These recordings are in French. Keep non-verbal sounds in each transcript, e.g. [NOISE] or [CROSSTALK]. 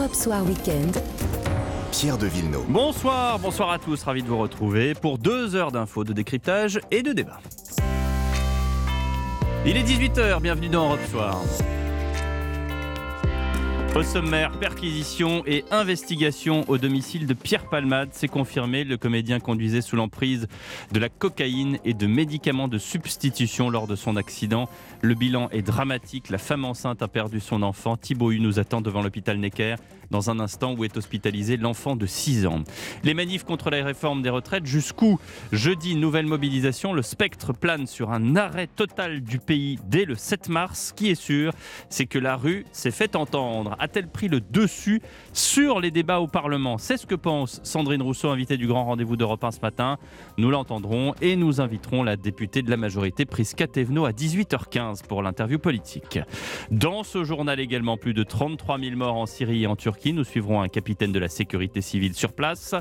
Europe Soir Weekend. Pierre de Villeneuve. Bonsoir, bonsoir à tous, ravi de vous retrouver pour deux heures d'infos, de décryptage et de débat. Il est 18h, bienvenue dans Europe Soir. Au sommaire, perquisition et investigation au domicile de Pierre Palmade. C'est confirmé, le comédien conduisait sous l'emprise de la cocaïne et de médicaments de substitution lors de son accident. Le bilan est dramatique. La femme enceinte a perdu son enfant. Thibaut nous attend devant l'hôpital Necker dans un instant où est hospitalisé l'enfant de 6 ans. Les manifs contre la réforme des retraites, jusqu'où Jeudi, nouvelle mobilisation. Le spectre plane sur un arrêt total du pays dès le 7 mars. Ce qui est sûr, c'est que la rue s'est fait entendre. A-t-elle pris le dessus sur les débats au Parlement C'est ce que pense Sandrine Rousseau, invitée du grand rendez-vous d'Europe 1 ce matin. Nous l'entendrons et nous inviterons la députée de la majorité, Priska Tevno, à 18h15 pour l'interview politique. Dans ce journal également, plus de 33 000 morts en Syrie et en Turquie nous suivrons un capitaine de la sécurité civile sur place.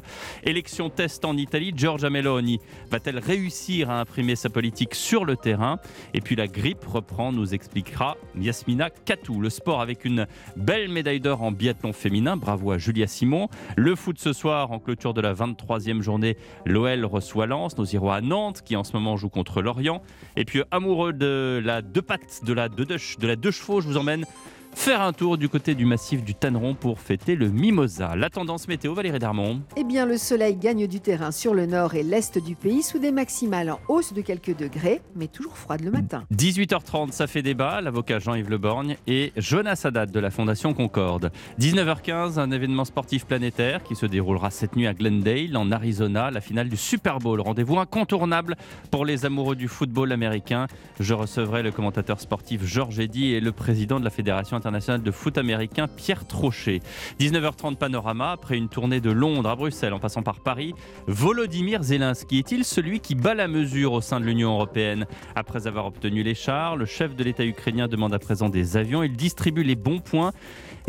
Élection test en Italie. Giorgia Meloni va-t-elle réussir à imprimer sa politique sur le terrain? Et puis la grippe reprend, nous expliquera Yasmina Katou. Le sport avec une belle médaille d'or en biathlon féminin. Bravo à Julia Simon. Le foot ce soir en clôture de la 23e journée. L'OL reçoit Lens. Nous irons à Nantes qui en ce moment joue contre Lorient. Et puis amoureux de la deux pattes, de la deux, de la deux chevaux, je vous emmène faire un tour du côté du massif du Tanneron pour fêter le Mimosa. La tendance météo, Valérie Darmon. Eh bien, le soleil gagne du terrain sur le nord et l'est du pays sous des maximales en hausse de quelques degrés, mais toujours froide le matin. 18h30, ça fait débat. L'avocat Jean-Yves Leborgne et Jonas Haddad de la Fondation Concorde. 19h15, un événement sportif planétaire qui se déroulera cette nuit à Glendale, en Arizona, la finale du Super Bowl. Rendez-vous incontournable pour les amoureux du football américain. Je recevrai le commentateur sportif Georges Eddy et le président de la Fédération international de foot américain Pierre Trochet. 19h30 panorama, après une tournée de Londres à Bruxelles en passant par Paris, Volodymyr Zelensky est-il celui qui bat la mesure au sein de l'Union européenne? Après avoir obtenu les chars, le chef de l'État ukrainien demande à présent des avions, il distribue les bons points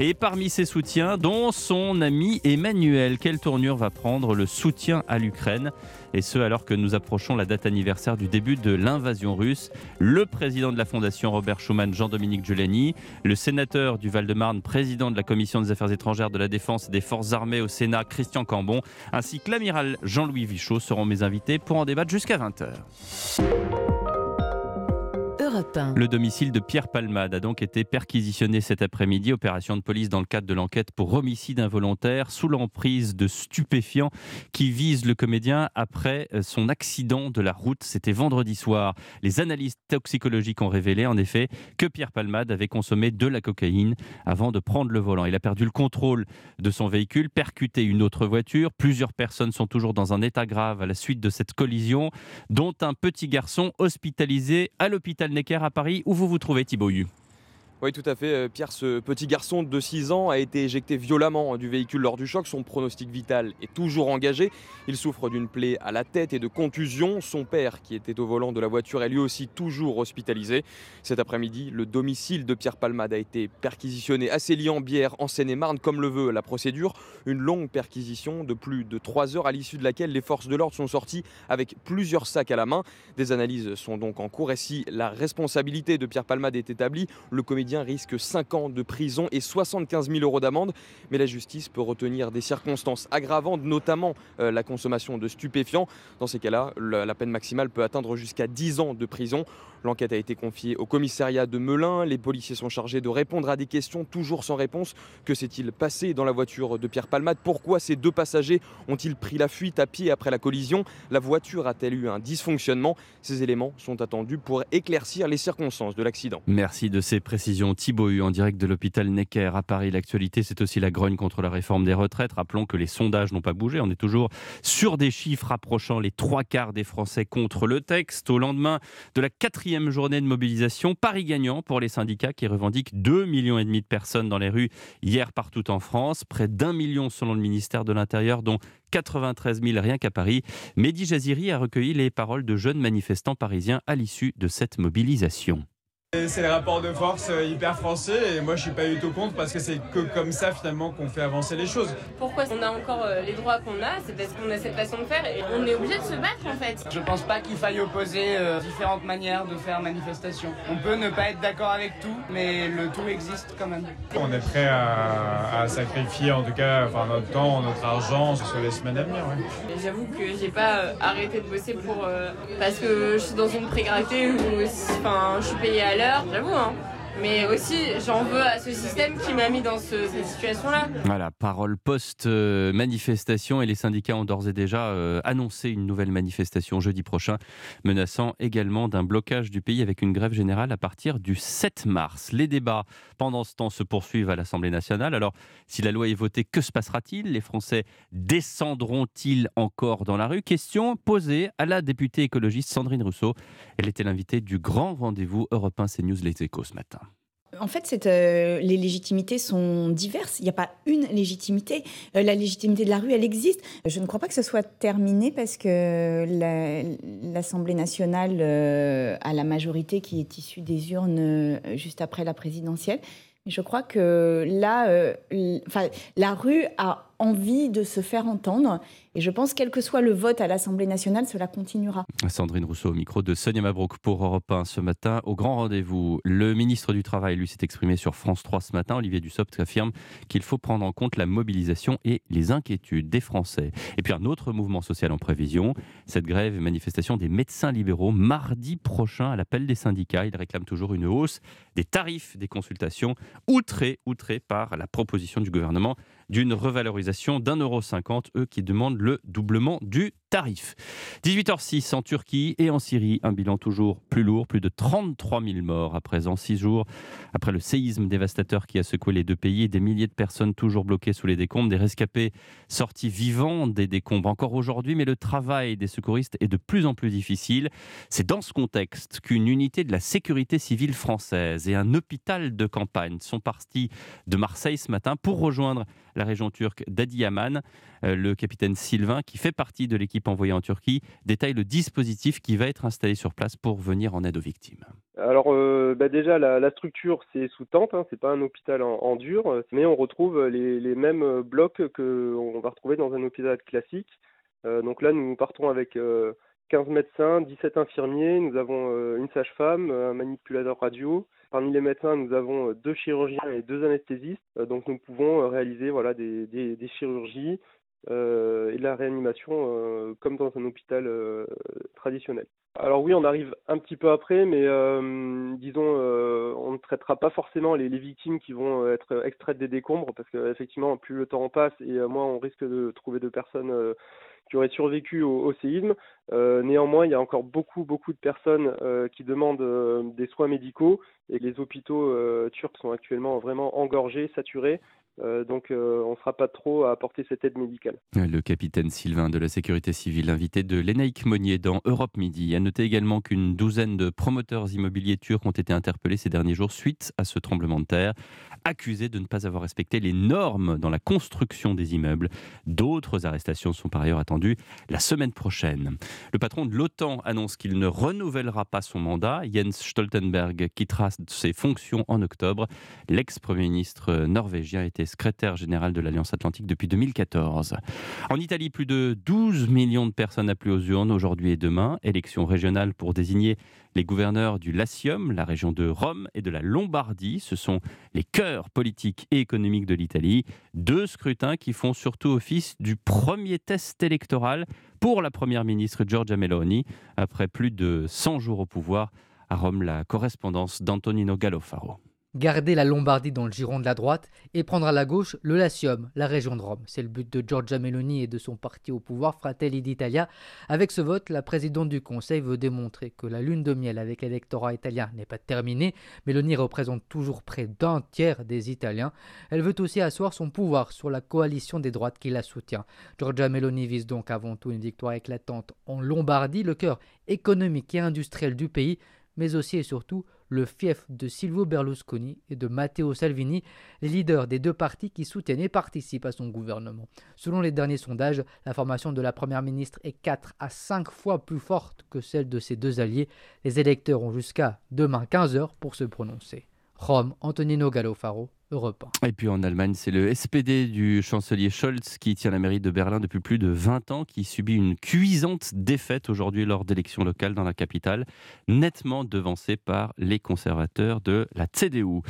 et parmi ses soutiens, dont son ami Emmanuel, quelle tournure va prendre le soutien à l'Ukraine? Et ce alors que nous approchons la date anniversaire du début de l'invasion russe. Le président de la Fondation Robert Schuman, Jean-Dominique Giuliani, le sénateur du Val-de-Marne, président de la Commission des Affaires étrangères, de la Défense et des Forces armées au Sénat, Christian Cambon, ainsi que l'amiral Jean-Louis Vichot seront mes invités pour en débattre jusqu'à 20h. Le domicile de Pierre Palmade a donc été perquisitionné cet après-midi. Opération de police dans le cadre de l'enquête pour homicide involontaire sous l'emprise de stupéfiants qui visent le comédien après euh, son accident de la route. C'était vendredi soir. Les analyses toxicologiques ont révélé en effet que Pierre Palmade avait consommé de la cocaïne avant de prendre le volant. Il a perdu le contrôle de son véhicule, percuté une autre voiture. Plusieurs personnes sont toujours dans un état grave à la suite de cette collision, dont un petit garçon hospitalisé à l'hôpital à Paris. Où vous vous trouvez, Thibaut oui, tout à fait. Euh, Pierre, ce petit garçon de 6 ans a été éjecté violemment du véhicule lors du choc. Son pronostic vital est toujours engagé. Il souffre d'une plaie à la tête et de contusion. Son père, qui était au volant de la voiture, est lui aussi toujours hospitalisé. Cet après-midi, le domicile de Pierre Palmade a été perquisitionné à Célie-en-Bière, en Seine-et-Marne, comme le veut la procédure. Une longue perquisition de plus de 3 heures, à l'issue de laquelle les forces de l'ordre sont sorties avec plusieurs sacs à la main. Des analyses sont donc en cours. Et si la responsabilité de Pierre Palmade est établie, le comédien risque 5 ans de prison et 75 000 euros d'amende. Mais la justice peut retenir des circonstances aggravantes, notamment euh, la consommation de stupéfiants. Dans ces cas-là, la peine maximale peut atteindre jusqu'à 10 ans de prison. L'enquête a été confiée au commissariat de Melun. Les policiers sont chargés de répondre à des questions toujours sans réponse. Que s'est-il passé dans la voiture de Pierre Palmade? Pourquoi ces deux passagers ont-ils pris la fuite à pied après la collision? La voiture a-t-elle eu un dysfonctionnement? Ces éléments sont attendus pour éclaircir les circonstances de l'accident. Merci de ces précisions. Thibaut en direct de l'hôpital Necker à Paris. L'actualité, c'est aussi la grogne contre la réforme des retraites. Rappelons que les sondages n'ont pas bougé. On est toujours sur des chiffres approchant les trois quarts des Français contre le texte. Au lendemain de la quatrième journée de mobilisation. Paris gagnant pour les syndicats qui revendiquent 2,5 millions et demi de personnes dans les rues hier partout en France. Près d'un million selon le ministère de l'Intérieur, dont 93 000 rien qu'à Paris. Mehdi Jaziri a recueilli les paroles de jeunes manifestants parisiens à l'issue de cette mobilisation. C'est les rapports de force euh, hyper français et moi je suis pas du tout contre parce que c'est que comme ça finalement qu'on fait avancer les choses. Pourquoi on a encore euh, les droits qu'on a? C'est parce qu'on a cette façon de faire et on est obligé de se battre en fait. Je pense pas qu'il faille opposer euh, différentes manières de faire manifestation. On peut ne pas être d'accord avec tout, mais le tout existe quand même. On est prêt à, sacrifier en tout cas enfin, notre temps, notre argent sur les semaines à venir. J'avoue que j'ai pas arrêté de bosser pour parce que je suis dans une précarité où enfin, je suis payée à j'avoue. Hein. Mais aussi, j'en veux à ce système qui m'a mis dans cette situation-là. Voilà, parole post-manifestation et les syndicats ont d'ores et déjà euh, annoncé une nouvelle manifestation jeudi prochain, menaçant également d'un blocage du pays avec une grève générale à partir du 7 mars. Les débats pendant ce temps se poursuivent à l'Assemblée nationale. Alors, si la loi est votée, que se passera-t-il? Les Français descendront-ils encore dans la rue? Question posée à la députée écologiste Sandrine Rousseau. Elle était l'invitée du grand rendez-vous européen CNews Les Échos ce matin. En fait, euh, les légitimités sont diverses. Il n'y a pas une légitimité. Euh, la légitimité de la rue, elle existe. Je ne crois pas que ce soit terminé parce que l'Assemblée nationale euh, a la majorité qui est issue des urnes juste après la présidentielle. je crois que là, la rue a envie de se faire entendre. Et je pense, quel que soit le vote à l'Assemblée nationale, cela continuera. Sandrine Rousseau au micro de Sonia Mabrouk pour Europe 1 ce matin. Au grand rendez-vous, le ministre du Travail, lui, s'est exprimé sur France 3 ce matin. Olivier Dussopt affirme qu'il faut prendre en compte la mobilisation et les inquiétudes des Français. Et puis un autre mouvement social en prévision, cette grève et manifestation des médecins libéraux mardi prochain à l'appel des syndicats. Ils réclament toujours une hausse des tarifs des consultations, outrés, outrés par la proposition du gouvernement d'une revalorisation d'un euro cinquante, eux qui demandent le doublement du tarif. 18h06 en Turquie et en Syrie, un bilan toujours plus lourd, plus de 33 000 morts à présent, six jours après le séisme dévastateur qui a secoué les deux pays, des milliers de personnes toujours bloquées sous les décombres, des rescapés sortis vivants des décombres encore aujourd'hui, mais le travail des secouristes est de plus en plus difficile. C'est dans ce contexte qu'une unité de la sécurité civile française et un hôpital de campagne sont partis de Marseille ce matin pour rejoindre la région turque d'Adiyaman. Euh, le capitaine Sylvain, qui fait partie de l'équipe envoyée en Turquie, détaille le dispositif qui va être installé sur place pour venir en aide aux victimes. Alors euh, bah déjà la, structure c'est sous tente, hein, c'est pas un hôpital en, dur, mais on retrouve les, mêmes blocs qu'on va retrouver dans un hôpital classique. Euh, donc là nous partons avec 15 médecins, 17 infirmiers, nous avons une sage-femme, un manipulateur radio, Parmi les médecins, nous avons euh, deux chirurgiens et deux anesthésistes. Euh, donc nous pouvons euh, réaliser voilà, des, chirurgies et de la réanimation comme dans un hôpital traditionnel. Alors oui, on arrive un petit peu après, mais disons, on ne traitera pas forcément les, victimes qui vont être extraites des décombres, parce qu'effectivement, plus le temps passe et moins on risque de trouver de personnes qui auraient survécu au, séisme. Euh, néanmoins, il y a encore beaucoup, beaucoup de personnes euh, qui demandent euh, des soins médicaux et les hôpitaux turcs sont actuellement vraiment engorgés, saturés. Donc on ne sera pas trop à apporter cette aide médicale. Le capitaine Sylvain de la sécurité civile, invité de Lénaïque Monnier dans Europe Midi, a noté également qu'une douzaine de promoteurs immobiliers turcs ont été interpellés ces derniers jours suite à ce tremblement de terre accusés de ne pas avoir respecté les normes dans la construction des immeubles. D'autres arrestations sont par ailleurs attendues la semaine prochaine. Le patron de l'OTAN annonce qu'il ne renouvellera pas son mandat. Jens Stoltenberg quittera ses fonctions en octobre. L'ex-premier ministre norvégien secrétaire général de l'Alliance Atlantique depuis 2014. En Italie, plus de 12 millions de personnes appelées aux urnes aujourd'hui et demain. Élection régionale pour désigner les gouverneurs du Latium, la région de Rome et de la Lombardie. Ce sont les cœurs politiques et économiques de l'Italie. Deux scrutins qui font surtout office du premier test électoral pour la première ministre Giorgia Meloni. Après plus de 100 jours au pouvoir, à Rome, la correspondance d'Antonino Gallofaro garder la Lombardie dans le giron de la droite et prendre à la gauche le Latium, la région de Rome. C'est le but de Giorgia Meloni et de son parti au pouvoir, Fratelli d'Italia. Avec ce vote, la présidente du Conseil veut démontrer que la lune de miel avec l'électorat italien n'est pas terminée. Meloni représente toujours près d'un tiers des Italiens. Elle veut aussi asseoir son pouvoir sur la coalition des droites qui la soutient. Giorgia Meloni vise donc avant tout une victoire éclatante en Lombardie, le cœur économique et industriel du pays, mais aussi et surtout le fief de Silvio Berlusconi et de Matteo Salvini, les leaders des deux partis qui soutiennent et participent à son gouvernement. Selon les derniers sondages, la formation de la première ministre est 4 à 5 fois plus forte que celle de ses deux alliés. Les électeurs ont jusqu'à demain 15h pour se prononcer. Rome, Antonino Gallofaro, Et puis en Allemagne, c'est le SPD du chancelier Scholz qui tient la mairie de Berlin depuis plus de 20 ans, qui subit une cuisante défaite aujourd'hui lors d'élections locales dans la capitale, nettement devancée par les conservateurs de la CDU.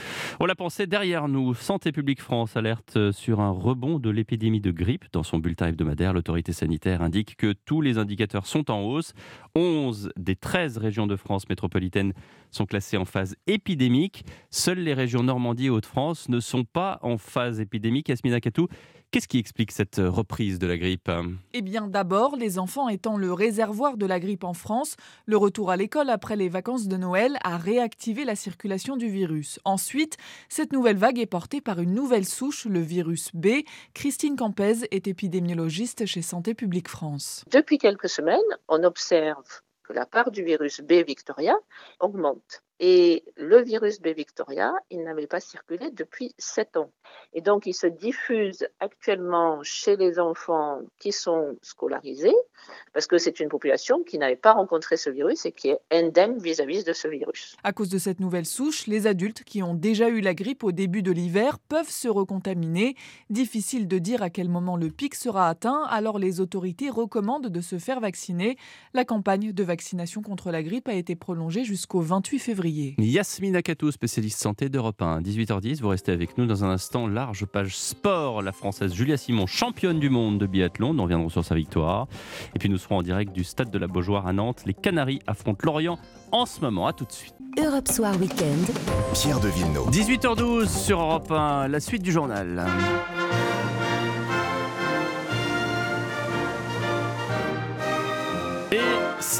On l'a pensé derrière nous. Santé publique France alerte sur un rebond de l'épidémie de grippe. Dans son bulletin hebdomadaire, l'autorité sanitaire indique que tous les indicateurs sont en hausse. 11 des 13 régions de France métropolitaine sont classées en phase épidémique. Seules les régions Normandie et Hauts-de-France ne sont pas en phase épidémique. Yasmina Katou, Qu'est-ce qui explique cette reprise de la grippe? Eh bien d'abord, les enfants étant le réservoir de la grippe en France, le retour à l'école après les vacances de Noël a réactivé la circulation du virus. Ensuite, cette nouvelle vague est portée par une nouvelle souche, le virus B. Christine Campez est épidémiologiste chez Santé publique France. Depuis quelques semaines, on observe la part du virus B Victoria augmente. Et le virus B Victoria, il n'avait pas circulé depuis 7 ans. Et donc, il se diffuse actuellement chez les enfants qui sont scolarisés, parce que c'est une population qui n'avait pas rencontré ce virus et qui est indemne vis-à-vis de ce virus. À cause de cette nouvelle souche, les adultes qui ont déjà eu la grippe au début de l'hiver peuvent se recontaminer. Difficile de dire à quel moment le pic sera atteint, alors les autorités recommandent de se faire vacciner. La campagne de vaccination contre la grippe a été prolongée jusqu'au 28 février. Yasmina Katou, spécialiste santé d'Europe 1. 18h10, vous restez avec nous dans un instant. Large page sport. La française Julia Simon, championne du monde de biathlon. Nous reviendrons sur sa victoire. Et puis nous serons en direct du stade de la Beaujoire à Nantes. Les Canaries affrontent Lorient en ce moment. À tout de suite. Europe Soir Weekend. Pierre de Villeneuve. 18h12 sur Europe 1. La suite du journal.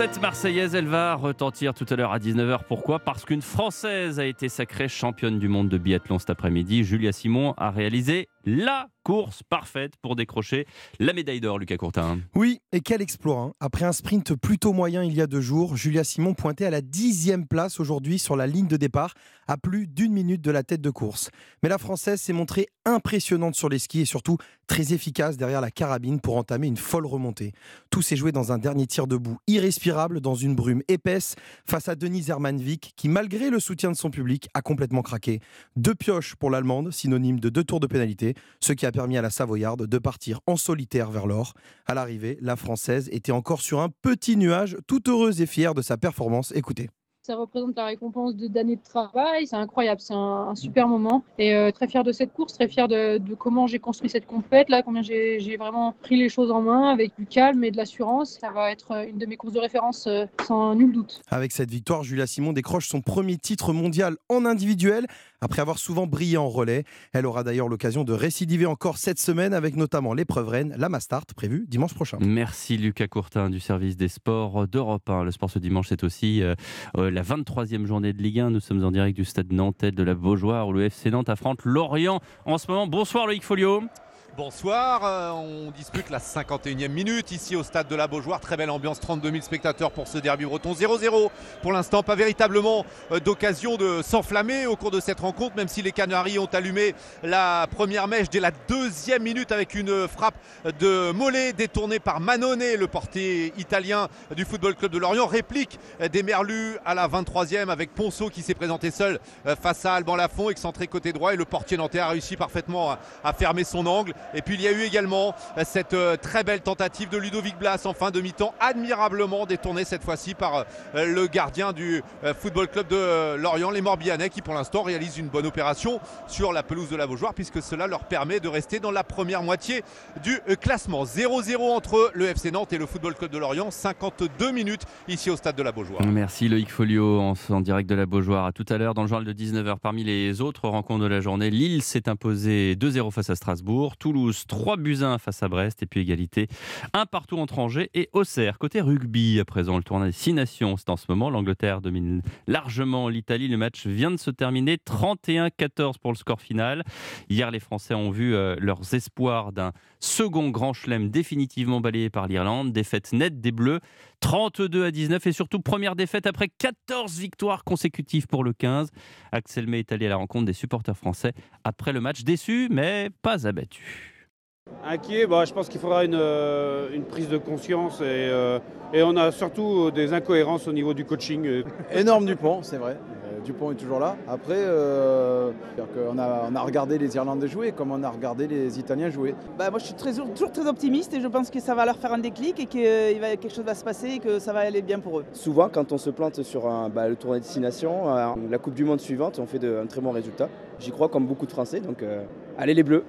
Cette Marseillaise, elle va retentir tout à l'heure à 19h. Pourquoi? Parce qu'une Française a été sacrée championne du monde de biathlon cet après-midi. Julia Simon a réalisé la course parfaite pour décrocher la médaille d'or, Lucas Courtin. Oui, et quel exploit. Hein. Après un sprint plutôt moyen il y a deux jours, Julia Simon pointait à la dixième place aujourd'hui sur la ligne de départ, à plus d'une minute de la tête de course. Mais la Française s'est montrée impressionnante sur les skis et surtout très efficace derrière la carabine pour entamer une folle remontée. Tout s'est joué dans un dernier tir debout, irrespirable dans une brume épaisse, face à Denise Hermanvik, qui, malgré le soutien de son public, a complètement craqué. Deux pioches pour l'Allemande, synonyme de deux tours de pénalité, ce qui a permis à la Savoyarde de partir en solitaire vers l'or. À l'arrivée, la Française était encore sur un petit nuage, toute heureuse et fière de sa performance. Écoutez. Ça représente la récompense d'années de, travail. C'est incroyable, c'est un, super moment. Et euh, très fier de cette course, très fier de, comment j'ai construit cette compète, là, combien j'ai vraiment pris les choses en main avec du calme et de l'assurance. Ça va être euh, une de mes courses de référence euh, sans nul doute. Avec cette victoire, Julia Simon décroche son premier titre mondial en individuel après avoir souvent brillé en relais. Elle aura d'ailleurs l'occasion de récidiver encore cette semaine avec notamment l'épreuve reine, la Mastart, prévue dimanche prochain. Merci Lucas Courtin du service des sports d'Europe 1. Le sport ce dimanche, c'est aussi la 23e journée de Ligue 1. Nous sommes en direct du stade Nantais de la Beaujoire où le FC Nantes affronte Lorient en ce moment. Bonsoir Loïc Folio. Bonsoir, euh, on dispute la 51e minute ici au stade de la Beaujoire. Très belle ambiance, 32 000 spectateurs pour ce derby breton 0-0. Pour l'instant, pas véritablement euh, d'occasion de s'enflammer au cours de cette rencontre, même si les Canaries ont allumé la première mèche dès la deuxième minute avec une frappe de Mollet détournée par Manone, le portier italien du Football Club de Lorient. Réplique des Merlus à la 23e avec Ponceau qui s'est présenté seul euh, face à Alban Lafont, excentré côté droit et le portier nantais a réussi parfaitement à fermer son angle. Et puis il y a eu également euh, cette euh, très belle tentative de Ludovic Blas en fin de mi-temps, admirablement détournée cette fois-ci par euh, le gardien du Football Club de Lorient, les Morbihanais, qui pour l'instant réalisent une bonne opération sur la pelouse de la Beaujoire, puisque cela leur permet de rester dans la première moitié du classement. 0-0 entre le FC Nantes et le Football Club de Lorient, 52 minutes ici au stade de la Beaujoire. Merci Loïc Folio en, direct de la Beaujoire. À tout à l'heure dans le journal de 19h. Parmi les autres rencontres de la journée, Lille s'est imposé 2-0 face à Strasbourg. Toulouse, 3 buts 1 face à Brest et puis égalité un partout entre Angers et Auxerre. Côté rugby, à présent, le tournoi des 6 nations, c'est en ce moment. L'Angleterre domine largement l'Italie. Le match vient de se terminer 31-14 pour le score final. Hier, les Français ont vu euh, leurs espoirs d'un second grand chelem définitivement balayé par l'Irlande. Défaite nette des Bleus, 32 à 19 et surtout première défaite après 14 victoires consécutives pour le 15. Axel May est allé à la rencontre des supporters français après le match, déçu mais pas abattu. Inquiet, bah, je pense qu'il faudra une, euh, une, prise de conscience et, euh, et, on a surtout des incohérences au niveau du coaching. [LAUGHS] Énorme Dupont, c'est vrai. Euh, Dupont est toujours là. Après, euh, on, a, on, a, regardé les Irlandais jouer comme on a regardé les Italiens jouer. Bah, moi, je suis très, toujours très optimiste et je pense que ça va leur faire un déclic et que va, quelque chose va se passer et que ça va aller bien pour eux. Souvent, quand on se plante sur un, bah, le tournoi de destination, la Coupe du Monde suivante, on fait de, un très bon résultat. J'y crois comme beaucoup de Français, donc euh, allez les Bleus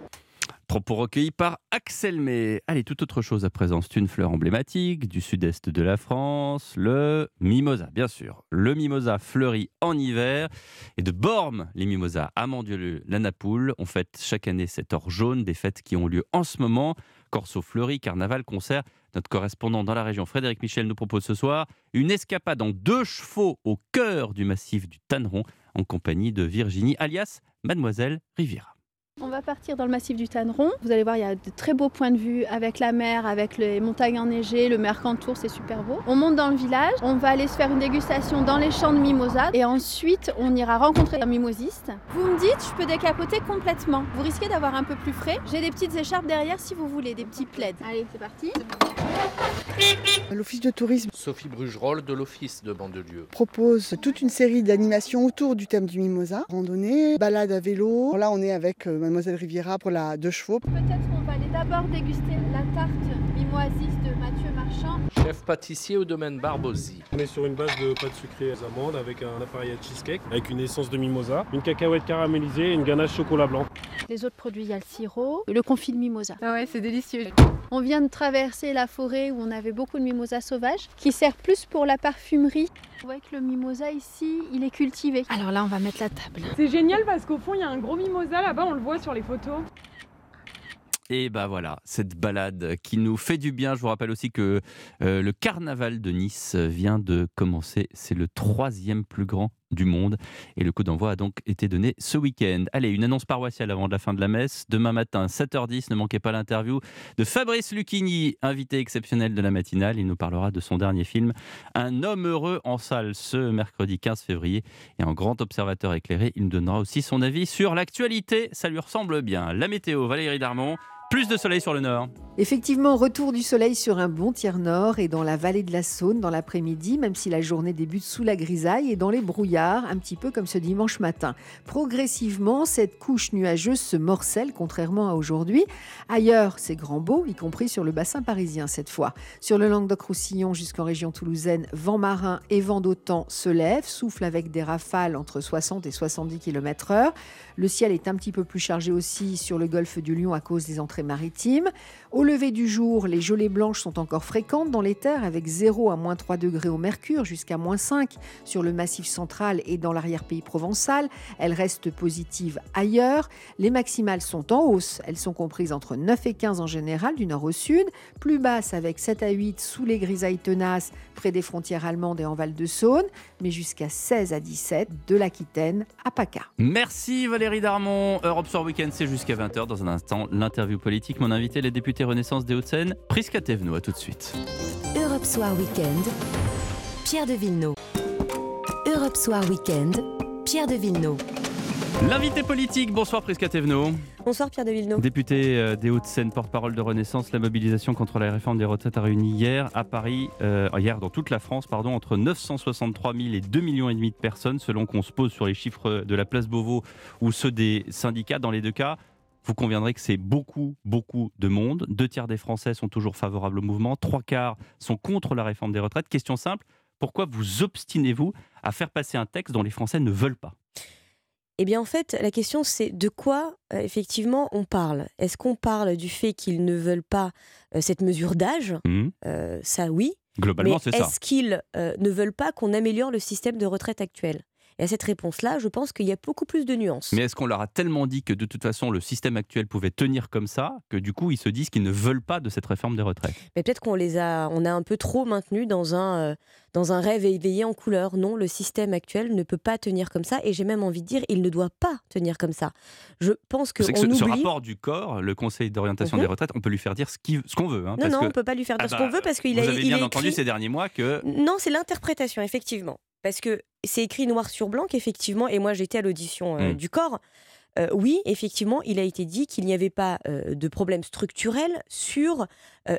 Propos recueillis par Axel May. Allez, toute autre chose à présent. C'est une fleur emblématique du sud-est de la France, le mimosa, bien sûr. Le mimosa fleurit en hiver. Et de Bormes, les mimosas à Mandieu, la Napoule, on fête chaque année cette or jaune, des fêtes qui ont lieu en ce moment. Corso fleuri, carnaval, concert. Notre correspondant dans la région, Frédéric Michel, nous propose ce soir une escapade en deux chevaux au cœur du massif du Tanneron, en compagnie de Virginie, alias Mademoiselle Riviera. On va partir dans le massif du Tanneron. Vous allez voir, il y a de très beaux points de vue avec la mer, avec les montagnes enneigées, le Mercantour, c'est super beau. On monte dans le village, on va aller se faire une dégustation dans les champs de mimosa et ensuite on ira rencontrer un mimosiste. Vous me dites, je peux décapoter complètement. Vous risquez d'avoir un peu plus frais. J'ai des petites écharpes derrière si vous voulez, des petits plaids. Allez, c'est parti. L'Office de tourisme Sophie Brugerolles de l'Office de Bandelieu propose toute une série d'animations autour du thème du mimosa. Randonnée, balade à vélo. Là, on est avec euh, Mademoiselle Riviera pour la deux chevaux. Peut-être qu'on va aller d'abord déguster la tarte mimoisiste de Mathieu Marchand. Chef pâtissier au domaine Barbosi. On est sur une base de pâte sucrée aux amandes avec un appareil à cheesecake, avec une essence de mimosa, une cacahuète caramélisée et une ganache chocolat blanc. Les autres produits, il y a le sirop, le confit de mimosa. Ah ouais, c'est délicieux. On vient de traverser la forêt où on avait beaucoup de mimosa sauvages, qui sert plus pour la parfumerie. Vous voyez que le mimosa ici, il est cultivé. Alors là, on va mettre la table. C'est génial parce qu'au fond, il y a un gros mimosa là-bas, on le voit sur les photos. Et bah voilà, cette balade qui nous fait du bien. Je vous rappelle aussi que euh, le carnaval de Nice vient de commencer. C'est le troisième plus grand du monde. Et le coup d'envoi a donc été donné ce week-end. Allez, une annonce paroissiale avant la fin de la messe. Demain matin, 7h10, ne manquez pas l'interview de Fabrice Lucchini, invité exceptionnel de la matinale. Il nous parlera de son dernier film, Un homme heureux en salle, ce mercredi 15 février. Et en grand observateur éclairé, il nous donnera aussi son avis sur l'actualité. Ça lui ressemble bien. La météo, Valérie Darmon. Plus de soleil sur le nord. Effectivement, retour du soleil sur un bon tiers nord et dans la vallée de la Saône dans l'après-midi, même si la journée débute sous la grisaille et dans les brouillards, un petit peu comme ce dimanche matin. Progressivement, cette couche nuageuse se morcelle, contrairement à aujourd'hui. Ailleurs, c'est grand beau, y compris sur le bassin parisien cette fois. Sur le Languedoc-Roussillon jusqu'en région toulousaine, vent marin et vent d'autant se lèvent, souffle avec des rafales entre 60 et 70 km/h. Le ciel est un petit peu plus chargé aussi sur le golfe du Lion à cause des entrées maritimes. Au lever du jour, les gelées blanches sont encore fréquentes dans les terres avec 0 à moins 3 degrés au mercure jusqu'à moins 5 sur le massif central et dans l'arrière-pays provençal. Elles restent positives ailleurs. Les maximales sont en hausse. Elles sont comprises entre 9 et 15 en général du nord au sud, plus basses avec 7 à 8 sous les grisailles tenaces près des frontières allemandes et en Val-de-Saône, mais jusqu'à 16 à 17 de l'Aquitaine à PACA. Merci Valérie Darmon. Europe Soir Weekend, c'est jusqu'à 20h. Dans un instant, l'interview politique. Mon invité, les députés Renaissance des Hauts-de-Seine, Prisca Thévenot. À tout de suite. Europe Soir Weekend, Pierre de Villeneuve. Europe Soir Weekend, Pierre de Villeneuve. L'invité politique, bonsoir Prisca Thévenot. Bonsoir Pierre de Villeneuve. Député euh, des Hauts-de-Seine, porte-parole de Renaissance, la mobilisation contre la réforme des retraites a réuni hier à Paris, euh, hier dans toute la France, pardon, entre 963 000 et 2 millions et demi de personnes, selon qu'on se pose sur les chiffres de la place Beauvau ou ceux des syndicats. Dans les deux cas, vous conviendrez que c'est beaucoup, beaucoup de monde. Deux tiers des Français sont toujours favorables au mouvement, trois quarts sont contre la réforme des retraites. Question simple, pourquoi vous obstinez-vous à faire passer un texte dont les Français ne veulent pas? Eh bien, en fait, la question, c'est de quoi, euh, effectivement, on parle? Est-ce qu'on parle du fait qu'ils ne veulent pas euh, cette mesure d'âge? Mmh. euh, Ça, oui. Globalement, c'est ça. Est-ce qu'ils ne veulent pas qu'on améliore le système de retraite actuel? Et à cette réponse-là, je pense qu'il y a beaucoup plus de nuances. Mais est-ce qu'on leur a tellement dit que de toute façon le système actuel pouvait tenir comme ça que du coup ils se disent qu'ils ne veulent pas de cette réforme des retraites? Mais peut-être qu'on les a, on a un peu trop maintenus dans un, euh, dans un rêve éveillé en couleur. Non, le système actuel ne peut pas tenir comme ça, et j'ai même envie de dire, il ne doit pas tenir comme ça. Je pense que C'est que on ce, ce oublie- rapport du corps, le Conseil d'orientation Mhm. des retraites, on peut lui faire dire ce ce qu'on veut. hein, Non, parce non, que- on ne peut pas lui faire dire Ah ce qu'on bah, veut parce qu'il Vous a, avez il bien a entendu ces derniers mois que Non, c'est l'interprétation, effectivement. Parce que c'est écrit noir sur blanc qu'effectivement, et moi j'étais à l'audition euh, Mm. du corps, euh, oui, effectivement, il a été dit qu'il n'y avait pas euh, de problème structurel sur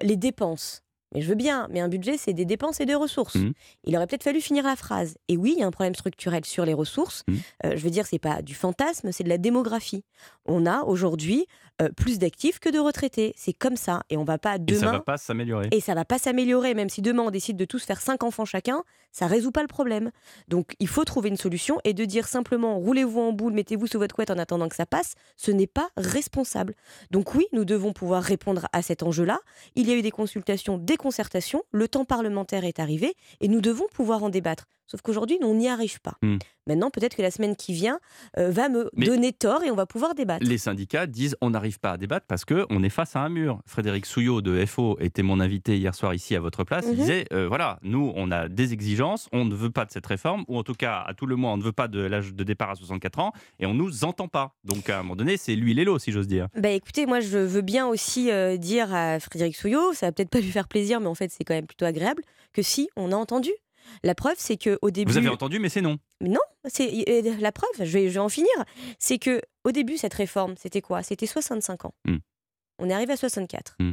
les dépenses. Mais je veux bien, mais un budget, c'est des dépenses et des ressources. Mm. Il aurait peut-être fallu finir la phrase. Et oui, il y a un problème structurel sur les ressources. Mm. Euh, je veux dire, c'est pas du fantasme, c'est de la démographie. On a aujourd'hui euh, plus d'actifs que de retraités. C'est comme ça. Et on va pas et demain. ça va pas s'améliorer. Et ça va pas s'améliorer, même si demain on décide de tous faire cinq enfants chacun, ça résout pas le problème. Donc il faut trouver une solution et de dire simplement roulez-vous en boule, mettez-vous sous votre couette en attendant que ça passe, ce n'est pas responsable. Donc oui, nous devons pouvoir répondre à cet enjeu-là. Il y a eu des consultations, des concertations, le temps parlementaire est arrivé et nous devons pouvoir en débattre. Sauf qu'aujourd'hui, nous, on n'y arrive pas. Hmm. Maintenant, peut-être que la semaine qui vient euh, va me Mais- donner tort et on va pouvoir débattre. Les syndicats disent on n'arrive pas à débattre parce qu'on est face à un mur. Frédéric Souillot de FO était mon invité hier soir ici à votre place. Il Mhm. disait euh, voilà, nous on a des exigences, on ne veut pas de cette réforme, ou en tout cas à tout le moins on ne veut pas de l'âge de départ à 64 ans, et on nous entend pas. Donc à un moment donné, c'est et l'eau si j'ose dire. Bah écoutez, moi je veux bien aussi euh, dire à Frédéric Souillot, ça va peut-être pas lui faire plaisir, mais en fait c'est quand même plutôt agréable, que si on a entendu. La preuve, c'est que au début. Vous avez entendu, mais c'est non. Non, c'est la preuve. Je vais, je vais en finir. C'est que au début cette réforme, c'était quoi? C'était 65 ans. Mm. On est arrivé à 64. Mm.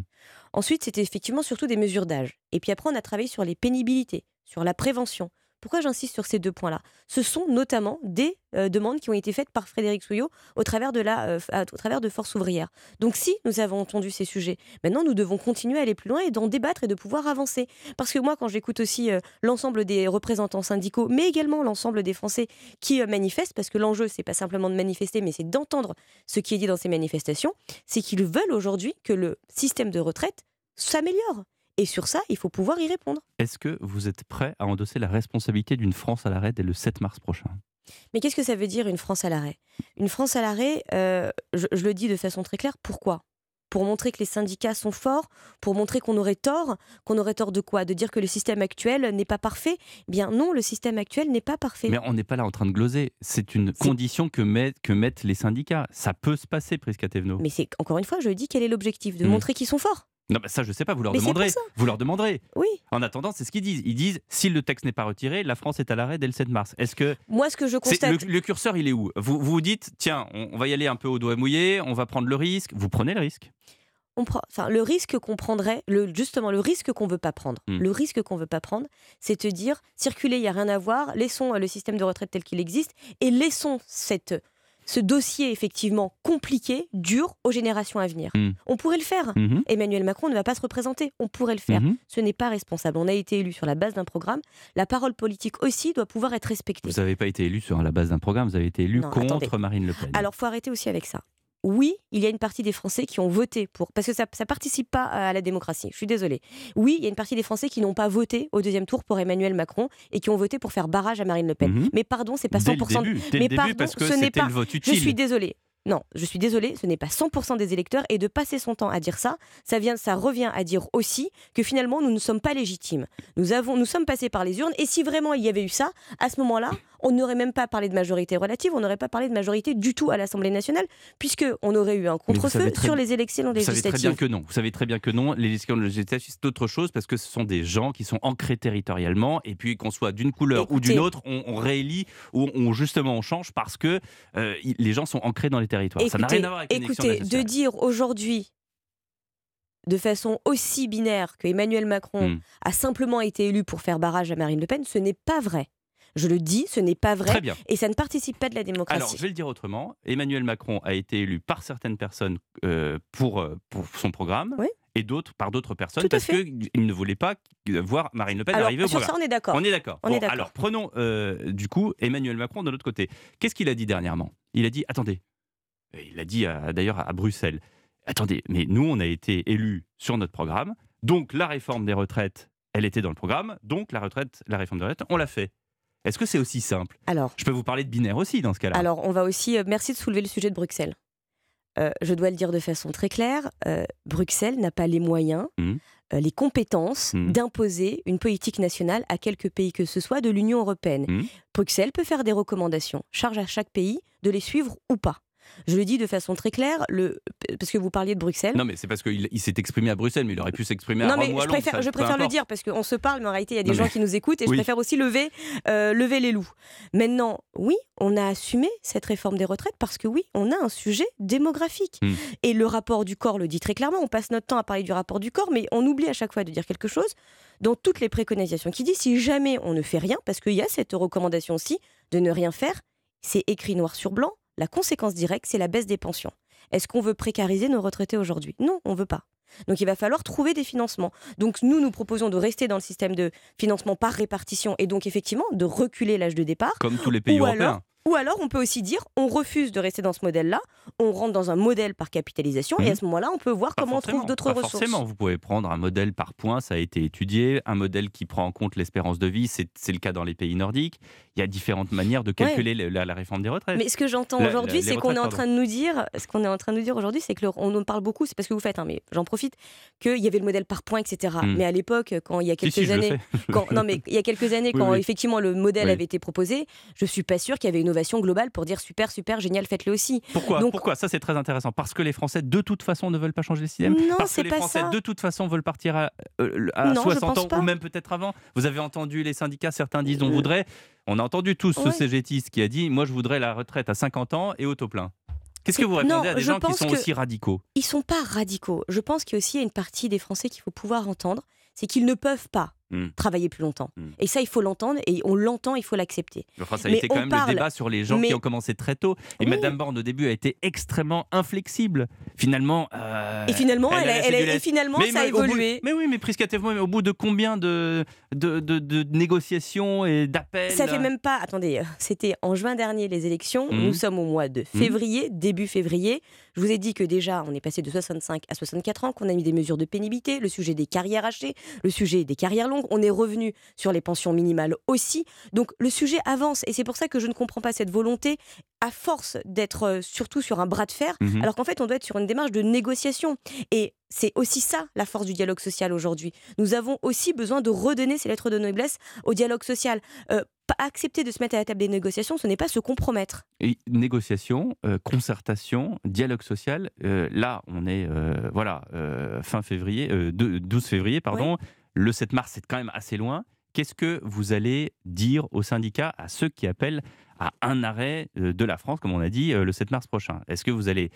Ensuite, c'était effectivement surtout des mesures d'âge. Et puis après, on a travaillé sur les pénibilités, sur la prévention. Pourquoi j'insiste sur ces deux points-là? Ce sont notamment des euh, demandes qui ont été faites par Frédéric Souillot au travers, de la, euh, Force ouvrière. Donc si nous avons entendu ces sujets, maintenant nous devons continuer à aller plus loin et d'en débattre et de pouvoir avancer. Parce que moi, quand j'écoute aussi euh, l'ensemble des représentants syndicaux, mais également l'ensemble des Français qui manifestent, parce que l'enjeu, c'est pas simplement de manifester, mais c'est d'entendre ce qui est dit dans ces manifestations, c'est qu'ils veulent aujourd'hui que le système de retraite s'améliore. Et sur ça, il faut pouvoir y répondre. Est-ce que vous êtes prêt à endosser la responsabilité d'une France à l'arrêt dès le 7 mars prochain? Mais qu'est-ce que ça veut dire une France à l'arrêt? Une France à l'arrêt, euh, je, je le dis de façon très claire, pourquoi? Pour montrer que les syndicats sont forts, pour montrer qu'on aurait tort, qu'on aurait tort de quoi? De dire que le système actuel n'est pas parfait? Eh bien non, le système actuel n'est pas parfait. Mais on n'est pas là en train de gloser. C'est une condition que, met- que mettent les syndicats. Ça peut se passer, Prisca Thévenot. Mais c'est encore une fois, je dis quel est l'objectif? De Mm. montrer qu'ils sont forts. Non, bah ça, je sais pas, vous leur Mais demanderez. Vous leur demanderez. Oui. En attendant, c'est ce qu'ils disent. Ils disent si le texte n'est pas retiré, la France est à l'arrêt dès le 7 mars. Est-ce que. Moi, ce que je constate. Le, le curseur, il est où? Vous, vous dites tiens, on, on va y aller un peu au doigt mouillé, on va prendre le risque. Vous prenez le risque on prend, enfin, le risque qu'on prendrait, le, justement, le risque qu'on veut pas prendre, Mm. le risque qu'on veut pas prendre, c'est de dire circuler, il y a rien à voir, laissons euh, le système de retraite tel qu'il existe et laissons cette, ce dossier effectivement compliqué, dur aux générations à venir. Mm. On pourrait le faire. Mhm. Emmanuel Macron ne va pas se représenter. On pourrait le faire. Mhm. Ce n'est pas responsable. On a été élu sur la base d'un programme. La parole politique aussi doit pouvoir être respectée. Vous n'avez pas été élu sur la base d'un programme, vous avez été élu Non, contre attendez. Marine Le Pen. Alors, faut arrêter aussi avec ça. Oui, il y a une partie des Français qui ont voté pour. Parce que ça ne participe pas à la démocratie. Je suis désolée. Oui, il y a une partie des Français qui n'ont pas voté au deuxième tour pour Emmanuel Macron et qui ont voté pour faire barrage à Marine Le Pen. Mhm. Mais pardon, c'est pas Dès le 100%. début, dès le mais début, pardon, parce que ce n'est pas. le vote Je suis désolée. Non, je suis désolée, ce n'est pas 100% des électeurs et de passer son temps à dire ça, ça vient, ça revient à dire aussi que finalement nous ne sommes pas légitimes. Nous avons, nous sommes passés par les urnes et si vraiment il y avait eu ça, à ce moment-là, on n'aurait même pas parlé de majorité relative, on n'aurait pas parlé de majorité du tout à l'Assemblée nationale, puisque on aurait eu un contre-feu sur les élections Vous savez législatives. très bien que non. Vous savez très bien que non. Les élections législatives, c'est autre chose parce que ce sont des gens qui sont ancrés territorialement et puis qu'on soit d'une couleur ou d'une autre, on, on réélit ou on, justement on change parce que euh, les gens sont ancrés dans les territoires. Ça n'a rien à voir avec écoutez, de dire aujourd'hui de façon aussi binaire que Emmanuel Macron Hmm. a simplement été élu pour faire barrage à Marine Le Pen, ce n'est pas vrai. Je le dis, ce n'est pas vrai. Très bien. Et ça ne participe pas de la démocratie. Alors, je vais le dire autrement. Emmanuel Macron a été élu par certaines personnes euh, pour, euh, pour son programme et d'autres par d'autres personnes parce fait. qu'il ne voulait pas voir Marine Le Pen Alors, arriver au sur ça, on est d'accord. On est Bon, d'accord. alors, prenons euh, du coup Emmanuel Macron de l'autre côté. Qu'est-ce qu'il a dit dernièrement? Il a dit attendez, il a dit d'ailleurs à Bruxelles attendez, mais nous, on a été élus sur notre programme, donc la réforme des retraites, elle était dans le programme, donc la retraite, la réforme des retraites, on l'a fait. Est-ce que c'est aussi simple? Alors, Je peux vous parler de binaire aussi dans ce cas-là. alors on va aussi. euh, merci de soulever le sujet de Bruxelles. Euh, je dois le dire de façon très claire, euh, Bruxelles n'a pas les moyens, euh, les compétences Mhm. d'imposer une politique nationale à quelque pays que ce soit de l'Union européenne. Mhm. Bruxelles peut faire des recommandations, charge à chaque pays de les suivre ou pas. Je le dis de façon très claire, le... parce que vous parliez de Bruxelles. Non, mais c'est parce qu'il il s'est exprimé à Bruxelles, mais il aurait pu s'exprimer à Non, mais je préfère, ça- je préfère le dire parce qu'on se parle, mais en réalité, il y a des Non, gens mais- qui nous écoutent et je préfère aussi lever, euh, lever les loups. Maintenant, oui, on a assumé cette réforme des retraites parce que oui, on a un sujet démographique. Hmm. Et le rapport du corps le dit très clairement. On passe notre temps à parler du rapport du corps, mais on oublie à chaque fois de dire quelque chose dans toutes les préconisations qui dit si jamais on ne fait rien, parce qu'il y a cette recommandation aussi de ne rien faire, c'est écrit noir sur blanc, la conséquence directe, c'est la baisse des pensions. Est-ce qu'on veut précariser nos retraités aujourd'hui? Non, on veut pas. Donc il va falloir trouver des financements. Donc nous, nous proposons de rester dans le système de financement par répartition et donc effectivement de reculer l'âge de départ. Comme tous les pays ou européens. Alors, ou alors on peut aussi dire on refuse de rester dans ce modèle-là, on rentre dans un modèle par capitalisation et à ce moment-là on peut voir Pas comment on trouve d'autres ressources. Forcément, vous pouvez prendre un modèle par point, ça a été étudié, un modèle qui prend en compte l'espérance de vie, c'est le cas dans les pays nordiques. Il y a différentes manières de calculer le- la, la réforme des retraites. Mais ce que j'entends aujourd'hui, c'est qu'on est en train de nous dire, ce qu'on est en train de nous dire aujourd'hui, c'est que le- on en parle beaucoup, c'est parce que vous faites, hein, mais j'en profite, qu'il y avait le modèle par points, etc. Mm. Mais à l'époque, quand il y a quelques si, années, quand, non mais il y a quelques [LAUGHS] années, Oui, quand oui. effectivement le modèle Oui. avait été proposé, je suis pas sûre qu'il y avait une innovation globale pour dire super, super, génial, faites-le aussi. Pourquoi? Donc, Pourquoi? Ça, c'est très intéressant. Parce que les Français, de toute façon, ne veulent pas changer le système Non, Parce que c'est les pas Français, ça. de toute façon, veulent partir à, euh, à Non, je 60 pense ans, pas. ou même peut-être avant. Vous avez entendu les syndicats, certains disent on voudrait. On a entendu tous ce Ouais. CGTiste qui a dit Moi, je voudrais la retraite à 50 ans et auto plein. Qu'est-ce que vous répondez non, à des gens qui sont aussi radicaux? Ils sont pas radicaux. Je pense qu'il y a aussi une partie des Français qu'il faut pouvoir entendre, c'est qu'ils ne peuvent pas Hmm. travailler plus longtemps. Hmm. Et ça, il faut l'entendre et on l'entend, il faut l'accepter. Enfin, ça a Mais été quand même parle- le débat sur les gens mais- qui ont commencé très tôt. Et Oui. Madame Borne, au début, a été extrêmement inflexible. Finalement. euh, Et finalement, elle elle et finalement, ça a bout- évolué. mais oui, mais mais au bout de combien de, de, de- de négociations et d'appels Ça fait même pas. Attendez, euh, c'était en juin dernier les élections. Mhm. Nous sommes au mois de février, début février. Je vous ai dit que déjà, on est passé de 65 à 64 ans, qu'on a mis des mesures de pénibilité, le sujet des carrières hachées, le sujet des carrières longues. On est revenu sur les pensions minimales aussi. Donc le sujet avance et c'est pour ça que je ne comprends pas cette volonté, à force d'être euh, surtout sur un bras de fer, Mhm. alors qu'en fait, on doit être sur une démarche de négociation. Et c'est aussi ça la force du dialogue social aujourd'hui. Nous avons aussi besoin de redonner ces lettres de noblesse au dialogue social. Euh, accepter de se mettre à la table des négociations, ce n'est pas se compromettre. Et négociation, euh, concertation, dialogue social. euh, là, on est euh, voilà fin février, euh, deux- 12 février, pardon. Le 7 mars, c'est quand même assez loin. Qu'est-ce que vous allez dire aux syndicats, à ceux qui appellent à un arrêt euh, de la France, comme on a dit, euh, le 7 mars prochain? Est-ce que vous allez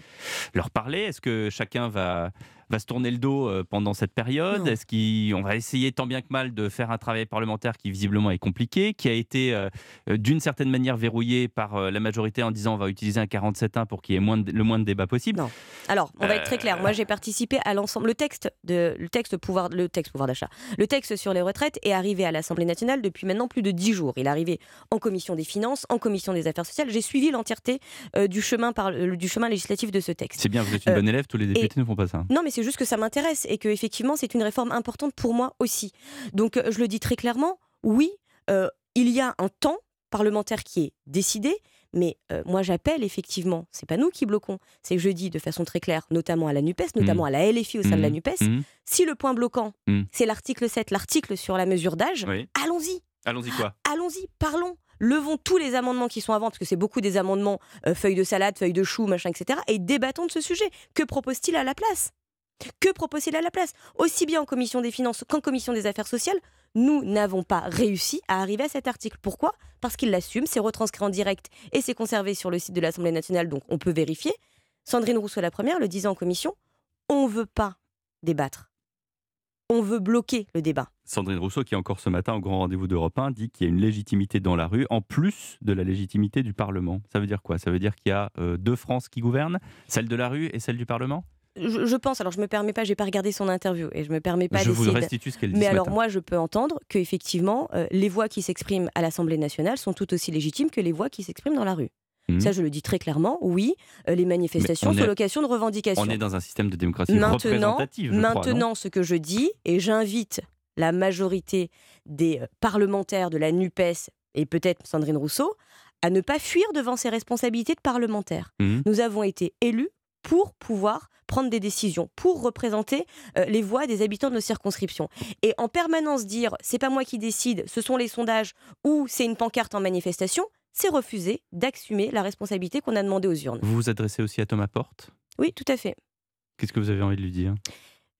leur parler? Est-ce que chacun va, va se tourner le dos euh, pendant cette période? Est-ce qu'on va essayer tant bien que mal de faire un travail parlementaire qui visiblement est compliqué, qui a été euh, euh, d'une certaine manière verrouillé par euh, la majorité en disant on va utiliser un 47.1 pour qu'il y ait moins de- le moins de débats possible? Non. Alors, on va être très clair. Moi, j'ai participé à l'ensemble. Le texte de le texte pouvoir le texte pouvoir d'achat. Le texte sur les retraites est arrivé à l'Assemblée nationale depuis maintenant plus de dix jours. Il est arrivé en commission des finances, en commission des affaires sociales. J'ai suivi l'entièreté euh, du chemin par du chemin législatif de ce texte. C'est bien, vous êtes une bonne élève, tous les et- députés ne font pas ça. Non, mais c'est juste que ça m'intéresse et que effectivement c'est une réforme importante pour moi aussi. Donc euh, je le dis très clairement, oui, euh, il y a un temps parlementaire qui est décidé. Mais euh, moi, j'appelle effectivement, c'est pas nous qui bloquons, c'est que je dis de façon très claire, notamment à la NUPES, notamment Mhm. à la LFI au sein de la Mhm. NUPES, Mhm. si le point bloquant, c'est l'article 7, l'article sur la mesure d'âge, Oui. allons-y, Allons-y quoi allons-y, parlons. Levons tous les amendements qui sont avant, parce que c'est beaucoup des amendements euh, feuilles de salade, feuilles de chou, machin, etc. Et débattons de ce sujet. Que propose-t-il à la place? Que propose-t-il à la place? Aussi bien en commission des finances qu'en commission des affaires sociales, nous n'avons pas réussi à arriver à cet article. Pourquoi? Parce qu'il l'assume, c'est retranscrit en direct et c'est conservé sur le site de l'Assemblée nationale, donc on peut vérifier. Sandrine Rousseau, la première, le disait en commission, on ne veut pas débattre. On veut bloquer le débat. Sandrine Rousseau, qui encore ce matin au grand rendez-vous d'Europe 1, dit qu'il y a une légitimité dans la rue, en plus de la légitimité du Parlement. Ça veut dire quoi? Ça veut dire qu'il y a euh, deux France qui gouvernent, celle de la rue et celle du Parlement? Je, je pense, alors je me permets pas, j'ai pas regardé son interview et je me permets pas Je vous de- restitue ce qu'elle dit Mais ce alors matin. moi, je peux entendre que effectivement, euh, les voix qui s'expriment à l'Assemblée nationale sont tout aussi légitimes que les voix qui s'expriment dans la rue. Mhm. Ça, je le dis très clairement. Oui, euh, les manifestations on sont l'occasion de revendications. On est dans un système de démocratie Maintenant, représentative, je crois, maintenant, ce que je dis, et j'invite la majorité des euh, parlementaires de la NUPES, et peut-être Sandrine Rousseau, à ne pas fuir devant ses responsabilités de parlementaire. Mmh. Nous avons été élus pour pouvoir prendre des décisions, pour représenter euh, les voix des habitants de nos circonscriptions. Et en permanence dire c'est pas moi qui décide, ce sont les sondages ou c'est une pancarte en manifestation, c'est refuser d'assumer la responsabilité qu'on a demandé aux urnes. Vous vous adressez aussi à Thomas Porte? Oui, tout à fait. Qu'est-ce que vous avez envie de lui dire?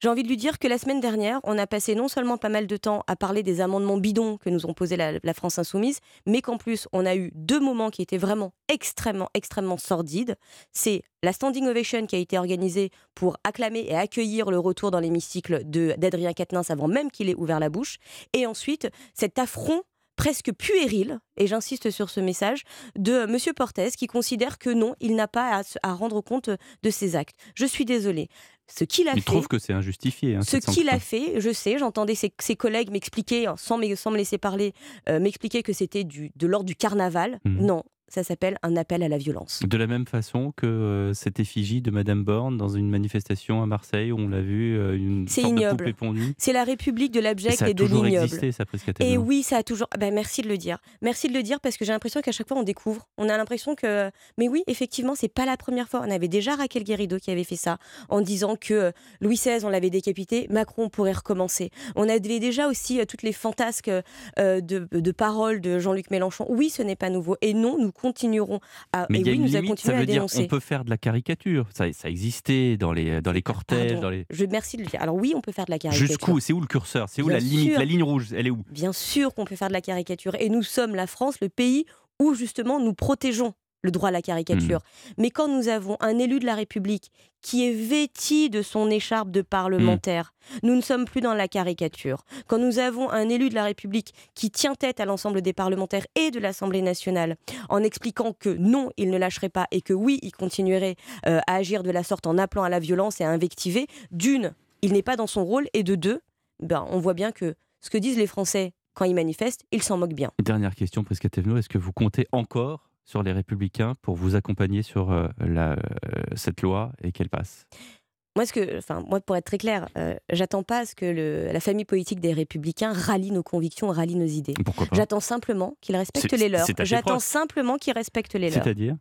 J'ai envie de lui dire que la semaine dernière, on a passé non seulement pas mal de temps à parler des amendements bidons que nous ont posés la, France insoumise, mais qu'en plus, on a eu deux moments qui étaient vraiment extrêmement, extrêmement sordides. C'est la standing ovation qui a été organisée pour acclamer et accueillir le retour dans l'hémicycle d'Adrien Quatennens avant même qu'il ait ouvert la bouche. Et ensuite, cet affront presque puéril, et j'insiste sur ce message, de M. Portes qui considère que non, il n'a pas à rendre compte de ses actes. Je suis désolée. Ce qu'il a Il fait, trouve que c'est injustifié. hein, ce qu'il a fait, je sais, j'entendais ses, ses collègues m'expliquer, sans, me- sans me laisser parler, euh, m'expliquer que c'était de l'ordre du carnaval. Mhm. Non, ça s'appelle un appel à la violence. De la même façon que euh, cette effigie de Madame Borne dans une manifestation à Marseille où on l'a vu, euh, une sorte de ignoble. poupée pondue. C'est la République de Et l'abject ça a et, de toujours l'ignoble. existé, ça, presque Et oui, ça a toujours. Ah ben, merci de le dire. Merci de le dire parce que j'ai l'impression qu'à chaque fois on découvre. On a l'impression que. Mais oui, effectivement, c'est pas la première fois. On avait déjà Raquel Guérido qui avait fait ça en disant que euh, Louis XVI, on l'avait décapité, Macron pourrait recommencer. On avait déjà aussi euh, toutes les fantasques de, de paroles de Jean-Luc Mélenchon. Oui, ce n'est pas nouveau. Et non, nous continuerons à. Mais et il y a oui, une nous limite, continuer ça veut à dire on peut faire de la caricature. Ça, ça existait dans les, dans les cortèges, Pardon, dans les... Je merci de le dire. Alors oui, on peut faire de la caricature. Jusqu'où? C'est où le curseur? C'est où Bien la limite? sûr. La ligne rouge, elle est où? Bien sûr qu'on peut faire de la caricature. Et nous sommes la France, le pays où justement nous protégeons le droit à la caricature. Hmm. Mais quand nous avons un élu de la République qui est vêti de son écharpe de parlementaire, Hmm. nous ne sommes plus dans la caricature. Quand nous avons un élu de la République qui tient tête à l'ensemble des parlementaires et de l'Assemblée nationale en expliquant que non, il ne lâcherait pas et que oui, il continuerait euh, à agir de la sorte en appelant à la violence et à invectiver, d'une, il n'est pas dans son rôle et de deux, ben, on voit bien que ce que disent les Français quand ils manifestent, ils s'en moquent bien. Dernière question, Prisca Thévenot. Est-ce que vous comptez encore sur les Républicains pour vous accompagner sur euh, la, euh, cette loi et qu'elle passe? Moi, ce que, enfin, moi, pour être très clair, euh, j'attends pas à ce que le- la famille politique des Républicains rallie nos convictions, rallie nos idées. Pourquoi pas? J'attends simplement qu'ils respectent les leurs. J'attends simplement qu'ils respectent les leurs. C'est-à-dire?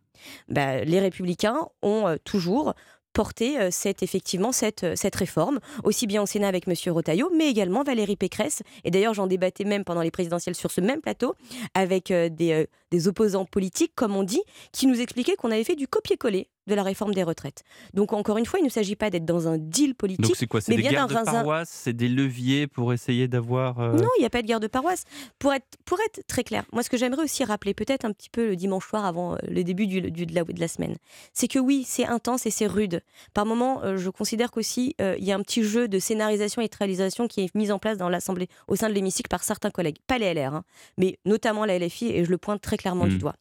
Bah, les Républicains ont toujours porté cette, effectivement cette, cette réforme, aussi bien au Sénat avec M. Rotaillot, mais également Valérie Pécresse. Et d'ailleurs, j'en débattais même pendant les présidentielles sur ce même plateau avec des, des opposants politiques, comme on dit, qui nous expliquaient qu'on avait fait du copier-coller de la réforme des retraites. Donc encore une fois, il ne s'agit pas d'être dans un deal politique, Donc c'est quoi C'est des bien guerres de paroisse C'est des leviers pour essayer d'avoir... euh, non, il n'y a pas de guerre de paroisse. Pour être, pour être très clair, moi, ce que j'aimerais aussi rappeler, peut-être un petit peu le dimanche soir avant euh, le début du, du- de, la, de la semaine, c'est que oui, c'est intense et c'est rude. Par moments, euh, je considère qu'aussi, euh, il y a un petit jeu de scénarisation et de réalisation qui est mis en place dans l'Assemblée, au sein de l'hémicycle par certains collègues. Pas les LR, hein, mais notamment la LFI, et je le pointe très clairement du Mm. doigt.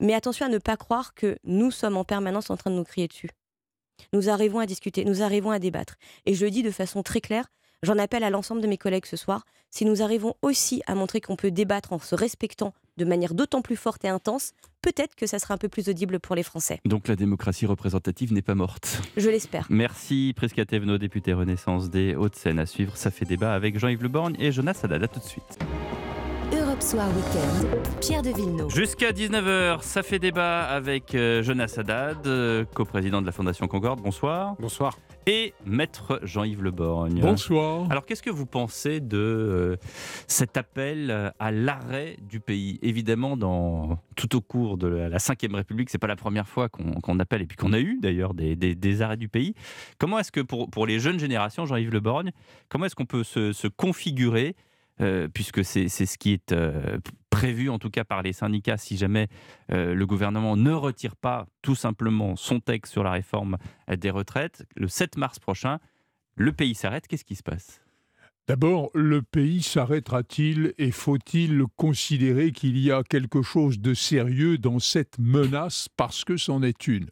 Mais attention à ne pas croire que nous sommes en permanence en train de nous crier dessus. Nous arrivons à discuter, nous arrivons à débattre. Et je le dis de façon très claire, j'en appelle à l'ensemble de mes collègues ce soir, si nous arrivons aussi à montrer qu'on peut débattre en se respectant de manière d'autant plus forte et intense, peut-être que ça sera un peu plus audible pour les Français. Donc la démocratie représentative n'est pas morte. Je l'espère. Merci Prisca Thévenot, député Renaissance des Hauts-de-Seine. À suivre, ça fait débat avec Jean-Yves Le Borgne et Jonas Haddad. À tout de suite. Europe Soir Weekend, Pierre de Villeneuve. Jusqu'à 19h, ça fait débat avec euh, Jonas Haddad, euh, coprésident de la Fondation Concorde. Bonsoir. Bonsoir. Et maître Jean-Yves Le Borgne. Bonsoir. Alors qu'est-ce que vous pensez de euh, cet appel à l'arrêt du pays? Évidemment, dans, tout au cours de la, Ve République, c'est pas la première fois qu'on appelle, et puis qu'on a eu d'ailleurs des, des- des arrêts du pays. Comment est-ce que pour, pour les jeunes générations, Jean-Yves Le Borgne, comment est-ce qu'on peut se, se configurer euh, puisque c'est ce qui est euh, prévu en tout cas par les syndicats si jamais euh, le gouvernement ne retire pas tout simplement son texte sur la réforme des retraites, le 7 mars prochain, le pays s'arrête, qu'est-ce qui se passe? D'abord, le pays s'arrêtera-t-il et faut-il considérer qu'il y a quelque chose de sérieux dans cette menace parce que c'en est une?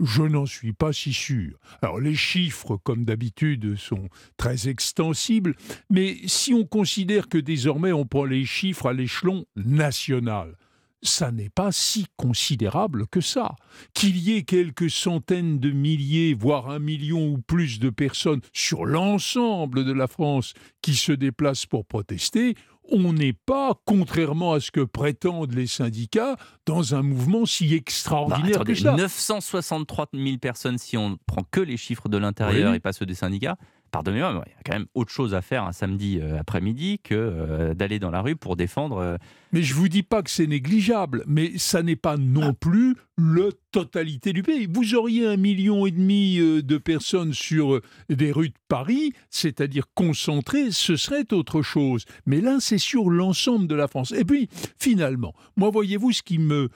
Je n'en suis pas si sûr. Alors les chiffres, comme d'habitude, sont très extensibles, mais si on considère que désormais on prend les chiffres à l'échelon national, ça n'est pas si considérable que ça. Qu'il y ait quelques centaines de milliers, voire un million ou plus de personnes sur l'ensemble de la France qui se déplacent pour protester, on n'est pas, contrairement à ce que prétendent les syndicats, dans un mouvement si Bah, extraordinaire attendez, que ça. 963 000 personnes si on prend que les chiffres de l'intérieur Oui. et pas ceux des syndicats. Pardonnez-moi, mais il y a quand même autre chose à faire un samedi euh, après-midi que euh, d'aller dans la rue pour défendre. euh, Mais je vous dis pas que c'est négligeable, mais ça n'est pas non plus la totalité du pays. Vous auriez un million et demi de personnes sur des rues de Paris, c'est-à-dire concentrées, ce serait autre chose. Mais là, c'est sur l'ensemble de la France. Et puis, finalement, moi, voyez-vous, ce qui me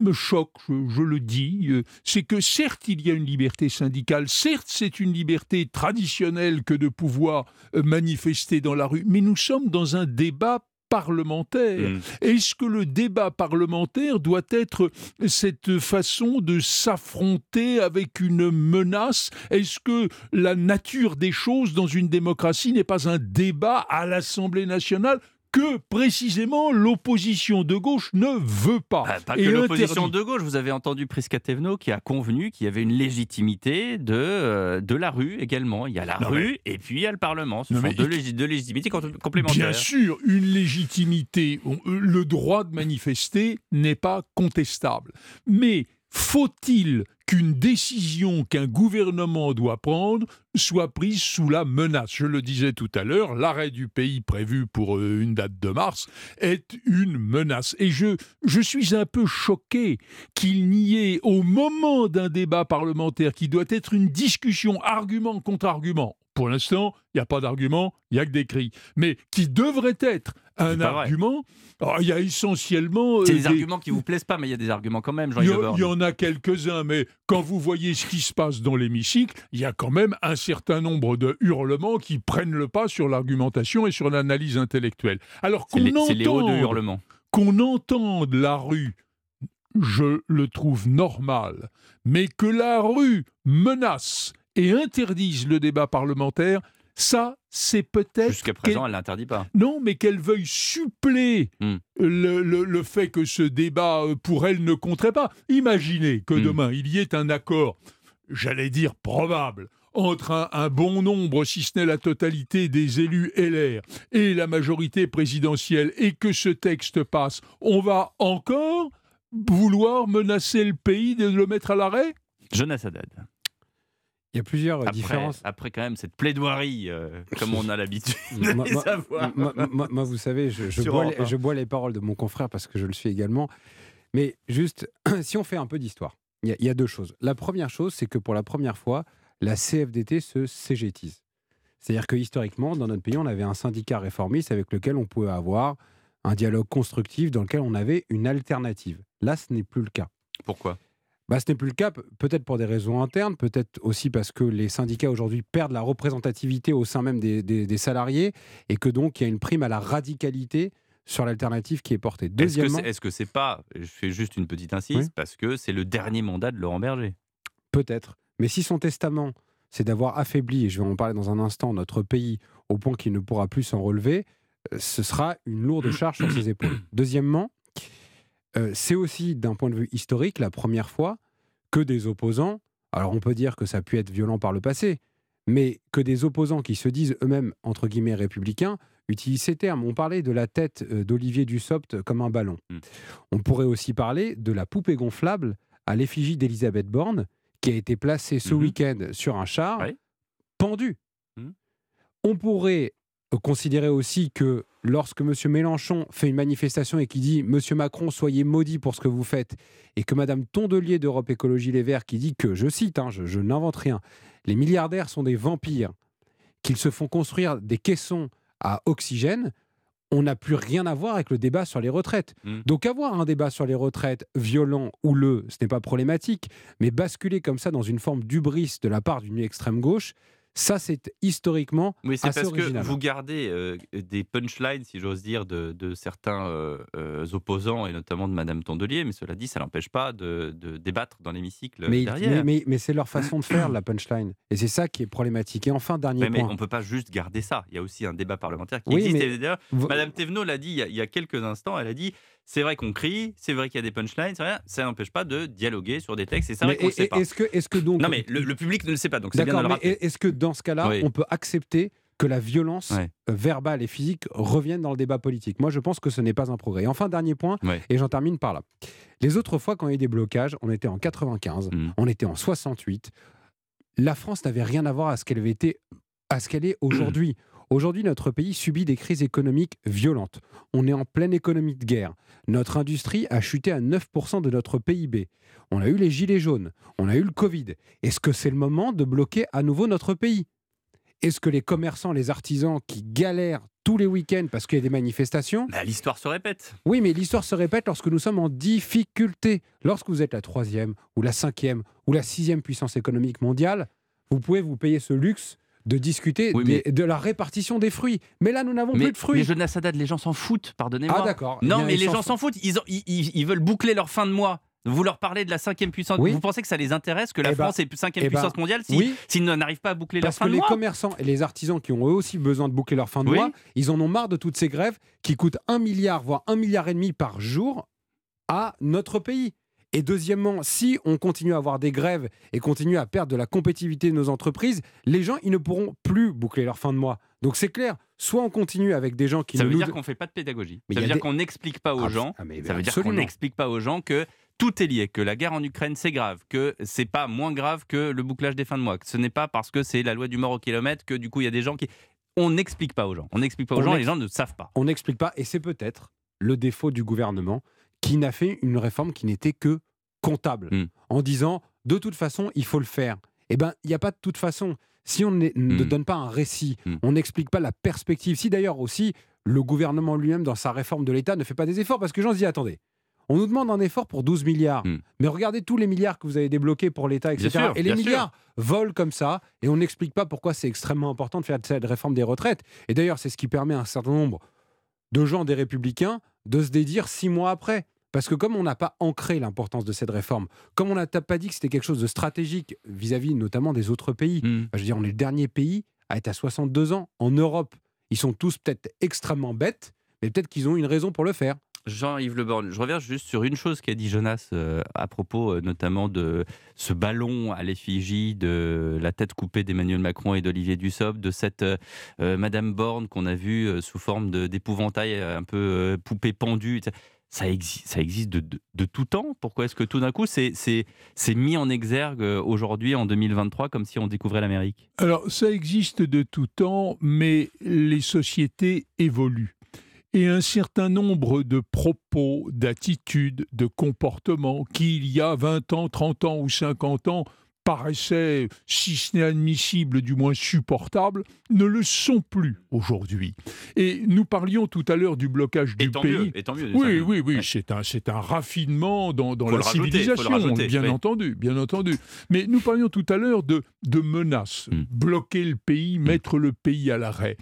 me choque, je, je le dis, euh, c'est que certes il y a une liberté syndicale, certes c'est une liberté traditionnelle que de pouvoir euh, manifester dans la rue, mais nous sommes dans un débat parlementaire. Mm. Est-ce que le débat parlementaire doit être cette façon de s'affronter avec une menace? Est-ce que la nature des choses dans une démocratie n'est pas un débat à l'Assemblée nationale? Que précisément l'opposition de gauche ne veut pas. Bah, Pas et que l'opposition de gauche. Vous avez entendu Prisca-Thévenot qui a convenu qu'il y avait une légitimité de, euh, de la rue également. Il y a la Non, rue mais- et puis il y a le Parlement. Ce Non, sont mais deux, deux légitimités com- complémentaires. Bien sûr, une légitimité, euh, le droit de manifester n'est pas contestable. Mais faut-il qu'une décision qu'un gouvernement doit prendre soit prise sous la menace? Je le disais tout à l'heure, l'arrêt du pays prévu pour euh, une date de mars est une menace. Et je, je suis un peu choqué qu'il n'y ait, au moment d'un débat parlementaire qui doit être une discussion argument contre argument, pour l'instant, il n'y a pas d'argument, il n'y a que des cris. Mais qui devrait être un argument, alors, il y a essentiellement... C'est euh, des arguments qui vous plaisent pas, mais il y a des arguments quand même, il y, il y en a quelques-uns, mais quand vous voyez ce qui se passe dans l'hémicycle, il y a quand même un certain nombre de hurlements qui prennent le pas sur l'argumentation et sur l'analyse intellectuelle. Alors C'est qu'on c'est entende- qu'on entende la rue, je le trouve normal, mais que la rue menace et interdise le débat parlementaire, ça, c'est peut-être... Jusqu'à présent, elle l'interdit pas. non, mais qu'elle veuille suppléer Hmm. le, le- le fait que ce débat, euh, pour elle, ne compterait pas. Imaginez que Hmm. demain, il y ait un accord, j'allais dire probable, entre un, un bon nombre, si ce n'est la totalité des élus LR et la majorité présidentielle, et que ce texte passe, on va encore vouloir menacer le pays de le mettre à l'arrêt? Jonas Haddad. Il y a plusieurs euh, Après, différences. après quand même cette plaidoirie, euh, [LAUGHS] comme on a l'habitude de Moi- les moi- avoir. moi- moi- moi, vous savez, je, bois les, un. je bois les paroles de mon confrère parce que je le suis également. Mais juste, [CLEARS THROAT] si on fait un peu d'histoire, il y, y a deux choses. La première chose, c'est que pour la première fois, la CFDT se cégétise. C'est-à-dire que historiquement, dans notre pays, on avait un syndicat réformiste avec lequel on pouvait avoir un dialogue constructif dans lequel on avait une alternative. Là, ce n'est plus le cas. Pourquoi? Bah, ce n'est plus le cas, pe- peut-être pour des raisons internes, peut-être aussi parce que les syndicats aujourd'hui perdent la représentativité au sein même des, des- des salariés et que donc il y a une prime à la radicalité sur l'alternative qui est portée. Est-ce que Deuxièmement, c'est est-ce que c'est pas, je fais juste une petite incise, Oui. parce que c'est le dernier mandat de Laurent Berger? Peut-être, mais si son testament, c'est d'avoir affaibli, et je vais en parler dans un instant, notre pays au point qu'il ne pourra plus s'en relever, euh, ce sera une lourde [CLEARS THROAT] charge sur ses épaules. Deuxièmement, euh, c'est aussi d'un point de vue historique la première fois que des opposants, alors on peut dire que ça a pu être violent par le passé, mais que des opposants qui se disent eux-mêmes, entre guillemets, républicains, utilisent ces termes. On parlait de la tête euh, d'Olivier Dussopt comme un ballon. Mm. On pourrait aussi parler de la poupée gonflable à l'effigie d'Elisabeth Borne, qui a été placée ce Mhm. week-end sur un char, Ouais. pendu. Mhm. On pourrait considérer aussi que lorsque M. Mélenchon fait une manifestation et qui dit Monsieur Macron, soyez maudit pour ce que vous faites, et que Mme Tondelier d'Europe Écologie Les Verts qui dit que, je cite, hein, je, je n'invente rien, les milliardaires sont des vampires, qu'ils se font construire des caissons à oxygène, on n'a plus rien à voir avec le débat sur les retraites. Mm. Donc avoir un débat sur les retraites violent, houleux, ce n'est pas problématique, mais basculer comme ça dans une forme d'ubris de la part d'une extrême gauche, Ça, c'est historiquement Oui, c'est parce original. que vous gardez euh, des punchlines, si j'ose dire, de, de certains euh, euh, opposants, et notamment de Madame Tondelier, mais cela dit, ça n'empêche pas de, de débattre dans l'hémicycle mais, derrière. mais, mais- mais c'est leur façon de faire, [CLEARS THROAT] la punchline. Et c'est ça qui est problématique. Et enfin, dernier mais point. on ne peut pas juste garder ça. Il y a aussi un débat parlementaire qui Oui, existe. mais Et d'ailleurs, vo- Madame Thévenot l'a dit il y, a, il y a quelques instants. Elle a dit c'est vrai qu'on crie, c'est vrai qu'il y a des punchlines, c'est vrai, ça n'empêche pas de dialoguer sur des textes. Et c'est vrai Mais qu'on ne est- sait pas. Est-ce que, est-ce que donc. Non, mais le, le public ne le sait pas, donc c'est bien de le mais rappeler. est-ce que dans ce cas-là, Oui. on peut accepter que la violence Ouais. euh, verbale et physique revienne dans le débat politique Moi, je pense que ce n'est pas un progrès. Et enfin, dernier point, Ouais. et j'en termine par là. Les autres fois, quand il y a eu des blocages, on était en 95, Mm. on était en 68. La France n'avait rien à voir à ce qu'elle avait été, à ce qu'elle est aujourd'hui. Aujourd'hui, notre pays subit des crises économiques violentes. On est en pleine économie de guerre. Notre industrie a chuté à 9% de notre PIB. On a eu les gilets jaunes. On a eu le Covid. Est-ce que c'est le moment de bloquer à nouveau notre pays? Est-ce que les commerçants, les artisans qui galèrent tous les week-ends parce qu'il y a des manifestations? Bah, L'histoire se répète. oui, mais l'histoire se répète lorsque nous sommes en difficulté. Lorsque vous êtes la troisième ou la cinquième ou la sixième puissance économique mondiale, vous pouvez vous payer ce luxe de discuter Oui, des- de la répartition des fruits. Mais là, nous n'avons plus de fruits. mais Jonas Haddad, les gens s'en foutent, pardonnez-moi. Ah, d'accord. Eh Non, mais les gens s'en foutent. Ils, ont- ils- ils- ils veulent boucler leur fin de mois. Vous leur parlez de la cinquième puissance. Oui. Vous pensez que ça les intéresse que la Eh ben, France est cinquième eh ben, puissance mondiale si- oui. s'ils n'arrivent pas à boucler leur Parce fin que de les mois commerçants et les artisans qui ont eux aussi besoin de boucler leur fin de Oui. mois, ils en ont marre de toutes ces grèves qui coûtent un milliard, voire un milliard et demi par jour à notre pays. Et deuxièmement, si on continue à avoir des grèves et continue à perdre de la compétitivité de nos entreprises, les gens, ils ne pourront plus boucler leur fin de mois. Donc c'est clair, soit on continue avec des gens qui Ça ne veut nous... dire qu'on fait pas de pédagogie. Mais ça il y veut a dire des- qu'on n'explique pas aux Ah, gens. ah, mais ça veut dire qu'on n'explique pas aux gens que tout est lié, que la guerre en Ukraine c'est grave, que c'est pas moins grave que le bouclage des fins de mois, que ce n'est pas parce que c'est la loi du mort au kilomètre que du coup il y a des gens qui. On n'explique pas aux gens. On n'explique pas aux On gens. ex- Les gens ne savent pas. On n'explique pas, et c'est peut-être le défaut du gouvernement qui n'a fait une réforme qui n'était que comptable, Hmm. en disant de toute façon, il faut le faire. Eh bien, il n'y a pas de toute façon. Si on ne Hmm. donne pas un récit, Hmm. on n'explique pas la perspective. Si d'ailleurs aussi, le gouvernement lui-même, dans sa réforme de l'État, ne fait pas des efforts, parce que les gens se disent attendez, on nous demande un effort pour 12 milliards, mais regardez tous les milliards que vous avez débloqués pour l'État, etc. Sûr, et les sûr. milliards volent comme ça, et on n'explique pas pourquoi c'est extrêmement important de faire cette réforme des retraites. Et d'ailleurs, c'est ce qui permet à un certain nombre de gens des républicains de se dédire six mois après. Parce que comme on n'a pas ancré l'importance de cette réforme, comme on n'a pas dit que c'était quelque chose de stratégique vis-à-vis notamment des autres pays, Hmm. je veux dire, on est le dernier pays à être à 62 ans en Europe. Ils sont tous peut-être extrêmement bêtes, mais peut-être qu'ils ont une raison pour le faire. Jean-Yves Le Borne, je reviens juste sur une chose qu'a dit Jonas euh, à propos euh, notamment de ce ballon à l'effigie de la tête coupée d'Emmanuel Macron et d'Olivier Dussopt, de cette euh, Madame Borne qu'on a vue sous forme d'épouvantail, un peu poupée pendue. Ça, exi- ça existe de, de- tout temps. Pourquoi est-ce que tout d'un coup c'est mis en exergue aujourd'hui en 2023 comme si on découvrait l'Amérique? Alors, ça existe de tout temps, mais les sociétés évoluent. Et un certain nombre de propos, d'attitudes, de comportements qui, il y a 20 ans, 30 ans ou 50 ans, paraissaient, si ce n'est admissible, du moins supportables, ne le sont plus aujourd'hui. Et nous parlions tout à l'heure du blocage du tant pays. mieux, et tant mieux, oui, oui, oui, c'est un, c'est un raffinement dans, la rajouter, civilisation, rajouter, bien oui. entendu, bien entendu. Mais nous parlions tout à l'heure de, de menaces, Hmm. bloquer le pays, mettre le pays à l'arrêt.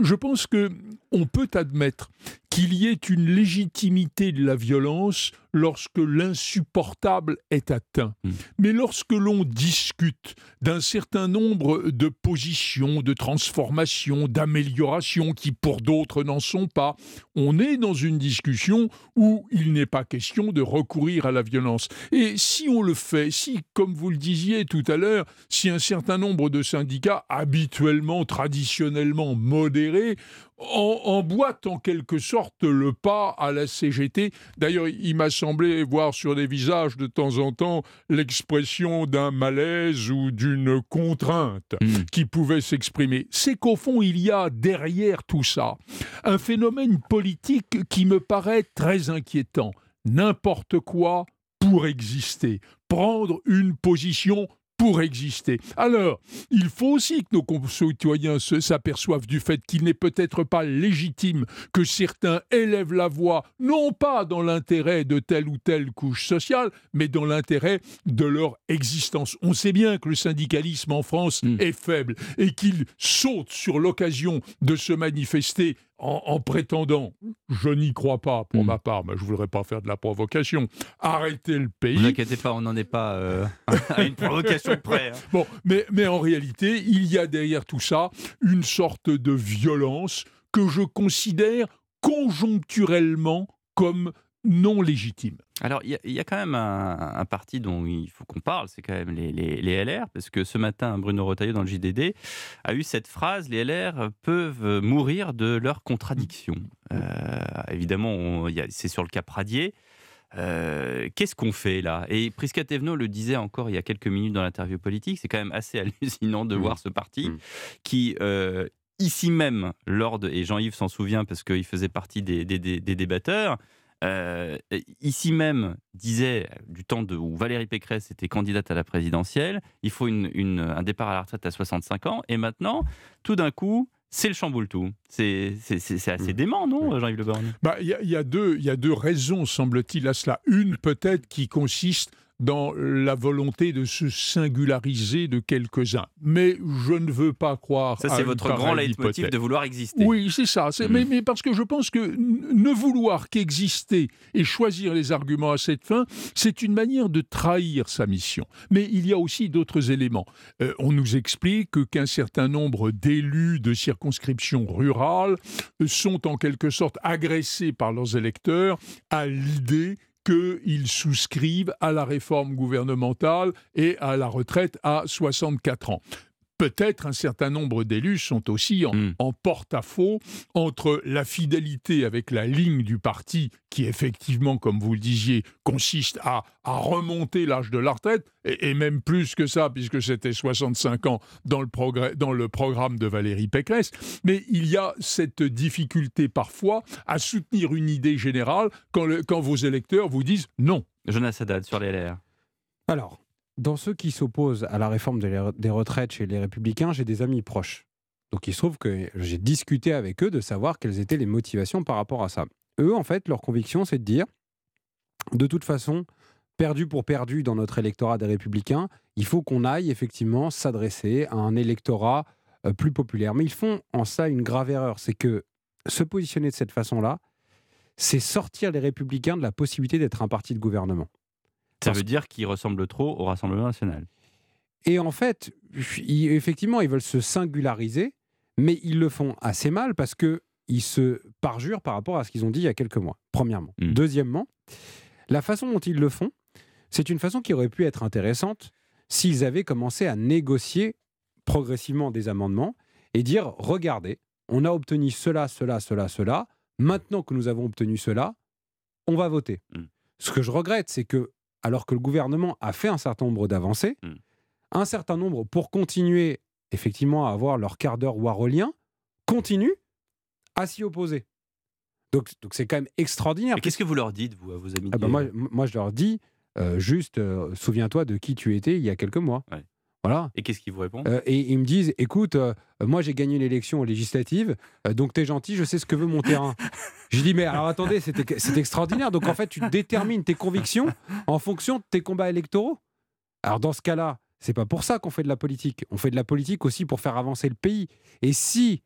Je pense que on peut admettre qu'il y ait une légitimité de la violence lorsque l'insupportable est atteint. Hmm. Mais lorsque l'on discute d'un certain nombre de positions, de transformations, d'améliorations qui pour d'autres n'en sont pas, on est dans une discussion où il n'est pas question de recourir à la violence. Et si on le fait, si, comme vous le disiez tout à l'heure, si un certain nombre de syndicats habituellement, traditionnellement modérés, en- emboîtent en quelque sorte le pas à la CGT. D'ailleurs, il m'a semblé voir sur des visages de temps en temps l'expression d'un malaise ou d'une contrainte Hmm. qui pouvait s'exprimer. C'est qu'au fond, il y a derrière tout ça un phénomène politique qui me paraît très inquiétant. N'importe quoi pour exister. Prendre une position pour exister. Alors, il faut aussi que nos concitoyens s'aperçoivent du fait qu'il n'est peut-être pas légitime que certains élèvent la voix, non pas dans l'intérêt de telle ou telle couche sociale, mais dans l'intérêt de leur existence. On sait bien que le syndicalisme en France est faible et qu'il saute sur l'occasion de se manifester en, en prétendant, je n'y crois pas pour ma part, mais je ne voudrais pas faire de la provocation, arrêter le pays. Ne vous inquiétez pas, on n'en est pas euh, [LAUGHS] à une provocation près. hein. Bon, mais, mais en réalité, il y a derrière tout ça une sorte de violence que je considère conjoncturellement comme non légitime. Alors, il y, a- il y a quand même un, un parti dont il faut qu'on parle, c'est quand même les, les- les LR, parce que ce matin, Bruno Retailleau, dans le JDD, a eu cette phrase les LR peuvent mourir de leurs contradictions. Euh, évidemment, c'est sur le cas Pradier. Euh, Qu'est-ce qu'on fait là? Et Prisca Thévenot le disait encore il y a quelques minutes dans l'interview politique, c'est quand même assez [LAUGHS] hallucinant de voir ce parti qui, euh, ici même, lors de, et Jean-Yves s'en souvient parce qu'il faisait partie des, des- des- des débatteurs, euh, ici même disait, du temps de, où Valérie Pécresse était candidate à la présidentielle, il faut une- une- un départ à la retraite à 65 ans, et maintenant, tout d'un coup, c'est le chamboule tout. C'est assez dément, non, Jean-Yves Le Bah, Il y, a- il y a deux- y a deux raisons, semble-t-il, à cela. Une, peut-être, qui consiste dans la volonté de se singulariser de quelques-uns. Mais je ne veux pas croire. Ça, c'est votre grand leitmotiv de vouloir exister. Oui, c'est ça. C'est- Mm. mais, mais parce que je pense que ne vouloir qu'exister et choisir les arguments à cette fin, c'est une manière de trahir sa mission. Mais il y a aussi d'autres éléments. Euh, on nous explique que- qu'un certain nombre d'élus de circonscriptions rurales euh, sont en quelque sorte agressés par leurs électeurs à l'idée qu'ils souscrivent à la réforme gouvernementale et à la retraite à 64 ans peut-être un certain nombre d'élus sont aussi en, en porte-à-faux entre la fidélité avec la ligne du parti, qui effectivement, comme vous le disiez, consiste à, à remonter l'âge de la retraite, et, et même plus que ça, puisque c'était 65 ans dans le, progrès- dans le programme de Valérie Pécresse. Mais il y a cette difficulté parfois à soutenir une idée générale quand, le- quand vos électeurs vous disent non. Jonas Haddad sur les LR. Alors, dans ceux qui s'opposent à la réforme des retraites chez les Républicains, j'ai des amis proches. Donc il se trouve que j'ai discuté avec eux de savoir quelles étaient les motivations par rapport à ça. Eux, en fait, leur conviction, c'est de dire, de toute façon, perdu pour perdu dans notre électorat des Républicains, il faut qu'on aille effectivement s'adresser à un électorat euh, plus populaire. Mais ils font en ça une grave erreur, c'est que se positionner de cette façon-là, c'est sortir les Républicains de la possibilité d'être un parti de gouvernement. Ça veut dire qu'ils ressemblent trop au Rassemblement national. Et en fait, ils- effectivement, ils veulent se singulariser, mais ils le font assez mal parce que ils se parjurent par rapport à ce qu'ils ont dit il y a quelques mois. Premièrement. Deuxièmement, la façon dont ils le font, c'est une façon qui aurait pu être intéressante s'ils avaient commencé à négocier progressivement des amendements et dire regardez, on a obtenu cela, cela, cela, cela. Maintenant que nous avons obtenu cela, on va voter. Ce que je regrette, c'est que, alors que le gouvernement a fait un certain nombre d'avancées, un certain nombre, pour continuer effectivement à avoir leur quart d'heure warolien, continuent à s'y opposer. Donc donc c'est quand même extraordinaire. Qu'est-ce que vous leur dites, vous, à vos amis Ah moi, moi, je leur dis, euh, juste, euh, souviens-toi de qui tu étais il y a quelques mois. Voilà. Et qu'est-ce qu'ils vous répondent Euh, et ils me disent, écoute, euh, moi j'ai gagné l'élection aux législatives, euh, donc t'es gentil, je sais ce que veut mon terrain. Je dis, mais alors attendez, c'est extraordinaire. Donc en fait, tu détermines tes convictions en fonction de tes combats électoraux. Alors dans ce cas-là, c'est pas pour ça qu'on fait de la politique. On fait de la politique aussi pour faire avancer le pays. Et si,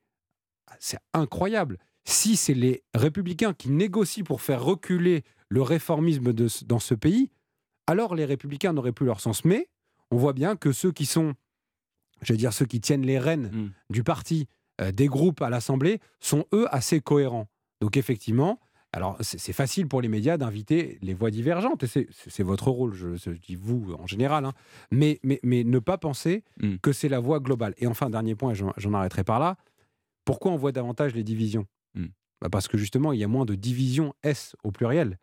c'est incroyable, si c'est les républicains qui négocient pour faire reculer le réformisme de dans ce pays, alors les républicains n'auraient plus leur sens. Mais on voit bien que ceux qui sont, je veux dire, ceux qui tiennent les rênes du parti, euh, des groupes à l'Assemblée, sont eux assez cohérents. Donc effectivement, alors c'est facile pour les médias d'inviter les voix divergentes, et c'est- votre rôle, je, je dis vous en général, hein. mais, mais, mais ne pas penser que c'est la voix globale. Et enfin, dernier point, j'en arrêterai par là, pourquoi on voit davantage les divisions? Bah Parce que justement, il y a moins de divisions S au pluriel.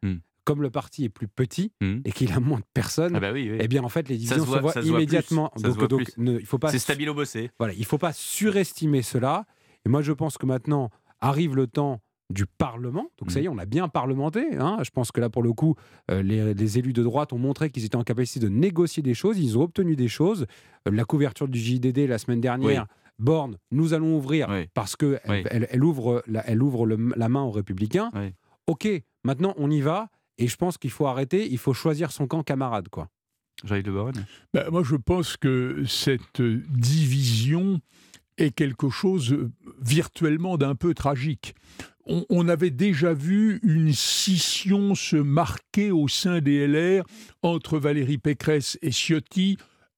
Comme le parti est plus petit et qu'il a moins de personnes, Ah bah oui, oui. eh bien en fait les se divisions voit- se voient se immédiatement. Se donc donc, ne- il faut pas C'est stabilo bossé. voilà, il ne faut pas surestimer cela. Et moi, je pense que maintenant arrive le temps du Parlement. Donc ça y est, Mmh. on a bien parlementé. hein. Je pense que là, pour le coup, euh, les, les élus de droite ont montré qu'ils étaient en capacité de négocier des choses. Ils ont obtenu des choses. Euh, la couverture du JDD la semaine dernière, Borne, nous allons ouvrir parce que elle, Oui. elle- elle ouvre, la, elle ouvre le- la main aux Républicains. Ok, maintenant on y va. Et je pense qu'il faut arrêter. Il faut choisir son camp camarade, quoi. Jean-Yves Le Borgne Ben, moi, je pense que cette division est quelque chose euh, virtuellement d'un peu tragique. On, on avait déjà vu une scission se marquer au sein des LR entre Valérie Pécresse et Ciotti.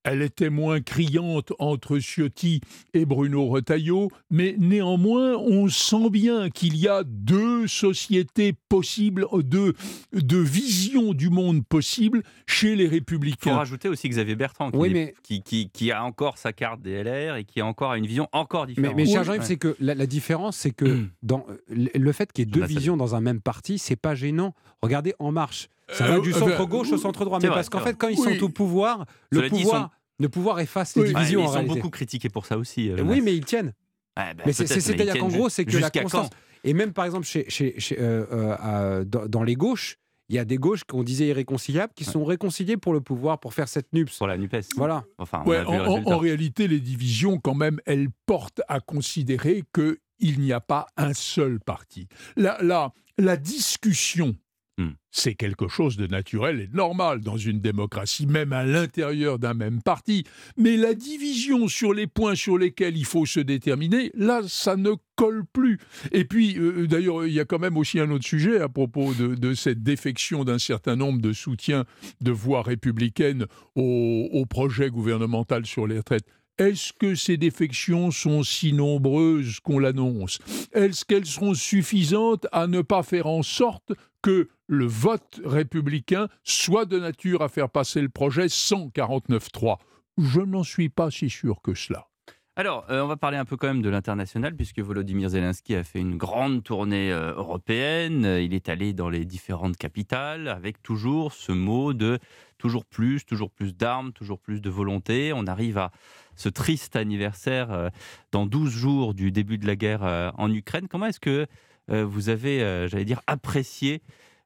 Elle était moins criante entre Ciotti et Bruno Retailleau, mais néanmoins, on sent bien qu'il y a deux sociétés possibles, deux, deux visions du monde possibles chez les Il faut républicains. rajouter aussi Xavier Bertrand, qui, Oui, est- mais- qui, qui- qui a encore sa carte des LR et qui a encore une vision encore Mais, différente. mais cher Oui. Jean-Yves, Ouais. c'est que la, la différence, c'est que dans le- fait qu'il y ait deux visions dans un même parti, c'est pas gênant. Regardez En Marche, ça Euh, va du euh, centre ben, gauche au centre droit, c'est mais vrai, parce qu'en fait, quand ils Oui. sont au pouvoir, le Cela dit, ils pouvoir, le pouvoir efface les Ouais, divisions en ils sont réalité. beaucoup critiqués pour ça aussi. euh, Oui, mais ils tiennent. Bah, mais c'est-à-dire qu'en gros, c'est que la constance. Et même par exemple, chez, chez- chez, euh, euh, dans, dans les gauches, il y a des gauches qu'on disait irréconciliables qui sont réconciliées pour le pouvoir, pour faire cette NUPS. Pour la NUPES. Voilà. Enfin, on Ouais, a vu en, le en- résultat. en réalité, les divisions, quand même, elles portent à considérer qu'il n'y a pas un seul parti. La, la, la discussion, Hmm. c'est quelque chose de naturel et de normal dans une démocratie, même à l'intérieur d'un même parti. Mais la division sur les points sur lesquels il faut se déterminer, là, ça ne colle plus. Et puis, euh, d'ailleurs, il y a quand même aussi un autre sujet à propos de, de cette défection d'un certain nombre de soutiens de voix républicaines au, au projet gouvernemental sur les retraites. Est-ce que ces défections sont si nombreuses qu'on l'annonce? Est-ce qu'elles seront suffisantes à ne pas faire en sorte que le vote républicain soit de nature à faire passer le projet sans 49-3 Je n'en suis pas si sûr que cela. Alors, euh, on va parler un peu quand même de l'international, puisque Volodymyr Zelensky a fait une grande tournée euh, européenne. Il est allé dans les différentes capitales, avec toujours ce mot de toujours plus, toujours plus d'armes, toujours plus de volonté. On arrive à ce triste anniversaire euh, dans 12 jours du début de la guerre euh, en Ukraine. Comment est-ce que euh, vous avez, j'allais dire, apprécié,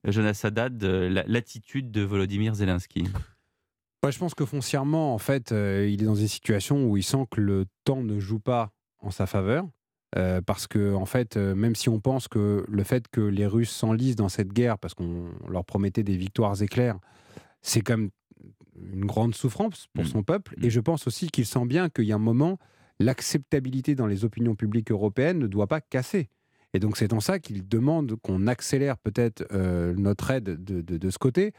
Jonas Haddad, la- l'attitude de Volodymyr Zelensky? Je pense que foncièrement, en fait, il est dans une situation où il sent que le temps ne joue pas en sa faveur. Parce que, en fait, même si on pense que le fait que les Russes s'enlisent dans cette guerre, parce qu'on leur promettait des victoires éclairs, c'est comme une grande souffrance pour Mm. son peuple. Et je pense aussi qu'il sent bien qu'il y a un moment, l'acceptabilité dans les opinions publiques européennes ne doit pas casser. Et donc c'est en ça qu'il demande qu'on accélère peut-être euh, notre aide de, de- de ce côté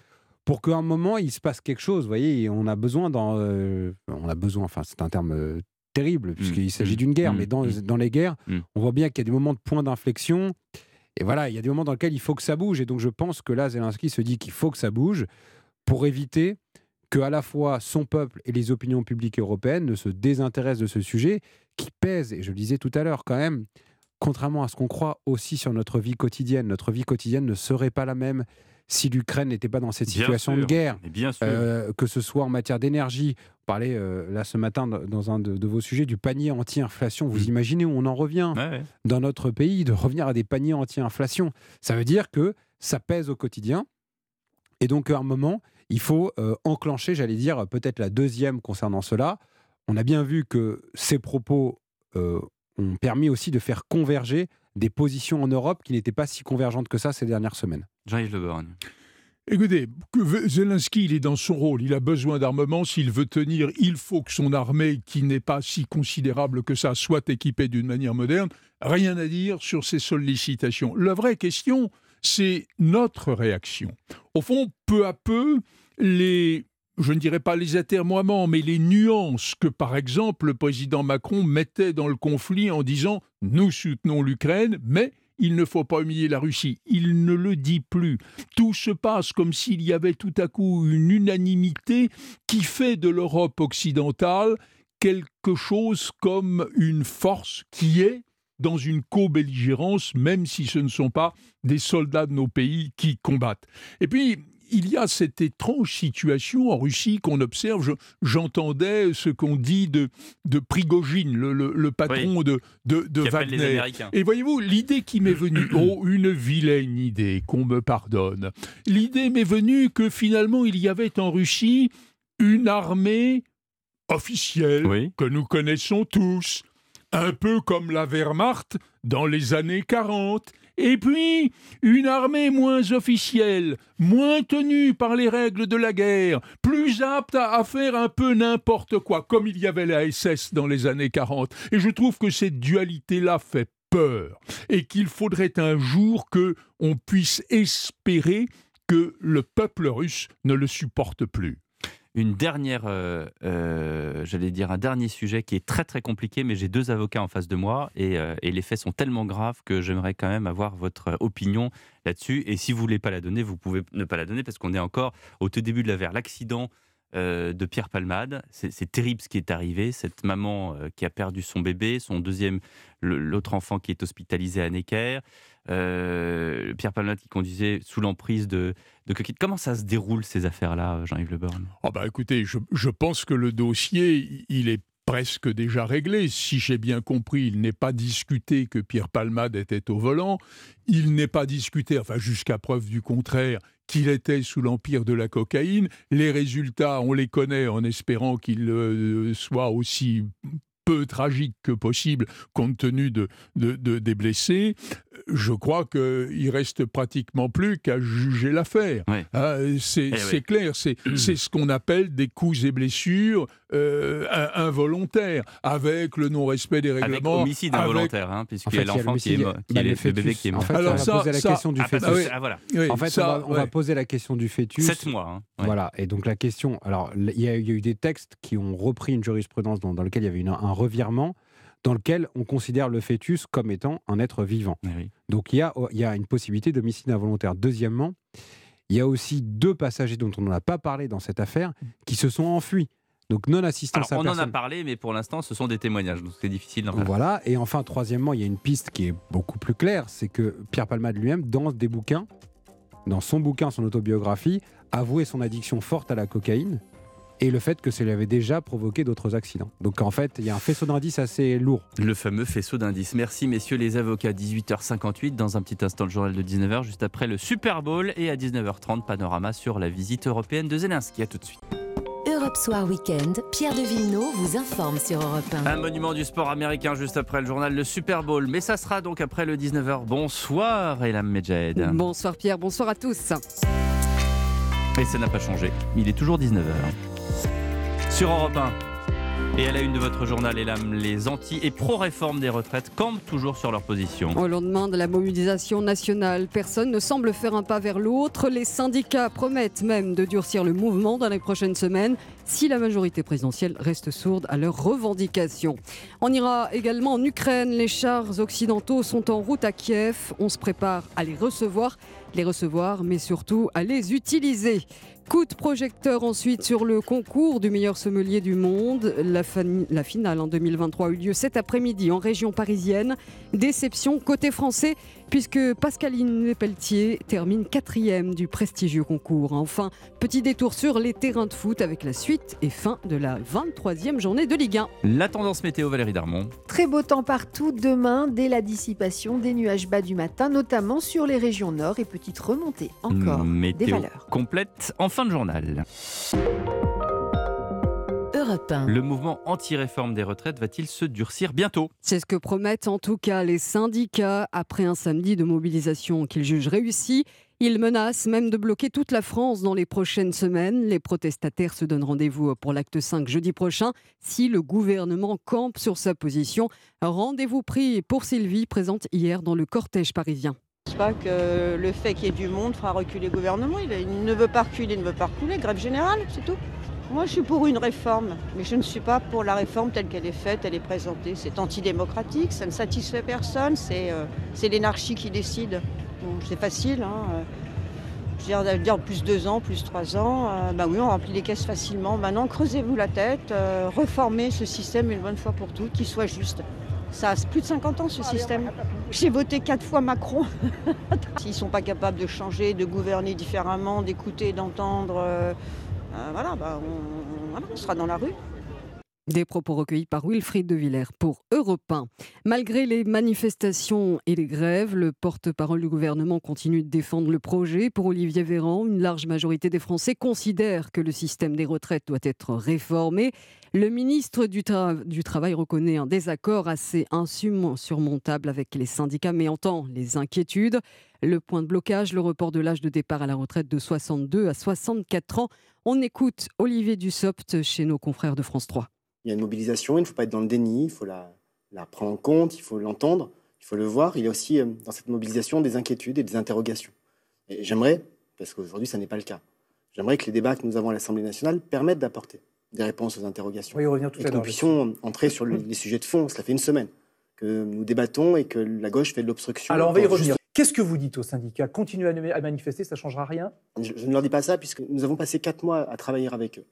pour qu'à un moment il se passe quelque chose. Vous voyez, on a besoin dans, euh, on a besoin. Enfin, c'est un terme euh, terrible puisqu'il s'agit mm, d'une guerre, mm, mais dans, mm. dans les guerres, Mm. on voit bien qu'il y a des moments de point d'inflexion. Et voilà, il y a des moments dans lesquels il faut que ça bouge. Et donc je pense que là, Zelensky se dit qu'il faut que ça bouge pour éviter que à la fois son peuple et les opinions publiques européennes ne se désintéressent de ce sujet qui pèse, et je le disais tout à l'heure quand même, contrairement à ce qu'on croit aussi sur notre vie quotidienne. Notre vie quotidienne ne serait pas la même si l'Ukraine n'était pas dans cette situation de guerre. bien. Euh, que ce soit en matière d'énergie. On parlait euh, là ce matin dans- un de, de vos sujets du panier anti-inflation. Vous imaginez où on en revient Ouais, ouais. dans notre pays de revenir à des paniers anti-inflation. Ça veut dire que ça pèse au quotidien. Et donc, à un moment, il faut euh, enclencher, j'allais dire, peut-être la deuxième concernant cela. On a bien vu que ces propos euh, ont permis aussi de faire converger des positions en Europe qui n'étaient pas si convergentes que ça ces dernières semaines. Jean-Yves Le Borgne. Écoutez, que Zelensky, il est dans son rôle, il a besoin d'armement, s'il veut tenir, il faut que son armée, qui n'est pas si considérable que ça, soit équipée d'une manière moderne. Rien à dire sur ces sollicitations. La vraie question, c'est notre réaction. Au fond, peu à peu, les, je ne dirais pas les atermoiements, mais les nuances que, par exemple, le président Macron mettait dans le conflit en disant « nous soutenons l'Ukraine, mais il ne faut pas humilier la Russie ». Il ne le dit plus. Tout se passe comme s'il y avait tout à coup une unanimité qui fait de l'Europe occidentale quelque chose comme une force qui est dans une co-belligérance, même si ce ne sont pas des soldats de nos pays qui combattent. Et puis, il y a cette étrange situation en Russie qu'on observe. Je- J'entendais ce qu'on dit de, de Prigogine, le, le- le patron de, de, Wagner. Et voyez-vous, l'idée qui m'est venue, [CLEARS THROAT] oh, une vilaine idée, qu'on me pardonne. L'idée m'est venue que finalement, il y avait en Russie une armée officielle que nous connaissons tous, un peu comme la Wehrmacht dans les années 40. Et puis, une armée moins officielle, moins tenue par les règles de la guerre, plus apte à, faire un peu n'importe quoi, comme il y avait la SS dans les années 40. Et je trouve que cette dualité-là fait peur, et qu'il faudrait un jour que on puisse espérer que le peuple russe ne le supporte plus. Une dernière, euh, euh, j'allais dire un dernier sujet qui est très très compliqué, mais j'ai deux avocats en face de moi et, euh, et les faits sont tellement graves que j'aimerais quand même avoir votre opinion là-dessus. Et si vous voulez pas la donner, vous pouvez ne pas la donner parce qu'on est encore au tout début de l'affaire. L'accident de Pierre Palmade, c'est terrible ce qui est arrivé. Cette maman qui a perdu son bébé, son deuxième, l'autre enfant qui est hospitalisé à Necker. Euh, Pierre Palmade qui conduisait sous l'emprise de, de cocaïne. Comment ça se déroule ces affaires-là, Jean-Yves Le Borne Ah bah écoutez, je, je pense que le dossier, il est presque déjà réglé. Si j'ai bien compris, il n'est pas discuté que Pierre Palmade était au volant. Il n'est pas discuté, enfin jusqu'à preuve du contraire, qu'il était sous l'empire de la cocaïne. Les résultats, on les connaît en espérant qu'ils euh, soient aussi peu tragiques que possible compte tenu de, de- de- des blessés. Je crois qu'il reste pratiquement plus qu'à juger l'affaire. Hein, c'est Eh c'est oui. clair, c'est [CLEARS THROAT] c'est ce qu'on appelle des coups et blessures euh, in- involontaires, avec le non-respect des Avec règlements. homicide avec- involontaire, hein, puisqu'il En fait, y a l'enfant qui est, l'homicide, mo- qui est le bébé qui est En mort. fait, on va poser la question du ah, fœtus. ah, voilà. en fait, ça, on, va, on va poser la question du fœtus. Sept mois, hein. Ouais. Voilà. Et donc la question. Alors, il y, a il y a eu des textes qui ont repris une jurisprudence dans, dans lequel il y avait une- un revirement, dans lequel on considère le fœtus comme étant un être vivant. Donc il y a, il y a une possibilité d'homicide involontaire. Deuxièmement, il y a aussi deux passagers dont on n'a pas parlé dans cette affaire qui se sont enfuis. Donc Alors, non-assistance à on en a parlé, mais pour l'instant, ce sont des témoignages, donc c'est difficile d'en Voilà. Et enfin, troisièmement, il y a une piste qui est beaucoup plus claire, c'est que Pierre Palmade lui-même, dans des bouquins, dans son bouquin, son autobiographie, avouait son addiction forte à la cocaïne et le fait que ça lui avait déjà provoqué d'autres accidents. Donc en fait, il y a un faisceau d'indices assez lourd. Le fameux faisceau d'indices. Merci messieurs les avocats. 18h58, dans un petit instant le journal de 19h, juste après le Super Bowl et à 19h30, panorama sur la visite européenne de Zelensky. À tout de suite. Europe Soir Weekend, Pierre de Villeneuve vous informe sur Europe 1. Un monument du sport américain juste après le journal, le Super Bowl. Mais ça sera donc après le 19h. Bonsoir Elam Medjed. Bonsoir Pierre, bonsoir à tous. Et ça n'a pas changé. Il est toujours 19h. Sur Europe 1. Et à la une de votre journal, Elam, les anti- et pro-réformes des retraites campent toujours sur leur position. Au lendemain de la mobilisation nationale, personne ne semble faire un pas vers l'autre. Les syndicats promettent même de durcir le mouvement dans les prochaines semaines si la majorité présidentielle reste sourde à leurs revendications. On ira également en Ukraine. Les chars occidentaux sont en route à Kiev. On se prépare à les recevoir, les recevoir, mais surtout à les utiliser. Coup de projecteur ensuite sur le concours du meilleur sommelier du monde. La, finale en 2023 a eu lieu cet après-midi en région parisienne. Déception côté français puisque Pascaline Lepelletier termine quatrième du prestigieux concours. Enfin, petit détour sur les terrains de foot avec la suite et fin de la 23e journée de Ligue 1. La tendance météo, Valérie Darmon. Très beau temps partout demain dès la dissipation des nuages bas du matin, notamment sur les régions nord et petite remontée encore des Météo valeurs. complète en fin de journal. Europe 1. Le mouvement anti-réforme des retraites va-t-il se durcir bientôt? C'est ce que promettent en tout cas les syndicats après un samedi de mobilisation qu'ils jugent réussi. Ils menacent même de bloquer toute la France dans les prochaines semaines. Les protestataires se donnent rendez-vous pour l'acte 5 jeudi prochain si le gouvernement campe sur sa position. Rendez-vous pris pour Sylvie, présente hier dans le cortège parisien. Je pense pas que le fait qu'il y ait du monde fera reculer le gouvernement. Il, il ne veut pas reculer, il ne veut pas reculer. Grève générale, c'est tout. Moi, je suis pour une réforme, mais je ne suis pas pour la réforme telle qu'elle est faite, elle est présentée. C'est antidémocratique, ça ne satisfait personne, c'est euh, l'énarchie qui décide. Bon, c'est facile. Hein. euh, Je veux dire, plus deux ans, plus trois ans, euh, bah oui, on remplit les caisses facilement. Maintenant, creusez-vous la tête, euh, reformez ce système une bonne fois pour toutes, qu'il soit juste. Ça a plus de 50 ans ce système. J'ai voté quatre fois Macron. [LAUGHS] S'ils ne sont pas capables de changer, de gouverner différemment, d'écouter, d'entendre, voilà, bah, voilà, on sera dans la rue. Des propos recueillis par Wilfried de Villers pour Europe 1. Malgré les manifestations et les grèves, le porte-parole du gouvernement continue de défendre le projet. Pour Olivier Véran, une large majorité des Français considèrent que le système des retraites doit être réformé. Le ministre du Travail reconnaît un désaccord assez insurmontable avec les syndicats, mais entend les inquiétudes. Le point de blocage, le report de l'âge de départ à la retraite de 62 à 64 ans. On écoute Olivier Dussopt chez nos confrères de France 3. Il y a une mobilisation, il ne faut pas être dans le déni, il faut la, la prendre en compte, il faut l'entendre, il faut le voir. Il y a aussi euh, dans cette mobilisation des inquiétudes et des interrogations. Et j'aimerais, parce qu'aujourd'hui ça n'est pas le cas, j'aimerais que les débats que nous avons à l'Assemblée nationale permettent d'apporter des réponses aux interrogations. Y revenir tout et à que nous puissions entrer sur le- les sujets de fond. Cela fait une semaine que nous débattons et que la gauche fait de l'obstruction. Alors on va y revenir. Qu'est-ce que vous dites aux syndicats Continuez à, à manifester, ça ne changera rien? Je, je ne leur dis pas ça puisque nous avons passé quatre mois à travailler avec eux.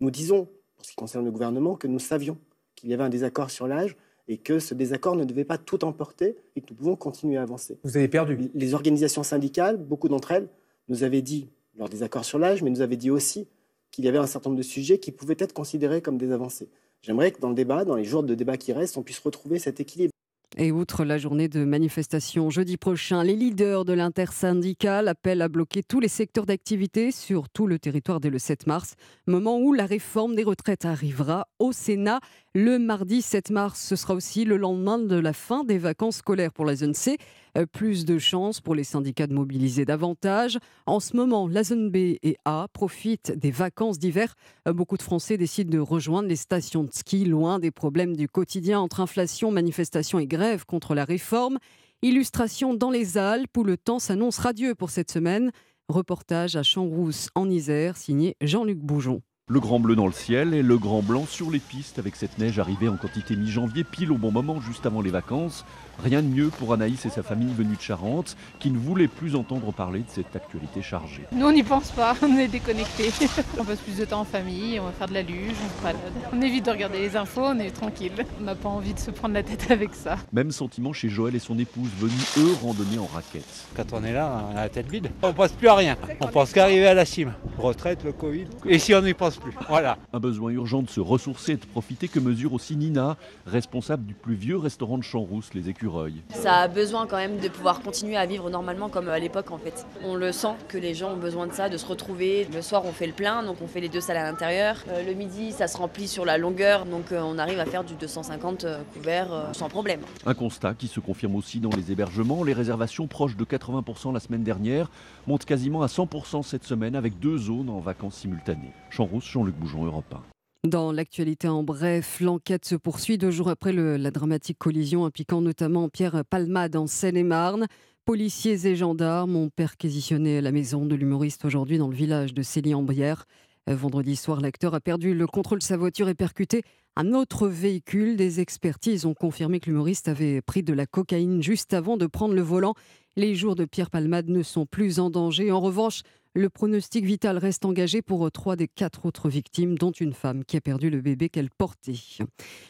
Nous disons, pour ce qui concerne le gouvernement, que nous savions qu'il y avait un désaccord sur l'âge et que ce désaccord ne devait pas tout emporter et que nous pouvons continuer à avancer. Vous avez perdu. Les organisations syndicales, beaucoup d'entre elles, nous avaient dit leur désaccord sur l'âge, mais nous avaient dit aussi qu'il y avait un certain nombre de sujets qui pouvaient être considérés comme des avancées. J'aimerais que dans le débat, dans les jours de débat qui restent, on puisse retrouver cet équilibre. Et outre la journée de manifestation jeudi prochain, les leaders de l'intersyndical appellent à bloquer tous les secteurs d'activité sur tout le territoire dès le 7 mars, moment où la réforme des retraites arrivera au Sénat. Le mardi 7 mars, ce sera aussi le lendemain de la fin des vacances scolaires pour la zone C. Euh, Plus de chances pour les syndicats de mobiliser davantage. En ce moment, la zone B et A profitent des vacances d'hiver. Euh, Beaucoup de Français décident de rejoindre les stations de ski loin des problèmes du quotidien entre inflation, manifestation et grève contre la réforme. Illustration dans les Alpes où le temps s'annonce radieux pour cette semaine. Reportage à Champs-Rousse en Isère, signé Jean-Luc Boujon. Le grand bleu dans le ciel et le grand blanc sur les pistes avec cette neige arrivée en quantité mi-janvier, pile au bon moment, juste avant les vacances. Rien de mieux pour Anaïs et sa famille venue de Charente, qui ne voulaient plus entendre parler de cette actualité chargée. Nous, on n'y pense pas, [LAUGHS] on est déconnectés. [LAUGHS] on passe plus de temps en famille, on va faire de la luge, on se balade. On évite de regarder les infos, on est tranquille. On n'a pas envie de se prendre la tête avec ça. Même sentiment chez Joël et son épouse, venus eux randonner en raquette. Quand on est là, on a la tête vide. On pense plus à rien. On pense qu'arriver à la cime. Retraite, le Covid. Et si on n'y pense plus. Voilà. Un besoin urgent de se ressourcer et de profiter que mesure aussi Nina, responsable du plus vieux restaurant de Champs-Rousse, les Écureuils. Ça a besoin quand même de pouvoir continuer à vivre normalement comme à l'époque en fait. On le sent que les gens ont besoin de ça, de se retrouver. Le soir on fait le plein, donc on fait les deux salles à l'intérieur. Euh, le midi ça se remplit sur la longueur, donc euh, on arrive à faire du 250 euh, couverts euh, sans problème. Un constat qui se confirme aussi dans les hébergements. Les réservations proches de 80% la semaine dernière montent quasiment à 100% cette semaine avec deux zones en vacances simultanées. Champs-Rousse, Jean-Luc Boujon, Europe 1. Dans l'actualité en bref, l'enquête se poursuit deux jours après la dramatique collision impliquant notamment Pierre Palmade en Seine-et-Marne. Policiers et gendarmes ont perquisitionné la maison de l'humoriste aujourd'hui dans le village de Célie-en-Brière. Euh, Vendredi soir, l'acteur a perdu le contrôle de sa voiture et percuté un autre véhicule. Des expertises ont confirmé que l'humoriste avait pris de la cocaïne juste avant de prendre le volant. Les jours de Pierre Palmade ne sont plus en danger. En revanche, le pronostic vital reste engagé pour euh, trois des quatre autres victimes, dont une femme qui a perdu le bébé qu'elle portait.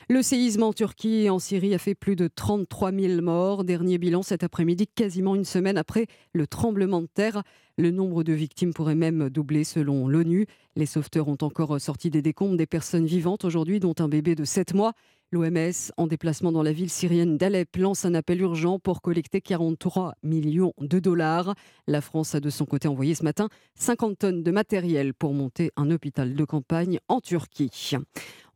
Le séisme en Turquie et en Syrie a fait plus de 33 000 morts. Dernier bilan cet après-midi, quasiment une semaine après le tremblement de terre. Le nombre de victimes pourrait même doubler selon l'ONU. Les sauveteurs ont encore sorti des décombres des personnes vivantes aujourd'hui, dont un bébé de 7 mois. L'OMS, en déplacement dans la ville syrienne d'Alep, lance un appel urgent pour collecter 43 millions de dollars. La France a de son côté envoyé ce matin 50 tonnes de matériel pour monter un hôpital de campagne en Turquie.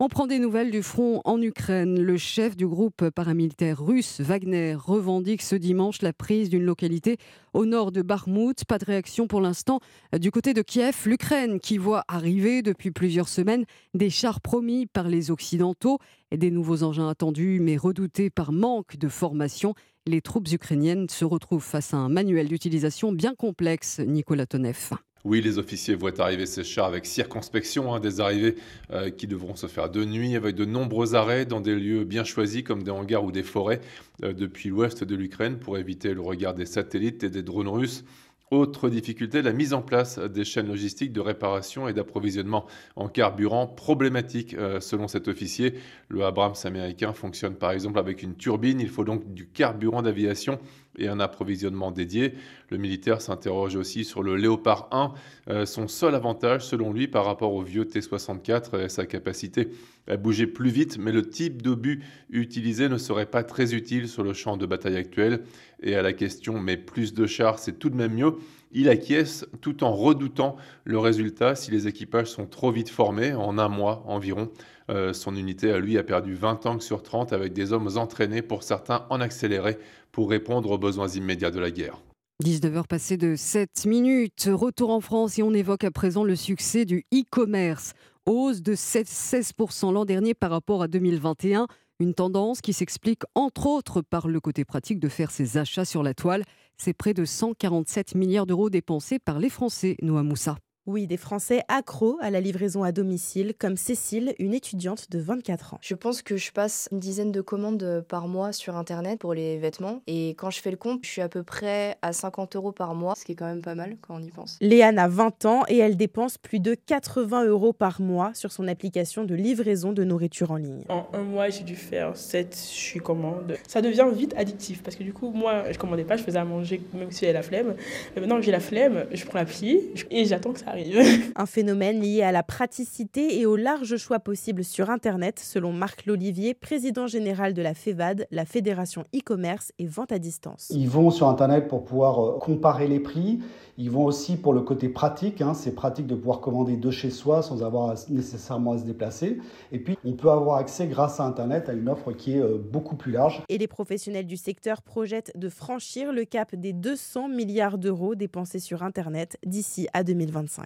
On prend des nouvelles du front en Ukraine. Le chef du groupe paramilitaire russe Wagner revendique ce dimanche la prise d'une localité au nord de Bakhmut. Pas de réaction pour l'instant du côté de Kiev. L'Ukraine qui voit arriver depuis plusieurs semaines des chars promis par les Occidentaux et des nouveaux engins attendus mais redoutés par manque de formation. Les troupes ukrainiennes se retrouvent face à un manuel d'utilisation bien complexe, Nicolas Tonev. Oui, les officiers voient arriver ces chars avec circonspection, hein, des arrivées euh, qui devront se faire de nuit avec de nombreux arrêts dans des lieux bien choisis comme des hangars ou des forêts euh, depuis l'ouest de l'Ukraine pour éviter le regard des satellites et des drones russes. Autre difficulté, la mise en place des chaînes logistiques de réparation et d'approvisionnement en carburant problématique euh, selon cet officier. Le Abrams américain fonctionne par exemple avec une turbine, il faut donc du carburant d'aviation et un approvisionnement dédié. Le militaire s'interroge aussi sur le Léopard 1, euh, son seul avantage selon lui par rapport au vieux T-64 est sa capacité bouger plus vite, mais le type d'obus utilisé ne serait pas très utile sur le champ de bataille actuel. Et à la question mais plus de chars, c'est tout de même mieux, il acquiesce tout en redoutant le résultat si les équipages sont trop vite formés, en un mois environ. Euh, son unité, à lui, a perdu 20 tanks sur 30 avec des hommes entraînés, pour certains en accéléré, pour répondre aux besoins immédiats de la guerre. 19h passées de 7 minutes. Retour en France et on évoque à présent le succès du e-commerce. Hausse de 16% l'an dernier par rapport à 2021. Une tendance qui s'explique entre autres par le côté pratique de faire ses achats sur la toile. C'est près de 147 milliards d'euros dépensés par les Français, Noah Moussa. Oui, des Français accros à la livraison à domicile, comme Cécile, une étudiante de 24 ans. Je pense que je passe une dizaine de commandes par mois sur Internet pour les vêtements. Et quand je fais le compte, je suis à peu près à 50 euros par mois, ce qui est quand même pas mal quand on y pense. Léane a 20 ans et elle dépense plus de 80 euros par mois sur son application de livraison de nourriture en ligne. En un mois, j'ai dû faire 7 je commandes. Ça devient vite addictif parce que du coup, moi, je commandais pas, je faisais à manger même si j'avais la flemme. Mais maintenant que j'ai la flemme, je prends l'appli et j'attends que ça [LAUGHS] Un phénomène lié à la praticité et au large choix possible sur Internet, selon Marc Lolivier, président général de la FEVAD, la Fédération e-commerce et vente à distance. Ils vont sur Internet pour pouvoir euh, comparer les prix. Ils vont aussi pour le côté pratique. Hein. C'est pratique de pouvoir commander de chez soi sans avoir nécessairement à se déplacer. Et puis, on peut avoir accès grâce à Internet à une offre qui est euh, beaucoup plus large. Et les professionnels du secteur projettent de franchir le cap des 200 milliards d'euros dépensés sur Internet d'ici à 2025.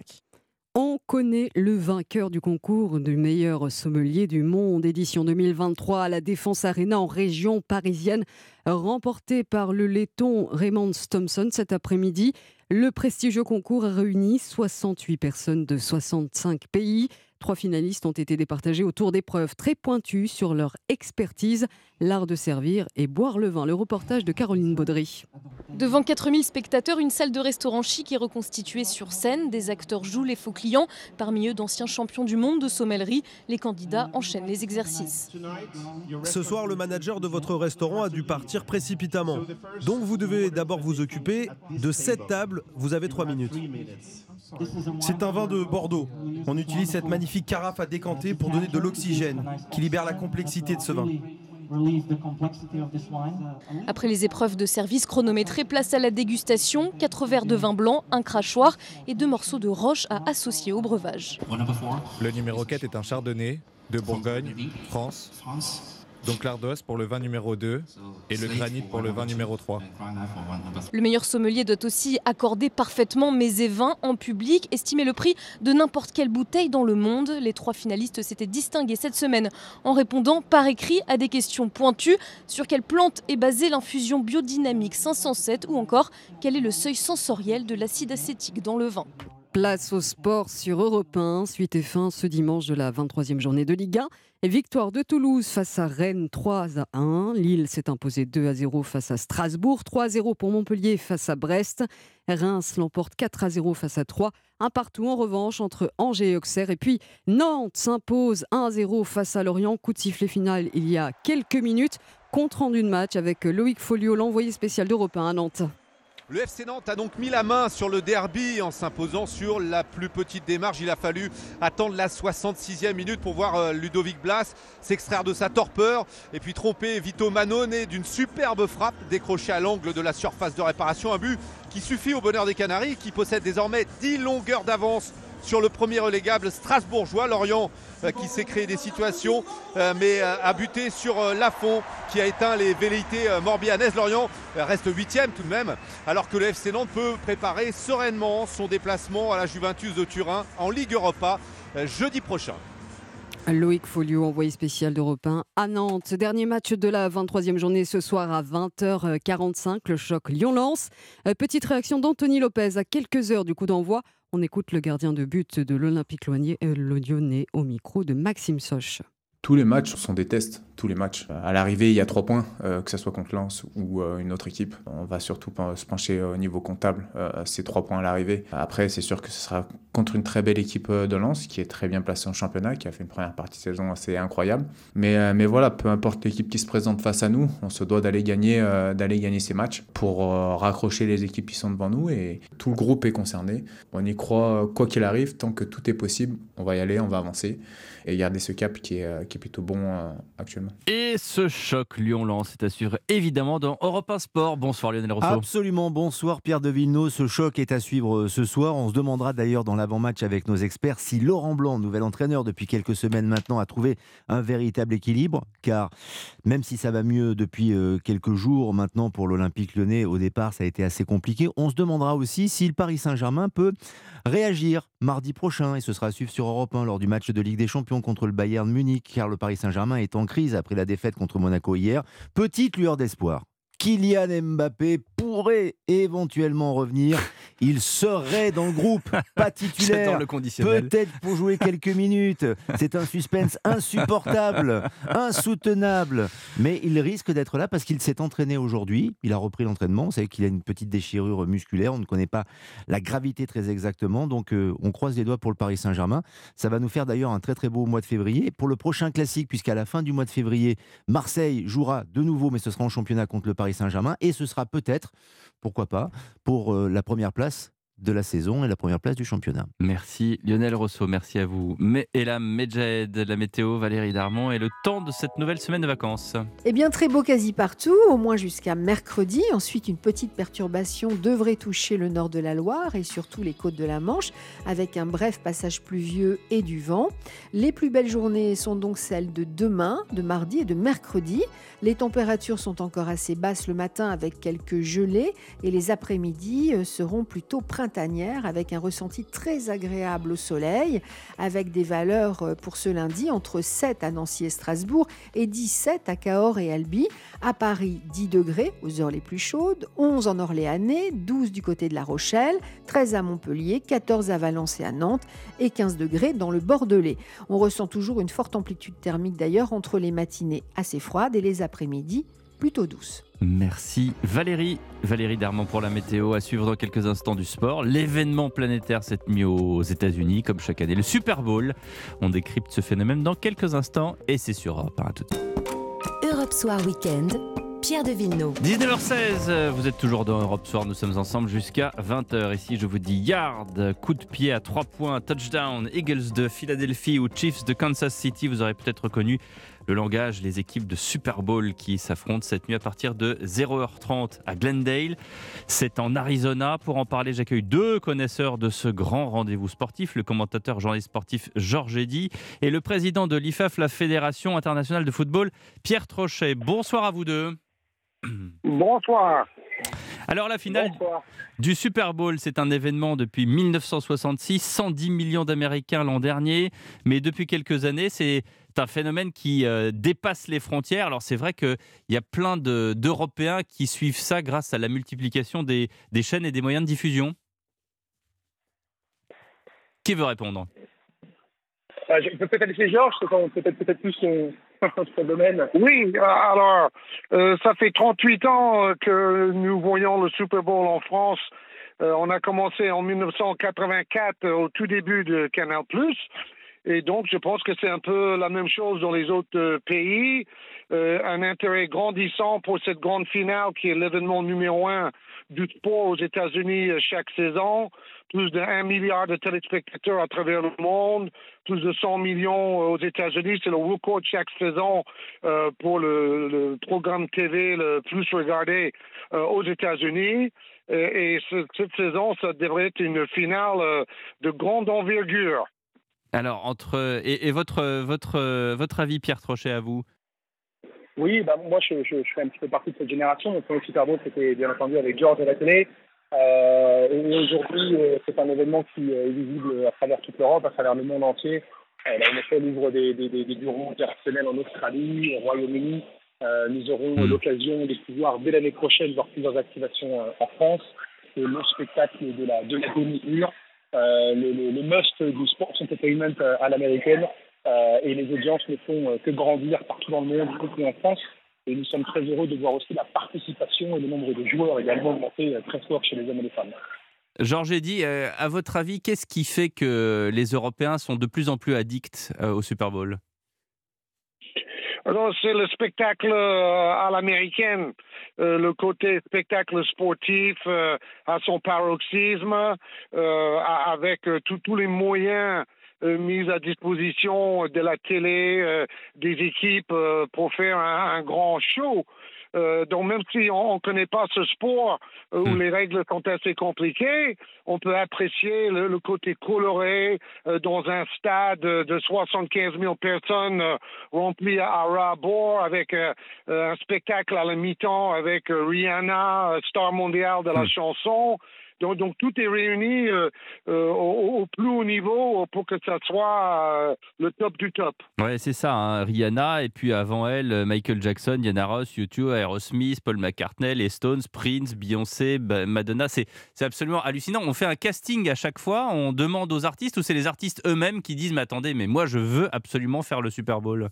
On connaît le vainqueur du concours du meilleur sommelier du monde, édition 2023 à la Défense Arena en région parisienne, remporté par le laiton Raymond Thompson cet après-midi. Le prestigieux concours a réuni 68 personnes de 65 pays. Trois finalistes ont été départagés autour d'épreuves très pointues sur leur expertise, l'art de servir et boire le vin. Le reportage de Caroline Baudry. Devant 4000 spectateurs, une salle de restaurant chic est reconstituée sur scène. Des acteurs jouent les faux clients. Parmi eux, d'anciens champions du monde de sommellerie. Les candidats enchaînent les exercices. Ce soir, le manager de votre restaurant a dû partir précipitamment. Donc vous devez d'abord vous occuper de cette table. Vous avez trois minutes. C'est un vin de Bordeaux. On utilise cette magnifique carafe à décanter pour donner de l'oxygène qui libère la complexité de ce vin. Après les épreuves de service chronométrées, place à la dégustation. Quatre verres de vin blanc, un crachoir et deux morceaux de roche à associer au breuvage. Le numéro 4 est un chardonnay de Bourgogne, France. Donc l'ardos pour le vin numéro 2 et le granit pour le vin numéro 3. Le meilleur sommelier doit aussi accorder parfaitement mets et vins en public, estimer le prix de n'importe quelle bouteille dans le monde. Les trois finalistes s'étaient distingués cette semaine en répondant par écrit à des questions pointues sur quelle plante est basée l'infusion biodynamique 507 ou encore quel est le seuil sensoriel de l'acide acétique dans le vin. Place au sport sur Europe 1, suite et fin ce dimanche de la 23e journée de Ligue 1. Victoire de Toulouse face à Rennes 3 à 1. Lille s'est imposée 2 à 0 face à Strasbourg. 3 à 0 pour Montpellier face à Brest. Reims l'emporte 4 à 0 face à 3. Un partout en revanche entre Angers et Auxerre. Et puis Nantes s'impose 1 à 0 face à Lorient. Coup de sifflet final il y a quelques minutes. Compte rendu de match avec Loïc Folio, l'envoyé spécial d'Europe 1 à Nantes. Le FC Nantes a donc mis la main sur le derby en s'imposant sur la plus petite démarche. Il a fallu attendre la 66e minute pour voir euh, Ludovic Blas s'extraire de sa torpeur et puis tromper Vito Manone d'une superbe frappe décrochée à l'angle de la surface de réparation. Un but qui suffit au bonheur des Canaries qui possède désormais 10 longueurs d'avance sur le premier relégable strasbourgeois. Lorient euh, qui s'est créé des situations, euh, mais euh, a buté sur Lafont qui a éteint les velléités morbihanaises. Lorient reste huitième tout de même, alors que le FC Nantes peut préparer sereinement son déplacement à la Juventus de Turin en Ligue Europa jeudi prochain. Loïc Folio, envoyé spécial d'Europe 1 à Nantes. Dernier match de la 23e journée ce soir à 20h45, le choc Lyon-Lens. Petite réaction d'Anthony Lopez à quelques heures du coup d'envoi. On écoute le gardien de but de l'Olympique Lyonnais au micro de Maxime Soch. Tous les matchs sont des tests tous les matchs. À l'arrivée, il y a trois points, euh, que ce soit contre Lens ou euh, une autre équipe. On va surtout se pencher au niveau comptable, euh, ces trois points à l'arrivée. Après, c'est sûr que ce sera contre une très belle équipe de Lens, qui est très bien placée en championnat, qui a fait une première partie de saison assez incroyable. Mais, mais voilà, peu importe l'équipe qui se présente face à nous, on se doit d'aller gagner, d'aller gagner ces matchs pour raccrocher les équipes qui sont devant nous. Et tout le groupe est concerné. On y croit, quoi qu'il arrive, tant que tout est possible, on va y aller, on va avancer et garder ce cap qui est, qui est plutôt bon actuellement. Et ce choc Lyon-Lens est assuré évidemment dans Europe 1 Sport. Bonsoir Lionel Rousseau. Absolument, bonsoir Pierre de Villeneuve. Ce choc est à suivre euh, ce soir. On se demandera d'ailleurs dans l'avant-match avec nos experts si Laurent Blanc, nouvel entraîneur depuis quelques semaines maintenant, a trouvé un véritable équilibre. Car même si ça va mieux depuis euh, quelques jours maintenant pour l'Olympique lyonnais, au départ ça a été assez compliqué. On se demandera aussi si le Paris Saint-Germain peut réagir mardi prochain. Et ce sera à suivre sur Europe 1 lors du match de Ligue des Champions contre le Bayern Munich. Car le Paris Saint-Germain est en crise après la défaite contre Monaco hier. Petite lueur d'espoir. Kylian Mbappé pourrait éventuellement revenir. Il serait dans le groupe, [LAUGHS] pas titulaire. Peut-être pour jouer quelques minutes. C'est un suspense insupportable, insoutenable. Mais il risque d'être là parce qu'il s'est entraîné aujourd'hui. Il a repris l'entraînement. Vous savez qu'il a une petite déchirure musculaire. On ne connaît pas la gravité très exactement. Donc euh, on croise les doigts pour le Paris Saint-Germain. Ça va nous faire d'ailleurs un très très beau mois de février. Pour le prochain classique, puisqu'à la fin du mois de février, Marseille jouera de nouveau, mais ce sera en championnat contre le Paris Saint-Germain. Et ce sera peut-être, pourquoi pas, pour euh, la première place de la saison et la première place du championnat. Merci Lionel Rousseau, merci à vous. Mais Elam Medjed, la météo, Valérie Darmon et le temps de cette nouvelle semaine de vacances. Eh bien très beau quasi partout, au moins jusqu'à mercredi. Ensuite, une petite perturbation devrait toucher le nord de la Loire et surtout les côtes de la Manche, avec un bref passage pluvieux et du vent. Les plus belles journées sont donc celles de demain, de mardi et de mercredi. Les températures sont encore assez basses le matin avec quelques gelées et les après-midi euh, seront plutôt printanières avec un ressenti très agréable au soleil, avec des valeurs euh, pour ce lundi entre 7 à Nancy et Strasbourg et 17 à Cahors et Albi. À Paris, 10 degrés aux heures les plus chaudes, 11 en Orléanais, 12 du côté de La Rochelle, 13 à Montpellier, 14 à Valence et à Nantes et 15 degrés dans le Bordelais. On ressent toujours une forte amplitude thermique d'ailleurs entre les matinées assez froides et les après-midi plutôt douces. Merci Valérie. Valérie Darmon pour la météo. À suivre dans quelques instants du sport. L'événement planétaire cette nuit aux États-Unis, comme chaque année, le Super Bowl. On décrypte ce phénomène dans quelques instants et c'est sur Europe À tout. Europe Soir Weekend. Pierre de Villeneuve. 19h16, vous êtes toujours dans Europe Soir, nous sommes ensemble jusqu'à 20h. Ici, je vous dis yard, coup de pied à 3 points, touchdown, Eagles de Philadelphie ou Chiefs de Kansas City. Vous aurez peut-être reconnu le langage, les équipes de Super Bowl qui s'affrontent cette nuit à partir de 0h30 à Glendale. C'est en Arizona. Pour en parler, j'accueille deux connaisseurs de ce grand rendez-vous sportif, le commentateur journaliste sportif Georges Eddy et le président de l'IFAF, la Fédération internationale de football, Pierre Trochet. Bonsoir à vous deux. Bonsoir. Alors la finale du Super Bowl, c'est un événement depuis 1966, 110 millions d'Américains l'an dernier, mais depuis quelques années, c'est un phénomène qui euh, dépasse les frontières. Alors c'est vrai qu'il y a plein d'Européens qui suivent ça grâce à la multiplication des, chaînes et des moyens de diffusion. Qui veut répondre? Euh, Je peux peut-être laisser Georges, c'est peut-être peut plus son, [LAUGHS] domaine. Oui, euh, alors ça fait 38 ans que nous voyons le Super Bowl en France. on a commencé en 1984 au tout début de Canal+. Et donc, je pense que c'est un peu la même chose dans les autres euh, pays. Euh, un intérêt grandissant pour cette grande finale qui est l'événement numéro un du sport aux États-Unis euh, chaque saison. Plus d'un milliard de téléspectateurs à travers le monde, plus de 100 millions aux États-Unis. C'est le record chaque saison pour le, programme TV le plus regardé aux États-Unis. Et, cette saison, ça devrait être une finale de grande envergure. Alors, entre et, votre, votre, votre avis, Pierre Trochet, à vous? Oui, bah, moi, je, je, fais un petit peu partie de cette génération. Mon premier Super Bowl, c'était bien entendu avec George à la télé. Euh, Aujourd'hui, euh, c'est un événement qui est visible à travers toute l'Europe, à travers le monde entier. Euh, en effet, l'ouvre des, des, des, bureaux opérationnels en Australie, au Royaume-Uni. Euh, nous aurons hmm. l'occasion de pouvoir, dès l'année prochaine, voir plusieurs activations en France. Le spectacle de la, de la demi-heure. Euh, le, le, must du sport entertainment euh, à l'américaine. et les audiences ne font que grandir partout dans le monde, y compris en France. Et nous sommes très heureux de voir aussi la participation et le nombre de joueurs également augmenter très fort chez les hommes et les femmes. Georges Eddy, à votre avis, qu'est-ce qui fait que les Européens sont de plus en plus addicts au Super Bowl? C'est le spectacle euh, à l'américaine, euh, le côté spectacle sportif euh, à son paroxysme, avec tous les moyens mis à disposition de la télé, des équipes pour faire un grand show. Euh, donc, même si on ne connaît pas ce sport euh, où hmm. les règles sont assez compliquées, on peut apprécier le, côté coloré euh, dans un stade de 75 000 personnes rempli à ras bord avec un spectacle à la mi-temps avec Rihanna, star mondiale de la hmm. chanson. Donc, tout est réuni euh, euh, au, plus haut niveau pour que ça soit euh, le top du top. Ouais, c'est ça. Hein. Rihanna, et puis avant elle, Michael Jackson, Diana Ross, YouTube, Aerosmith, Paul McCartney, les Stones, Prince, Beyoncé, Madonna. C'est absolument hallucinant. On fait un casting à chaque fois, on demande aux artistes, ou c'est les artistes eux-mêmes qui disent Mais attendez, mais moi, je veux absolument faire le Super Bowl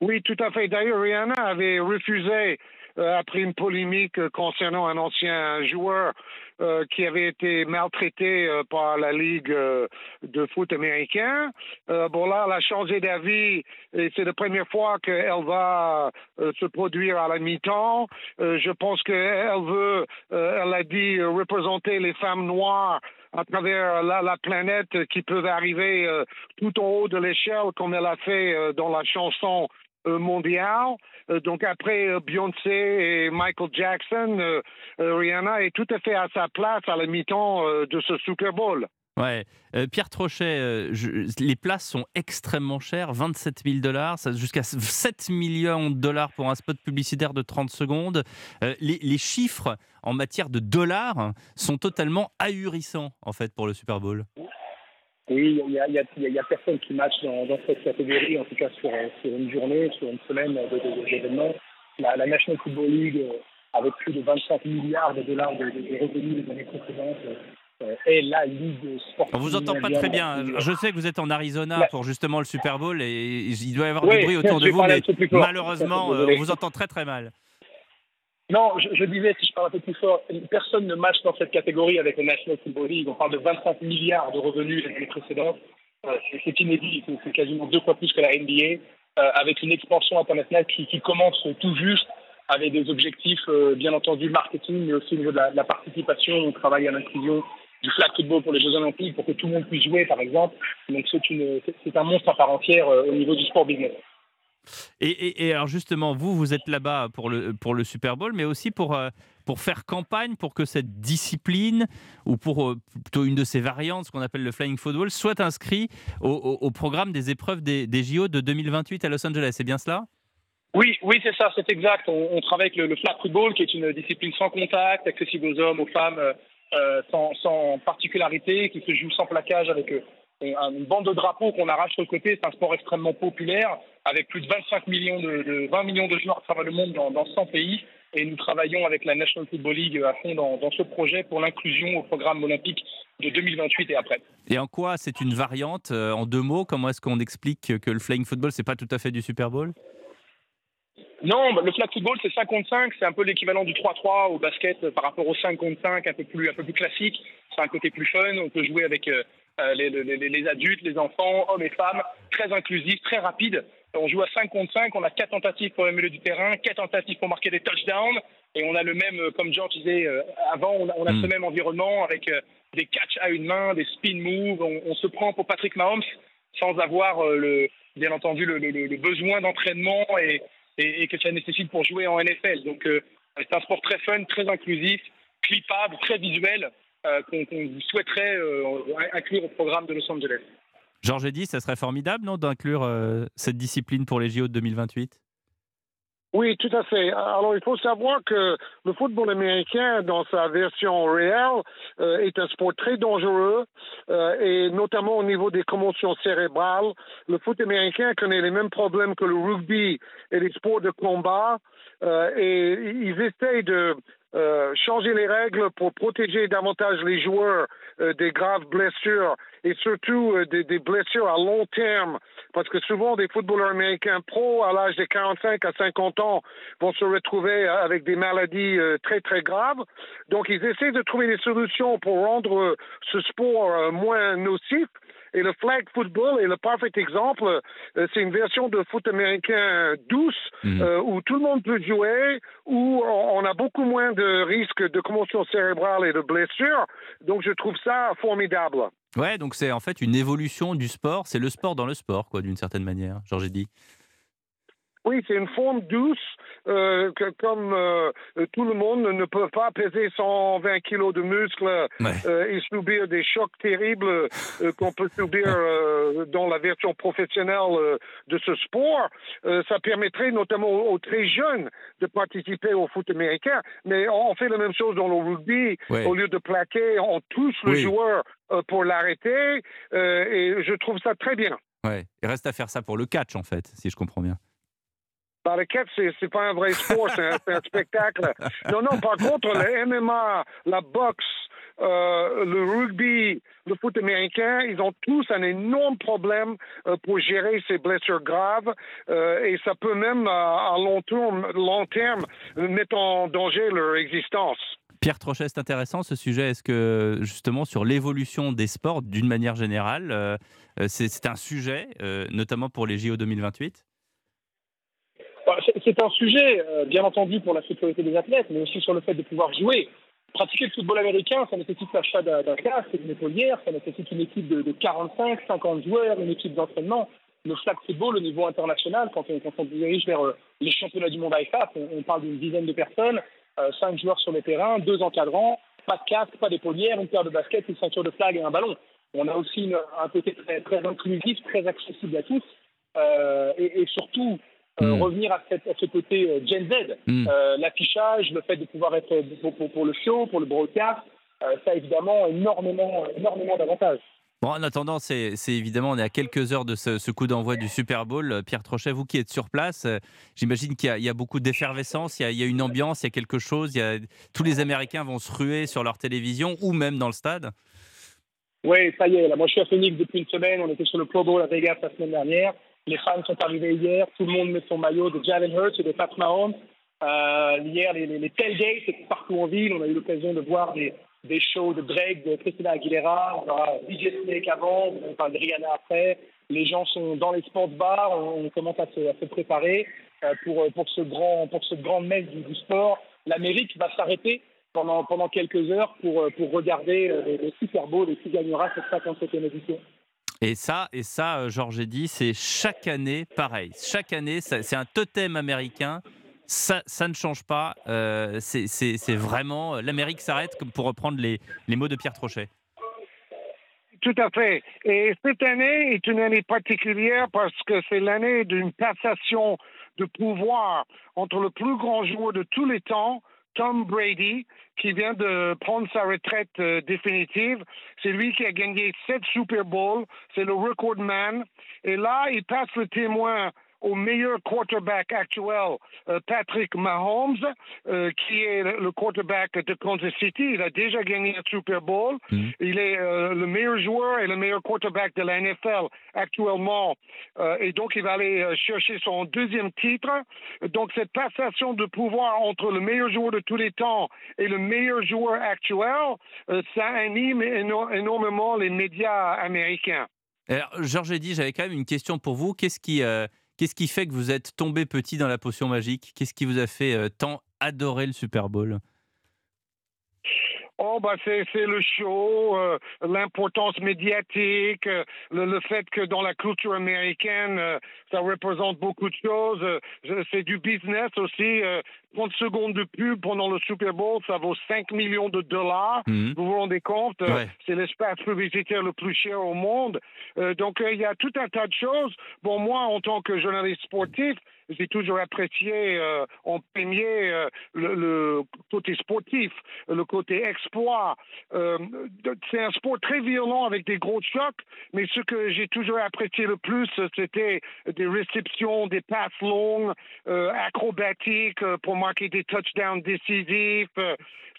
oui, tout à fait. D'ailleurs, Rihanna avait refusé après une polémique concernant un ancien joueur euh, qui avait été maltraité euh, par la Ligue de foot américain. bon, là, elle a changé d'avis et c'est la première fois qu'elle va se produire à la mi-temps. je pense qu'elle veut, elle a dit, représenter les femmes noires à travers la, la, planète qui peuvent arriver tout en haut de l'échelle comme elle a fait dans la chanson mondiale. Euh, donc après euh, Beyoncé et Michael Jackson, euh, Rihanna est tout à fait à sa place à la mi-temps de ce Super Bowl. Ouais. Pierre Trochet, les places sont extrêmement chères, 27 000 dollars, jusqu'à 7 millions de dollars pour un spot publicitaire de 30 secondes. les, les, chiffres en matière de dollars sont totalement ahurissants en fait pour le Super Bowl. Oui, il n'y a, personne qui match dans, dans, cette catégorie, en tout cas sur, sur une journée, sur une semaine d'événements. La, la, National Football League, euh, avec plus de 25 milliards de dollars de, de revenus les années précédentes, euh, est la ligue sportive. On vous entend pas très bien. Je sais que vous êtes en Arizona pour justement le Super Bowl et il doit y avoir du bruit autour de vous, mais malheureusement, euh, on vous entend très très mal. Non, je, disais, si je parle un peu plus fort, personne ne matche dans cette catégorie avec le National Football League. On parle de 25 milliards de revenus l'année précédente. Euh, c'est inédit, c'est quasiment deux fois plus que la NBA, euh, avec une expansion internationale qui, commence tout juste, avec des objectifs, euh, bien entendu, marketing, mais aussi au niveau de la, participation. On travaille à l'inclusion du flag football pour les Jeux Olympiques, pour que tout le monde puisse jouer, par exemple. Donc c'est un monstre à part entière au niveau du sport business. Et, alors justement, vous, vous êtes là-bas pour le, pour le Super Bowl, mais aussi pour, euh, pour faire campagne pour que cette discipline, ou pour euh, plutôt une de ces variantes, ce qu'on appelle le flying football, soit inscrit au, programme des épreuves des, JO de 2028 à Los Angeles. C'est bien cela? Oui, oui, c'est ça, c'est exact. On, travaille avec le, flag football, qui est une discipline sans contact, accessible aux hommes, aux femmes, euh, sans, sans, particularité, qui se joue sans plaquage avec une bande de drapeaux qu'on arrache sur le côté. C'est un sport extrêmement populaire avec plus de 25 millions de, 20 millions de joueurs à travers le monde dans, dans 100 pays. Et nous travaillons avec la National Football League à fond dans, ce projet pour l'inclusion au programme olympique de 2028 et après. Et en quoi c'est une variante euh, En deux mots, comment est-ce qu'on explique que le flying football, c'est pas tout à fait du Super Bowl? Non, bah, le flag football, c'est 5 contre 5. C'est un peu l'équivalent du 3-3 au basket euh, par rapport au 5 contre 5, un peu plus, un peu plus classique. C'est un côté plus fun. On peut jouer avec euh, les, les, les, adultes, les enfants, hommes et femmes. Très inclusif, très rapide. On joue à 5 contre 5, on a 4 tentatives pour le milieu du terrain, 4 tentatives pour marquer des touchdowns, et on a le même, euh, comme George disait euh, avant, on a, ce hmm. même environnement avec euh, des catchs à une main, des spin moves, on, se prend pour Patrick Mahomes sans avoir, le, bien entendu, le, besoin d'entraînement et, et, que ça nécessite pour jouer en NFL. Donc c'est un sport très fun, très inclusif, clippable, très visuel, qu'on souhaiterait inclure au programme de Los Angeles. Georges dit, ça serait formidable, non, d'inclure euh, cette discipline pour les JO de 2028 oui, tout à fait. Alors, il faut savoir que le football américain, dans sa version réelle, euh, est un sport très dangereux, euh, et notamment au niveau des commotions cérébrales. Le foot américain connaît les mêmes problèmes que le rugby et les sports de combat, et ils essayent de euh, changer les règles pour protéger davantage les joueurs euh, des graves blessures et surtout euh, des, des, blessures à long terme. Parce que souvent, des footballeurs américains pro à l'âge de 45 à 50 ans vont se retrouver avec des maladies très, très graves. Donc, ils essaient de trouver des solutions pour rendre ce sport moins nocif. Et le flag football est le parfait exemple. Euh, c'est une version de foot américain douce mhm. euh, où tout le monde peut jouer, où on a beaucoup moins de risques de commotion cérébrale et de blessures. Donc je trouve ça formidable. Ouais, donc c'est en fait une évolution du sport. C'est le sport dans le sport, quoi, d'une certaine manière. Georges dit. Oui, c'est une forme douce, euh, que comme euh, tout le monde ne peut pas peser 120 kilos de muscles euh, et subir des chocs terribles qu'on peut subir dans la version professionnelle de ce sport, ça permettrait notamment aux, très jeunes de participer au foot américain. Mais on fait la même chose dans le rugby. Au lieu de plaquer, on touche le joueur pour l'arrêter et je trouve ça très bien. Ouais. Il reste à faire ça pour le catch, en fait, si je comprends bien. Le catch, c'est pas un vrai sport, c'est un, spectacle. Non, non, par contre, le MMA, la boxe, euh, le rugby, le foot américain, ils ont tous un énorme problème euh, pour gérer ces blessures graves euh, et ça peut même à long terme, mettre en danger leur existence. Pierre Trochet, c'est intéressant ce sujet. Est-ce que justement sur l'évolution des sports d'une manière générale, c'est un sujet, notamment pour les JO 2028 bah, c'est un sujet, euh, bien entendu, pour la sécurité des athlètes, mais aussi sur le fait de pouvoir jouer. Pratiquer le football américain, ça nécessite l'achat d'un casque, d'une épaulière, ça nécessite une équipe de, 45, 50 joueurs, une équipe d'entraînement. Le flag football au niveau international, quand on, quand dirige vers euh, les championnats du monde IFAF, on, on parle d'une dizaine de personnes, euh, 5 joueurs sur le terrain, deux encadrants, pas de casque, pas d'épaulière, une paire de baskets, une ceinture de flag et un ballon. On a aussi un côté très, très inclusif, très accessible à tous. Euh, et, et, surtout, euh, hmm. revenir à, cette, à, ce côté euh, Gen Z, hmm. euh, l'affichage, le fait de pouvoir être pour, pour, le show, pour le broadcast, ça a évidemment énormément, énormément d'avantages. Bon, en attendant, c'est évidemment, on est à quelques heures de ce, coup d'envoi du Super Bowl. Pierre Trochet, vous qui êtes sur place, j'imagine qu'il y, a beaucoup d'effervescence, il, il, y a une ambiance, il y a quelque chose. Il y a, tous les Américains vont se ruer sur leur télévision ou même dans le stade. Oui, ça y est. Là, moi, je suis à Phoenix depuis une semaine. On était sur le Pro Bowl à Vegas la semaine dernière. Les fans sont arrivés hier, tout le monde met son maillot de Jalen Hurts et de Pat Mahomes. Euh, hier, les, les, les tailgates partout en ville. On a eu l'occasion de voir des, des shows de Drake, de Christina Aguilera, on aura DJ Snake avant, on parle de Rihanna après. Les gens sont dans les sports bars, on, commence à se, préparer euh, pour, pour, ce grand, pour ce grand du, sport. L'Amérique va s'arrêter pendant, pendant quelques heures pour, pour regarder euh, le Super Bowl et qui gagnera cette 57e édition. Et ça, et ça, euh, Georges dit, c'est chaque année pareil. Chaque année, c'est un totem américain. Ça, ne change pas. Euh, c'est vraiment euh, l'Amérique s'arrête, pour reprendre les, les mots de Pierre Trochet. Tout à fait. Et cette année est une année particulière parce que c'est l'année d'une passation de pouvoir entre le plus grand joueur de tous les temps, Tom Brady, qui vient de prendre sa retraite euh, définitive. C'est lui qui a gagné sept Super Bowls. C'est le record man. Et là, il passe le témoin au meilleur quarterback actuel, euh, Patrick Mahomes, euh, qui est le quarterback de Kansas City. Il a déjà gagné un Super Bowl. Mm. Il est euh, le meilleur joueur et le meilleur quarterback de la NFL actuellement. et donc, il va aller chercher son deuxième titre. Donc, cette passation de pouvoir entre le meilleur joueur de tous les temps et le meilleur joueur actuel, ça anime énormément les médias américains. Alors, Georges dit, j'avais quand même une question pour vous. Qu'est-ce qui, Qu'est-ce qui fait que vous êtes tombé petit dans la potion magique? Qu'est-ce qui vous a fait euh, tant adorer le Super Bowl? Oh, bah, c'est, le show, euh, l'importance médiatique, euh, le, fait que dans la culture américaine, ça représente beaucoup de choses. c'est du business aussi. 30 secondes de pub pendant le Super Bowl, ça vaut 5 millions de dollars. Mhm. Vous vous rendez compte? C'est l'espace publicitaire le plus cher au monde. donc, il y a tout un tas de choses. Bon, moi, en tant que journaliste sportif, j'ai toujours apprécié euh, en premier euh, le, le, côté sportif, le côté exploit. Euh, c'est un sport très violent avec des gros chocs, mais ce que j'ai toujours apprécié le plus, c'était des réceptions, des passes longues, euh, acrobatiques euh, pour marquer des touchdowns décisifs.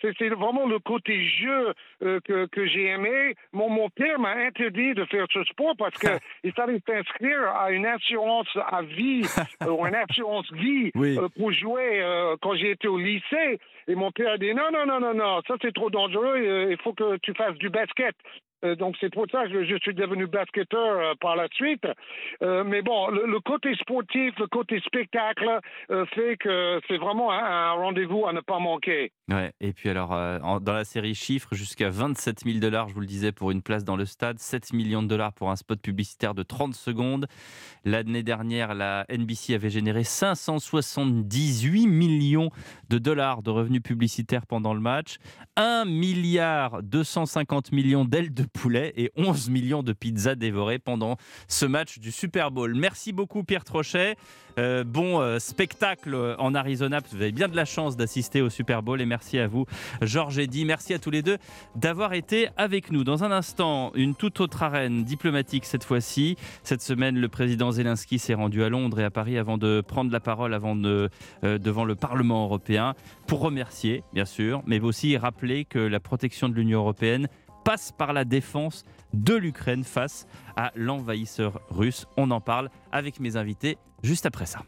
C'est vraiment le côté jeu euh, que, que j'ai aimé. Mon, mon père m'a interdit de faire ce sport parce qu'il [LAUGHS] fallait s'inscrire à une assurance à vie [LAUGHS] euh, ou une assurance vie Oui. euh, pour jouer euh, quand j'étais au lycée. Et mon père a dit non, non, non, non, non, ça c'est trop dangereux, euh, il faut que tu fasses du basket. Euh, donc c'est pour ça que je suis devenu basketteur euh, par la suite. Euh, mais bon, le, côté sportif, le côté spectacle fait que c'est vraiment un, rendez-vous à ne pas manquer. Ouais, et puis alors, dans la série chiffres, jusqu'à 27 000 dollars, je vous le disais, pour une place dans le stade, 7 millions de dollars pour un spot publicitaire de 30 secondes. L'année dernière, la NBC avait généré 578 millions de dollars de revenus publicitaires pendant le match, 1 milliard 250 millions d'ailes de poulet et 11 millions de pizzas dévorées pendant ce match du Super Bowl. Merci beaucoup Pierre Trochet. Euh, bon euh, spectacle en Arizona, vous avez bien de la chance d'assister au Super Bowl et merci à vous Georges Eddy, merci à tous les deux d'avoir été avec nous. Dans un instant, une toute autre arène diplomatique cette fois-ci. Cette semaine, le président Zelensky s'est rendu à Londres et à Paris avant de prendre la parole euh, devant le Parlement européen pour remercier, bien sûr, mais aussi rappeler que la protection de l'Union européenne passe par la défense de l'Ukraine face à l'envahisseur russe. On en parle avec mes invités juste après ça.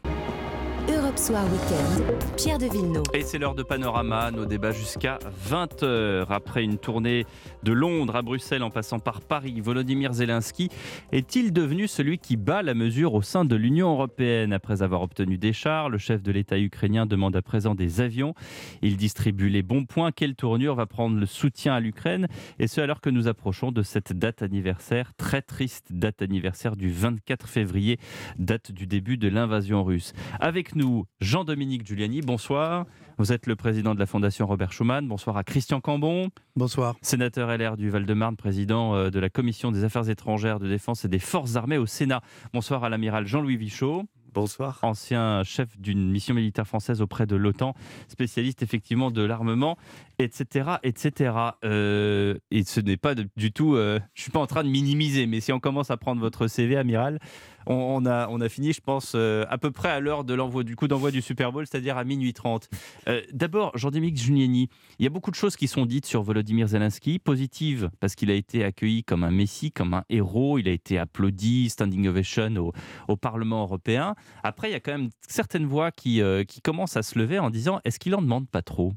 Europe Soir Weekend, Pierre de Villeneuve. Et c'est l'heure de Panorama, nos débats jusqu'à 20h. Après une tournée de Londres à Bruxelles en passant par Paris, Volodymyr Zelensky est-il devenu celui qui bat la mesure au sein de l'Union européenne Après avoir obtenu des chars, le chef de l'État ukrainien demande à présent des avions. Il distribue les bons points. Quelle tournure va prendre le soutien à l'Ukraine? Et ce alors que nous approchons de cette date anniversaire, très triste date anniversaire du 24 février, date du début de l'invasion russe. Avec nous, Jean-Dominique Giuliani, bonsoir. Vous êtes le président de la Fondation Robert Schuman. Bonsoir à Christian Cambon. Bonsoir. Sénateur LR du Val-de-Marne, président euh, de la Commission des Affaires étrangères, de défense et des Forces armées au Sénat. Bonsoir à l'amiral Jean-Louis Vichot. Bonsoir. Ancien chef d'une mission militaire française auprès de l'OTAN, spécialiste effectivement de l'armement, etc. etc. Euh, et ce n'est pas de- du tout, euh, je ne suis pas en train de minimiser, mais si on commence à prendre votre CV, amiral, on, a, on a fini, je pense, euh, à peu près à l'heure de l'envoi du coup d'envoi du Super Bowl, c'est-à-dire à minuit 30. Euh, D'abord, Jean-Dominique Giuliani, il y a beaucoup de choses qui sont dites sur Volodymyr Zelensky, positives, parce qu'il a été accueilli comme un messie, comme un héros, il a été applaudi, standing ovation au, au Parlement européen. Après, il y a quand même certaines voix qui, euh, qui commencent à se lever en disant est-ce qu'il en demande pas trop?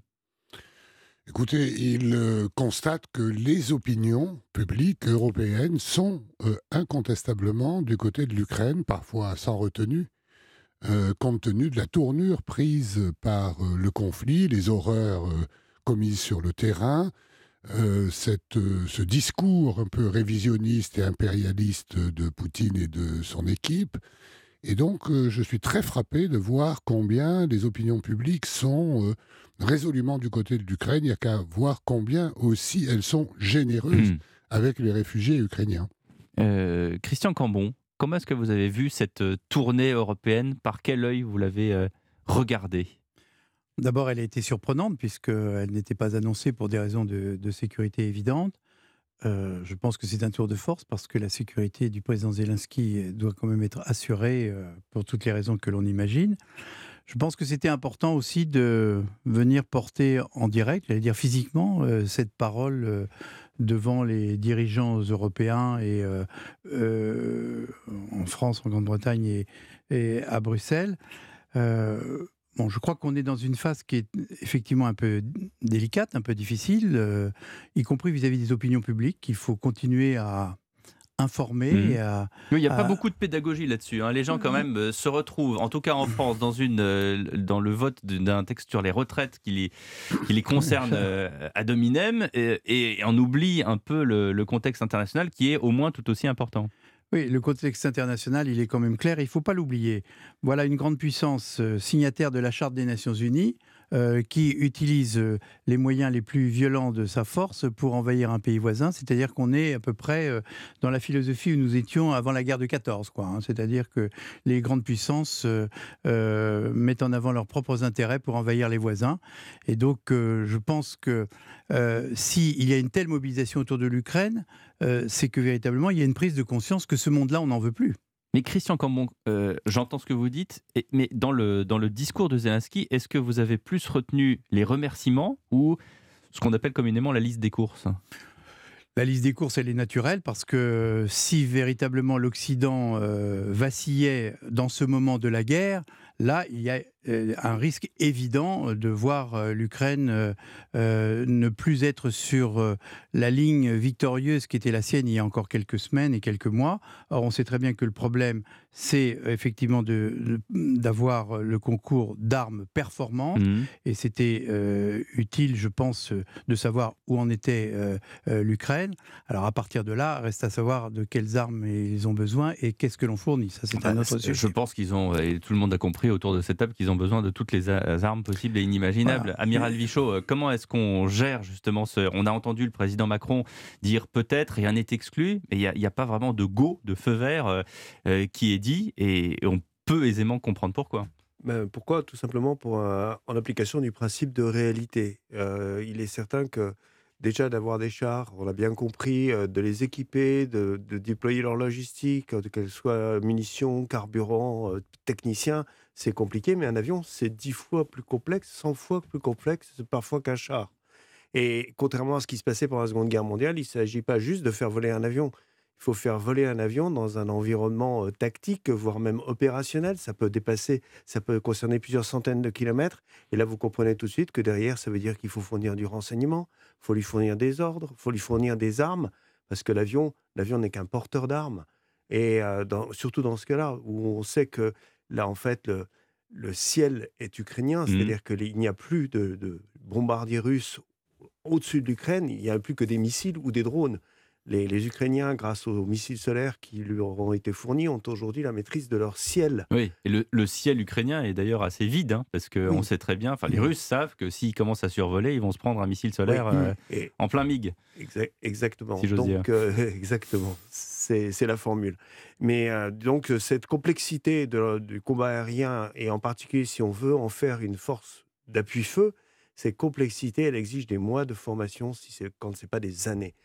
Écoutez, il euh, constate que les opinions publiques européennes sont euh, incontestablement du côté de l'Ukraine, parfois sans retenue, euh, compte tenu de la tournure prise par le conflit, les horreurs commises sur le terrain, ce discours un peu révisionniste et impérialiste de Poutine et de son équipe. Et donc, euh, je suis très frappé de voir combien les opinions publiques sont euh, résolument du côté de l'Ukraine. Il n'y a qu'à voir combien aussi elles sont généreuses Hmm. avec les réfugiés ukrainiens. Euh, Christian Cambon, comment est-ce que vous avez vu cette tournée européenne? Par quel œil vous l'avez euh, regardée? D'abord, elle a été surprenante puisqu'elle n'était pas annoncée pour des raisons de, de sécurité évidentes. Je pense que c'est un tour de force parce que la sécurité du président Zelensky doit quand même être assurée pour toutes les raisons que l'on imagine. Je pense que c'était important aussi de venir porter en direct, j'allais dire physiquement, cette parole devant les dirigeants européens et en France, en Grande-Bretagne et, à Bruxelles. Bon, je crois qu'on est dans une phase qui est effectivement un peu délicate, un peu difficile, euh, y compris vis-à-vis des opinions publiques. Il faut continuer à informer Mhm. et à. Il n'y a pas à- beaucoup de pédagogie là-dessus. hein. Les gens, quand même, euh, se retrouvent, en tout cas en France, dans, une, euh, dans le vote d'un texte sur les retraites qui les, qui les concerne [LAUGHS] euh, ad hominem et, et on oublie un peu le, le contexte international qui est au moins tout aussi important. Oui, le contexte international, il est quand même clair, il ne faut pas l'oublier. Voilà une grande puissance euh, signataire de la Charte des Nations Unies, euh, qui utilise euh, les moyens les plus violents de sa force pour envahir un pays voisin. C'est-à-dire qu'on est à peu près euh, dans la philosophie où nous étions avant la guerre de 14. Quoi, hein. C'est-à-dire que les grandes puissances mettent en avant leurs propres intérêts pour envahir les voisins. Et donc, je pense que s'il y a une telle mobilisation autour de l'Ukraine, c'est que véritablement, il y a une prise de conscience que ce monde-là, on n'en veut plus. Mais Christian Cambon, euh, j'entends ce que vous dites, mais dans le, discours de Zelensky, est-ce que vous avez plus retenu les remerciements ou ce qu'on appelle communément la liste des courses? La liste des courses, elle est naturelle parce que si véritablement l'Occident euh, vacillait dans ce moment de la guerre, là, il y a un risque évident de voir euh, l'Ukraine euh, ne plus être sur la ligne victorieuse qui était la sienne il y a encore quelques semaines et quelques mois. Or, on sait très bien que le problème, c'est effectivement d'avoir le concours d'armes performantes. Mmh. Et c'était utile, je pense, de savoir où en était l'Ukraine. Alors, à partir de là, reste à savoir de quelles armes ils ont besoin et qu'est-ce que l'on fournit. Ça, c'est un bah, autre sujet. Je pense qu'ils ont, et tout le monde a compris autour de cette table, qu'ils ont besoin de toutes les armes possibles et inimaginables. Amiral Vichot, euh, comment est-ce qu'on gère justement ce... On a entendu le président Macron dire peut-être, rien n'est exclu, mais il n'y a, pas vraiment de go, de feu vert euh, euh, qui est dit, et on peut aisément comprendre pourquoi. Ben, pourquoi? Tout simplement pour en application du principe de réalité. il est certain que déjà d'avoir des chars, on a bien compris, de les équiper, de, déployer leur logistique, qu'elles soient munitions, carburant, techniciens, c'est compliqué, mais un avion, c'est dix fois plus complexe, 100 fois plus complexe parfois qu'un char. Et contrairement à ce qui se passait pendant la Seconde Guerre mondiale, il ne s'agit pas juste de faire voler un avion. Il faut faire voler un avion dans un environnement euh, tactique, voire même opérationnel. Ça peut dépasser, ça peut concerner plusieurs centaines de kilomètres. Et là, vous comprenez tout de suite que derrière, ça veut dire qu'il faut fournir du renseignement, il faut lui fournir des ordres, il faut lui fournir des armes, parce que l'avion, l'avion n'est qu'un porteur d'armes. Et euh, surtout dans ce cas-là, où on sait que Là, en fait, le, ciel est ukrainien, mmh. c'est-à-dire qu'il n'y a plus de bombardiers russes au-dessus de l'Ukraine, il n'y a plus que des missiles ou des drones les, Ukrainiens, grâce aux missiles solaires qui leur ont été fournis, ont aujourd'hui la maîtrise de leur ciel. Oui, et le, ciel ukrainien est d'ailleurs assez vide, hein, parce qu'on sait très bien, enfin les Russes savent que s'ils commencent à survoler, ils vont se prendre un missile solaire euh, en plein MiG. exactement. donc, euh, [LAUGHS] exactement. C'est la formule. Mais euh, donc, cette complexité du combat aérien, et en particulier si on veut en faire une force d'appui-feu, cette complexité, elle exige des mois de formation, si quand ce n'est pas des années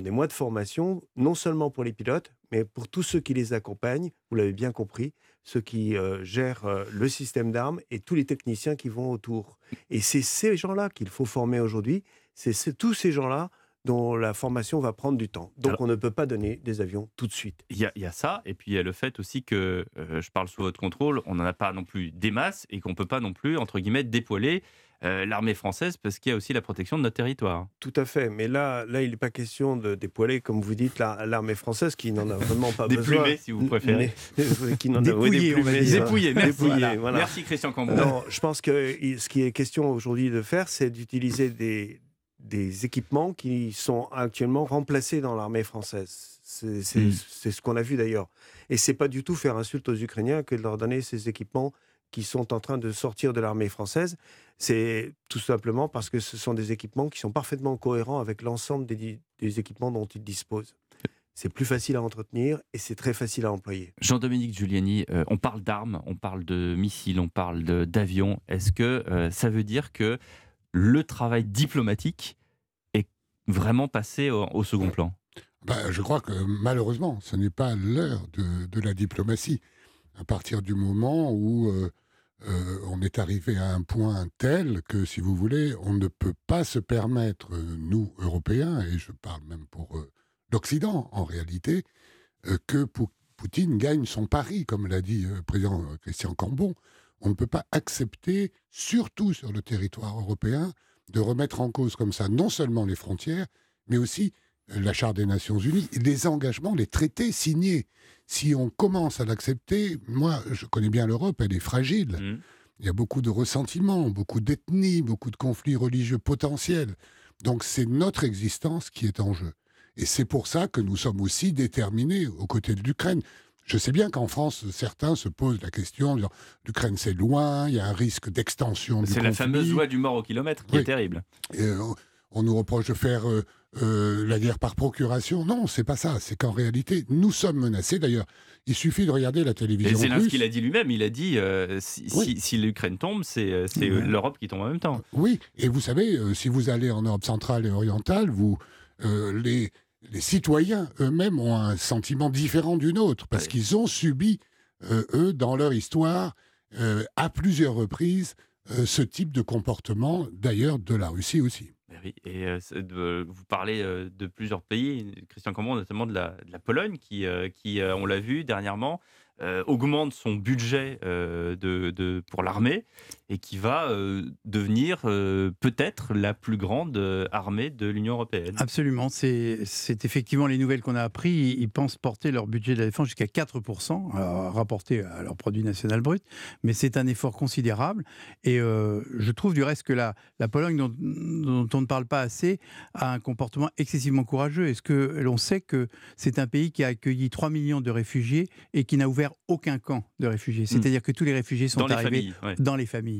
des mois de formation, non seulement pour les pilotes, mais pour tous ceux qui les accompagnent, vous l'avez bien compris, ceux qui euh, gèrent euh, le système d'armes et tous les techniciens qui vont autour. Et c'est ces gens-là qu'il faut former aujourd'hui, c'est tous ces gens-là dont la formation va prendre du temps. Donc on ne peut pas donner des avions tout de suite. Il y, a ça, et puis il y a le fait aussi que, euh, je parle sous votre contrôle, on n'en a pas non plus des masses, et qu'on ne peut pas non plus, entre guillemets, dépoiler euh, l'armée française parce qu'il y a aussi la protection de notre territoire. Tout à fait, mais là, là il n'est pas question de dépouiller, comme vous dites, l'armée française qui n'en a vraiment pas [LAUGHS] besoin. Déplumer, si vous préférez. qui n'en merci. merci Christian Cambon. Non, je pense que ce qui est question aujourd'hui de faire, c'est d'utiliser des, des équipements qui sont actuellement remplacés dans l'armée française. C'est hmm. ce qu'on a vu d'ailleurs. Et c'est pas du tout faire insulte aux Ukrainiens que de leur donner ces équipements qui sont en train de sortir de l'armée française. C'est tout simplement parce que ce sont des équipements qui sont parfaitement cohérents avec l'ensemble des, équipements dont ils disposent. C'est plus facile à entretenir et c'est très facile à employer. Jean-Dominique Giuliani, euh, on parle d'armes, on parle de missiles, on parle d'avions. Est-ce que euh, ça veut dire que le travail diplomatique est vraiment passé au, second plan bah, Je crois que malheureusement, ce n'est pas l'heure de, la diplomatie. À partir du moment où euh, euh, on est arrivé à un point tel que, si vous voulez, on ne peut pas se permettre, nous, Européens, et je parle même pour euh, l'Occident en réalité, que Poutine gagne son pari, comme l'a dit le président Christian Cambon. On ne peut pas accepter, surtout sur le territoire européen, de remettre en cause comme ça non seulement les frontières, mais aussi euh, la Charte des Nations Unies, les engagements, les traités signés. Si on commence à l'accepter, moi, je connais bien l'Europe, elle est fragile. Mmh. Il y a beaucoup de ressentiments, beaucoup d'ethnies, beaucoup de conflits religieux potentiels. Donc c'est notre existence qui est en jeu. Et c'est pour ça que nous sommes aussi déterminés aux côtés de l'Ukraine. Je sais bien qu'en France, certains se posent la question, l'Ukraine c'est loin, il y a un risque d'extension du C'est la fameuse loi du mort au kilomètre qui est terrible. Et, euh, on nous reproche de faire euh, euh, la guerre par procuration. Non, c'est pas ça. C'est qu'en réalité, nous sommes menacés. D'ailleurs, il suffit de regarder la télévision. Et Zelensky l'a dit lui-même. Il a dit si, l'Ukraine tombe, c'est l'Europe qui tombe en même temps. Oui. Et vous savez, si vous allez en Europe centrale et orientale, vous les les citoyens eux-mêmes ont un sentiment différent du nôtre, parce qu'ils ont subi, euh, eux, dans leur histoire, euh, à plusieurs reprises, euh, ce type de comportement, d'ailleurs de la Russie aussi. Oui, et vous parlez de plusieurs pays, Christian Cambon, notamment de la, de la Pologne, qui, qui on l'a vu dernièrement, augmente son budget de, de, pour l'armée et qui va euh, devenir euh, peut-être la plus grande euh, armée de l'Union européenne. Absolument, c'est effectivement les nouvelles qu'on a appris. Ils, pensent porter leur budget de la défense jusqu'à 4%, rapporté à leur produit national brut, mais c'est un effort considérable. Et je trouve du reste que la, la Pologne, dont, dont, on ne parle pas assez, a un comportement excessivement courageux. Est-ce que l'on sait que c'est un pays qui a accueilli 3 millions de réfugiés et qui n'a ouvert aucun camp de réfugiés? Hmm. C'est-à-dire que tous les réfugiés sont arrivés dans les familles.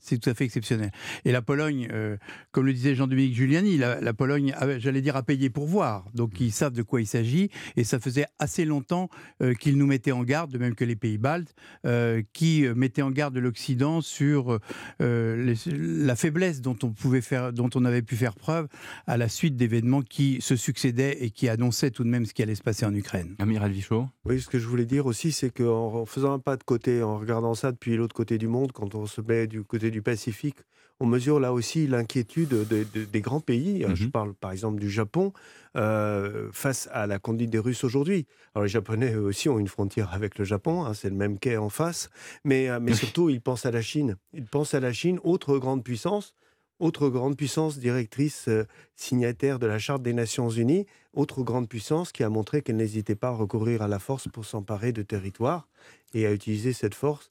C'est tout à fait exceptionnel. Et la Pologne, euh, comme le disait Jean-Dominique Giuliani, la, Pologne, j'allais dire, a payé pour voir. Donc ils savent de quoi il s'agit. Et ça faisait assez longtemps euh, qu'ils nous mettaient en garde, de même que les pays baltes, euh, qui mettaient en garde l'Occident sur la faiblesse dont on, pouvait faire, dont on avait pu faire preuve à la suite d'événements qui se succédaient et qui annonçaient tout de même ce qui allait se passer en Ukraine. Amiral Vichot Oui, ce que je voulais dire aussi, c'est qu'en faisant un pas de côté, en regardant ça depuis l'autre côté du monde, quand on se met du côté du Pacifique, on mesure là aussi l'inquiétude des grands pays. Je mhm. parle par exemple du Japon euh, face à la conduite des Russes aujourd'hui. Alors les Japonais eux aussi ont une frontière avec le Japon, hein, c'est le même quai en face, mais, euh, mais surtout ils pensent à la Chine. Ils pensent à la Chine, autre grande puissance, autre grande puissance directrice euh, signataire de la Charte des Nations Unies, autre grande puissance qui a montré qu'elle n'hésitait pas à recourir à la force pour s'emparer de territoires et à utiliser cette force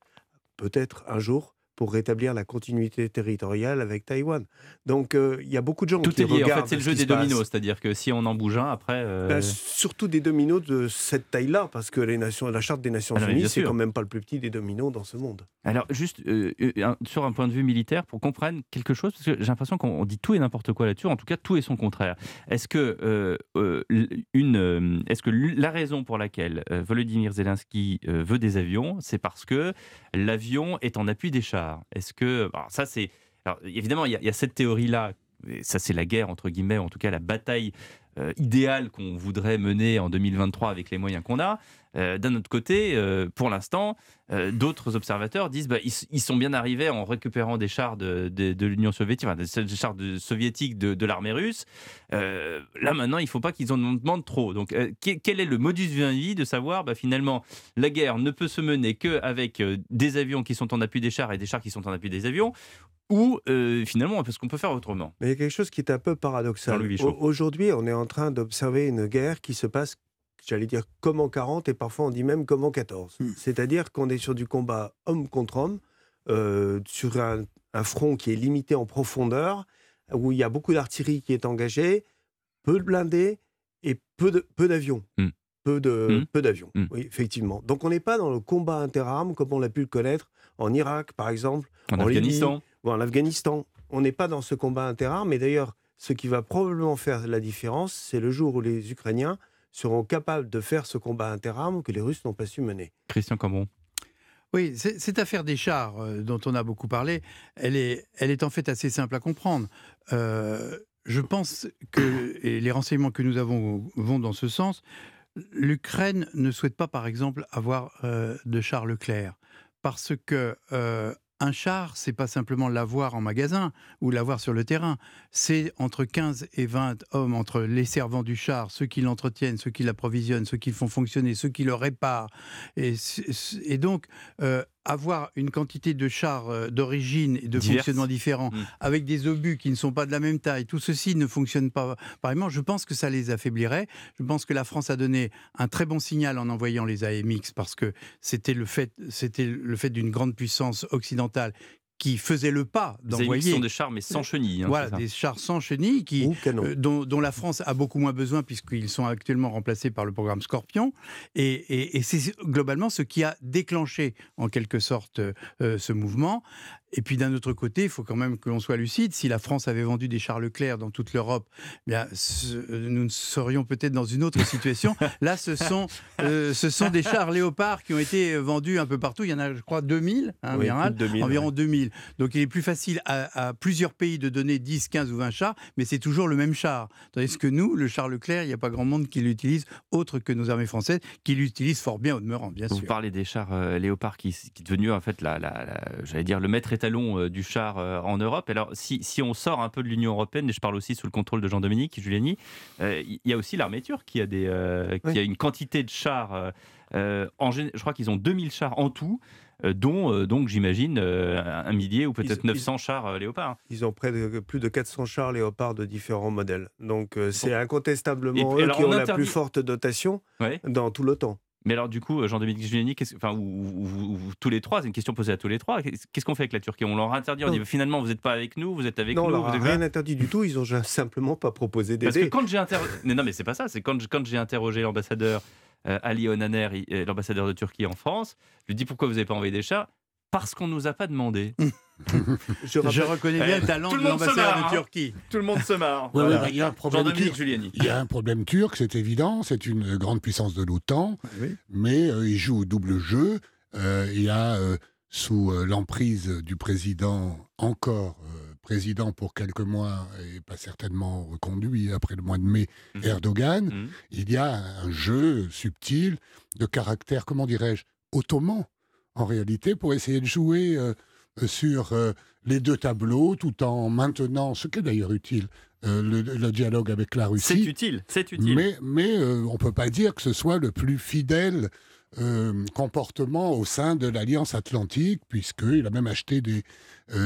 peut-être un jour pour rétablir la continuité territoriale avec Taïwan. Donc euh, il y a beaucoup de gens Tout qui est lié. regardent. En fait, c'est le jeu des dominos, c'est-à-dire que si on en bouge un, après. Euh, ben, surtout des dominos de cette taille-là, parce que les nations, la charte des Nations ah Unies, c'est quand même pas le plus petit des dominos dans ce monde. Alors juste euh, sur un point de vue militaire, pour comprendre quelque chose, parce que j'ai l'impression qu'on dit tout et n'importe quoi là-dessus. En tout cas, tout et son contraire. Est-ce que une, est-ce que la raison pour laquelle Volodymyr Zelensky veut des avions, c'est parce que l'avion est en appui des chars? Est-ce que. Alors ça, c'est. évidemment, il y, a cette théorie-là. Ça, c'est la guerre, entre guillemets, en tout cas la bataille euh, idéale qu'on voudrait mener en 2023 avec les moyens qu'on a. Euh, d'un autre côté, euh, pour l'instant, d'autres observateurs disent bah, ils, sont bien arrivés en récupérant des chars de, l'Union soviétique, des, chars soviétiques de, l'armée russe. là maintenant, il ne faut pas qu'ils en demandent trop. Donc, quel est le modus vivendi de savoir bah, finalement la guerre ne peut se mener qu'avec des avions qui sont en appui des chars et des chars qui sont en appui des avions, ou finalement parce qu'on peut faire autrement. Mais il y a quelque chose qui est un peu paradoxal. Aujourd'hui, on est en train d'observer une guerre qui se passe, j'allais dire, comme en 40, et parfois on dit même comme en 14. Hmm. C'est-à-dire qu'on est sur du combat homme contre homme, euh, sur un, front qui est limité en profondeur, où il y a beaucoup d'artillerie qui est engagée, peu de blindés et peu d'avions. Peu, hmm. de, hmm. peu d'avions, oui, effectivement. Donc on n'est pas dans le combat interarmes comme on l'a pu le connaître en Irak, par exemple, en, Afghanistan. Ou en Afghanistan. On n'est pas dans ce combat interarmes, mais d'ailleurs, ce qui va probablement faire la différence, c'est le jour où les Ukrainiens seront capables de faire ce combat interarmes que les Russes n'ont pas su mener. Christian Cambon. Oui, cette affaire des chars euh, dont on a beaucoup parlé, elle est, elle est en fait assez simple à comprendre. Euh, je pense que, et les renseignements que nous avons vont dans ce sens, l'Ukraine ne souhaite pas, par exemple, avoir euh, de chars Leclerc, parce que un char, c'est pas simplement l'avoir en magasin ou l'avoir sur le terrain. C'est entre 15 et 20 hommes, entre les servants du char, ceux qui l'entretiennent, ceux qui l'approvisionnent, ceux qui le font fonctionner, ceux qui le réparent. Et, donc, euh, avoir une quantité de chars euh, d'origine et de fonctionnement différents, mmh. avec des obus qui ne sont pas de la même taille, tout ceci ne fonctionne pas pareillement, je pense que ça les affaiblirait. Je pense que la France a donné un très bon signal en envoyant les AMX, parce que c'était le fait, c'était le fait d'une grande puissance occidentale qui faisaient le pas d'envoyer. sont des chars, mais sans chenilles. hein, Voilà, des chars sans chenilles qui, euh, dont, dont la France a beaucoup moins besoin puisqu'ils sont actuellement remplacés par le programme Scorpion. Et, et- et c'est globalement ce qui a déclenché en quelque sorte euh, ce mouvement. Et puis d'un autre côté, il faut quand même que l'on soit lucide. Si la France avait vendu des chars Leclerc dans toute l'Europe, eh bien, ce- euh, nous serions peut-être dans une autre situation. [LAUGHS] Là, ce sont, euh, ce sont des chars Léopard qui ont été vendus un peu partout. Il y en a, je crois, 2000, hein, Oui, Miral, plus de 2000, environ ouais. 2000. Donc il est plus facile à, à plusieurs pays de donner 10, 15 ou 20 chars, mais c'est toujours le même char. Tandis que nous, le char Leclerc, il n'y a pas grand monde qui l'utilise, autre que nos armées françaises, qui l'utilisent fort bien au demeurant, bien Vous sûr. parlez des chars euh, Léopard qui, qui est devenu en fait la, la- la- j'allais dire le maître étalon euh, du char euh, en Europe. Alors si, si on sort un peu de l'Union européenne, et je parle aussi sous le contrôle de Jean-Dominique Giuliani, euh, il y a aussi l'armée turque qui a des qui a une quantité de chars. en je crois qu'ils ont 2000 chars en tout. dont euh, donc j'imagine euh, un millier ou peut-être Ils- 900 chars euh, Léopard. Ils ont près de, plus de 400 chars léopards de différents modèles. Donc c'est Et incontestablement puis, eux qui on ont la plus forte dotation Ouais. dans tout l'OTAN. Mais alors du coup, euh, Jean-Dominique Giuliani, enfin, ou, ou- ou- ou tous les trois, c'est une question posée à tous les trois. Qu'est-ce qu'on fait avec la Turquie? On leur interdit, on Non. dit finalement vous n'êtes pas avec nous, vous êtes avec non, on nous. leur a êtes- rien interdit du tout. Ils ont simplement pas proposé Parce que d'aider. quand j'ai interrogé. Non, mais c'est pas ça. C'est quand, quand j'ai interrogé l'ambassadeur euh, Ali Onaner, euh, l'ambassadeur de Turquie en France, je lui dis pourquoi vous n'avez pas envoyé des chats? Parce qu'on nous a pas demandé. [LAUGHS] Je, reconnais bien le talent tout de le monde se l'ambassadeur marre, de hein. Turquie. Tout le monde se marre. [LAUGHS] Ouais, Voilà. ouais, il y a un problème Jean-Dominique turc. Giuliani. Il y a un problème turc, c'est évident. C'est une grande puissance de l'OTAN, mais euh, il joue au double jeu. Euh, il y a, euh, sous euh, l'emprise du président, encore euh, président pour quelques mois et pas certainement reconduit après le mois de mai, Mhm. Erdogan, il y a un jeu subtil de caractère, comment dirais-je, ottoman, en réalité, pour essayer de jouer euh, sur euh, les deux tableaux, tout en maintenant, ce qui est d'ailleurs utile, euh, le, le dialogue avec la Russie. C'est utile, c'est utile. Mais, mais on ne peut pas dire que ce soit le plus fidèle comportement au sein de l'Alliance Atlantique, puisqu'il a même acheté des,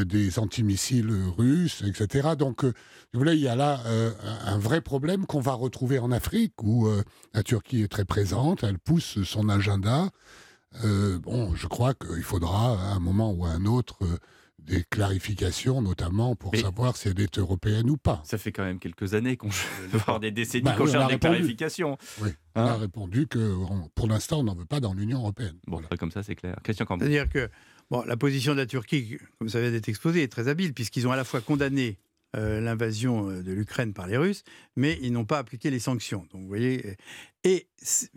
des antimissiles russes, etc. Donc, il y a là un vrai problème qu'on va retrouver en Afrique, où la Turquie est très présente, elle pousse son agenda. Euh, bon, je crois qu'il faudra à un moment ou à un autre euh, des clarifications, notamment pour Mais- savoir si elle est européenne ou pas. Ça fait quand même quelques années qu'on voire des décennies Bah qu'on oui, cherche des répondu. clarifications. Oui, on Hein a répondu que on- pour l'instant, on n'en veut pas dans l'Union européenne. Bon, comme ça, c'est clair. Christian Cambon. C'est-à-dire que bon, la position de la Turquie, comme ça vient d'être exposé, est très habile, puisqu'ils ont à la fois condamné euh, l'invasion euh, de l'Ukraine par les Russes, mais ils n'ont pas appliqué les sanctions. Donc, vous voyez, euh, et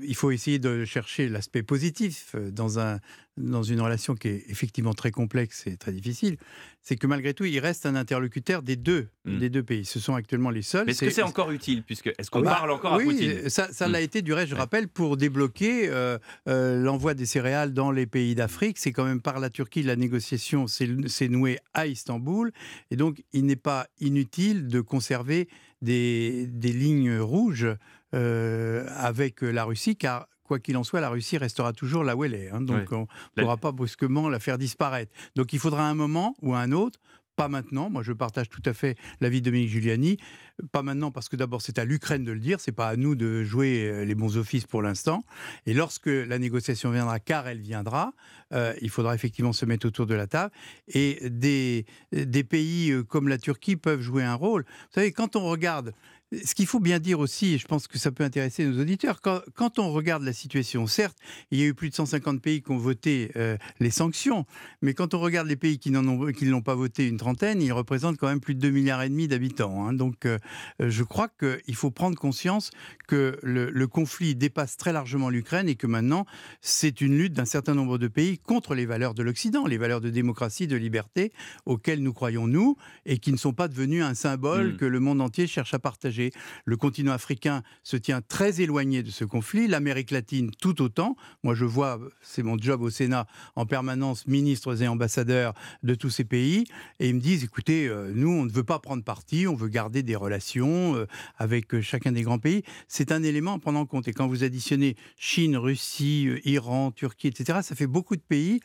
il faut essayer de chercher l'aspect positif euh, dans, un, dans une relation qui est effectivement très complexe et très difficile. C'est que malgré tout, il reste un interlocuteur des deux, des deux pays. Ce sont actuellement les seuls. Mais Est-ce que c'est encore utile puisque Est-ce qu'on Bah, parle encore à oui, Poutine ça, ça Hmm. l'a été du reste, je rappelle, pour débloquer euh, euh, l'envoi des céréales dans les pays d'Afrique. C'est quand même par la Turquie, la négociation s'est nouée à Istanbul. Et donc, il n'est pas inutile de conserver des, des lignes rouges euh, avec la Russie, car quoi qu'il en soit, la Russie restera toujours là où elle est. hein. donc, on ne pourra pas brusquement la faire disparaître. Donc, il faudra un moment ou un autre pas maintenant. Moi, je partage tout à fait l'avis de Dominique Giuliani. Pas maintenant parce que d'abord, c'est à l'Ukraine de le dire. C'est pas à nous de jouer euh, les bons offices pour l'instant. Et lorsque la négociation viendra, car elle viendra, euh, il faudra effectivement se mettre autour de la table. Et des, des pays euh, comme la Turquie peuvent jouer un rôle. Vous savez, quand on regarde ce qu'il faut bien dire aussi, et je pense que ça peut intéresser nos auditeurs, quand, quand on regarde la situation, certes, il y a eu plus de 150 pays qui ont voté euh, les sanctions, mais quand on regarde les pays qui n'en ont, qui ne l'ont pas voté, une trentaine, ils représentent quand même plus de 2 milliards et demi d'habitants. hein. Donc, euh, euh, je crois qu'il faut prendre conscience que le, le conflit dépasse très largement l'Ukraine et que maintenant, c'est une lutte d'un certain nombre de pays contre les valeurs de l'Occident, les valeurs de démocratie, de liberté, auxquelles nous croyons nous, et qui ne sont pas devenues un symbole Mm. que le monde entier cherche à partager. Le continent africain se tient très éloigné de ce conflit, l'Amérique latine tout autant. Moi, je vois, c'est mon job au Sénat, en permanence, ministres et ambassadeurs de tous ces pays, et ils me disent, écoutez, euh, nous, on ne veut pas prendre parti, on veut garder des relations euh, avec euh, chacun des grands pays. C'est un élément à prendre en compte. Et quand vous additionnez Chine, Russie, Iran, Turquie, etc., ça fait beaucoup de pays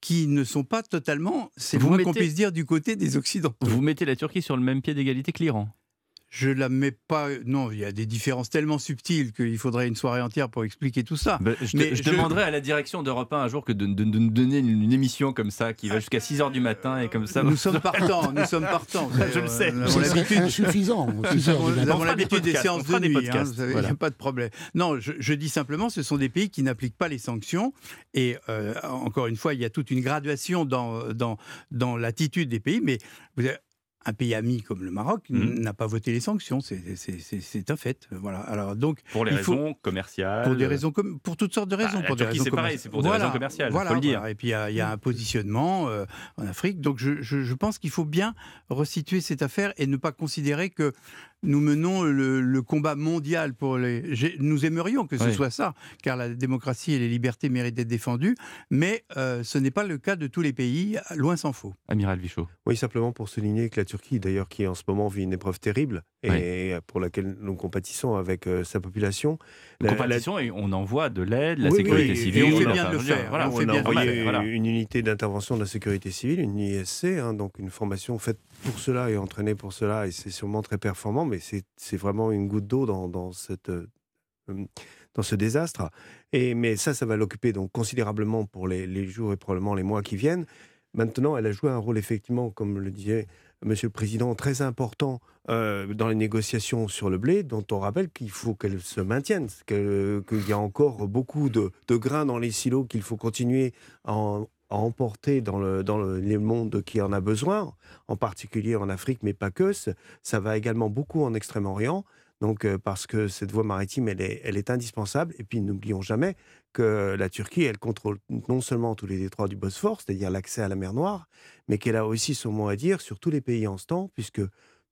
qui ne sont pas totalement, c'est le moins qu'on puisse dire, du côté des Occidentaux. Vous mettez la Turquie sur le même pied d'égalité que l'Iran je la mets pas. Non, il y a des différences tellement subtiles qu'il faudrait une soirée entière pour expliquer tout ça. Ben, je, Mais je demanderai à la direction d'Europe 1 un jour que de, de- de nous donner une, une émission comme ça qui va jusqu'à 6 h du matin et comme ça. Nous sommes partants, nous sommes partants. [LAUGHS] je le sais. Nous Ce avons serait l'habitude- insuffisant, Nous avons des l'habitude des séances de nuit. hein, vous savez, Il n'y a pas de problème. Non, je, je dis simplement, ce sont des pays qui n'appliquent pas les sanctions. Et euh, encore une fois, il y a toute une graduation dans, dans, dans l'attitude des pays. Mais vous avez- un pays ami comme le Maroc Mhm. n'a pas voté les sanctions. C'est- un fait. Voilà. Alors, donc, Pour les raisons commerciales. pour des raisons comme pour toutes sortes de Bah, raisons. la pour des Turquie, raisons c'est pareil, c'est pour des raisons commerciales, Voilà, faut le dire. voilà. Et puis il y a- il y, a un positionnement euh, en Afrique. Donc je, je- je pense qu'il faut bien resituer cette affaire et ne pas considérer que nous menons le, le combat mondial pour les. Nous aimerions que ce Oui. soit ça, car la démocratie et les libertés méritent d'être défendues. Mais euh, ce n'est pas le cas de tous les pays, loin s'en faut. Amiral Vichot. Oui, simplement pour souligner que la Turquie, d'ailleurs, qui en ce moment vit une épreuve terrible et pour laquelle nous compatissons avec euh, sa population. la- la- Compatition et on envoie de l'aide, la Oui, sécurité oui, et civile. on fait bien de le faire. Voilà, on fait a bien envoyé voilà. une unité d'intervention de la sécurité civile, une ISC, hein, donc une formation faite pour cela et entraînée pour cela, et c'est sûrement très performant, mais c'est vraiment une goutte d'eau dans, dans cette, euh, dans ce désastre. Et, mais ça, ça va l'occuper donc considérablement pour les, les jours et probablement les mois qui viennent. Maintenant, elle a joué un rôle effectivement, comme le disait Monsieur le Président, très important dans les négociations sur le blé, dont on rappelle qu'il faut qu'elle se maintienne, que- qu'il y a encore beaucoup de, de grains dans les silos qu'il faut continuer à, en- à emporter dans, le, dans le, les mondes qui en a besoin, en particulier en Afrique, mais pas que. Ça- va également beaucoup en Extrême-Orient. Donc, euh, parce que cette voie maritime, elle est, indispensable. Et puis, n'oublions jamais que la Turquie, elle contrôle non seulement tous les détroits du Bosphore, c'est-à-dire l'accès à la mer Noire, mais qu'elle a aussi son mot à dire sur tous les pays en temps, puisque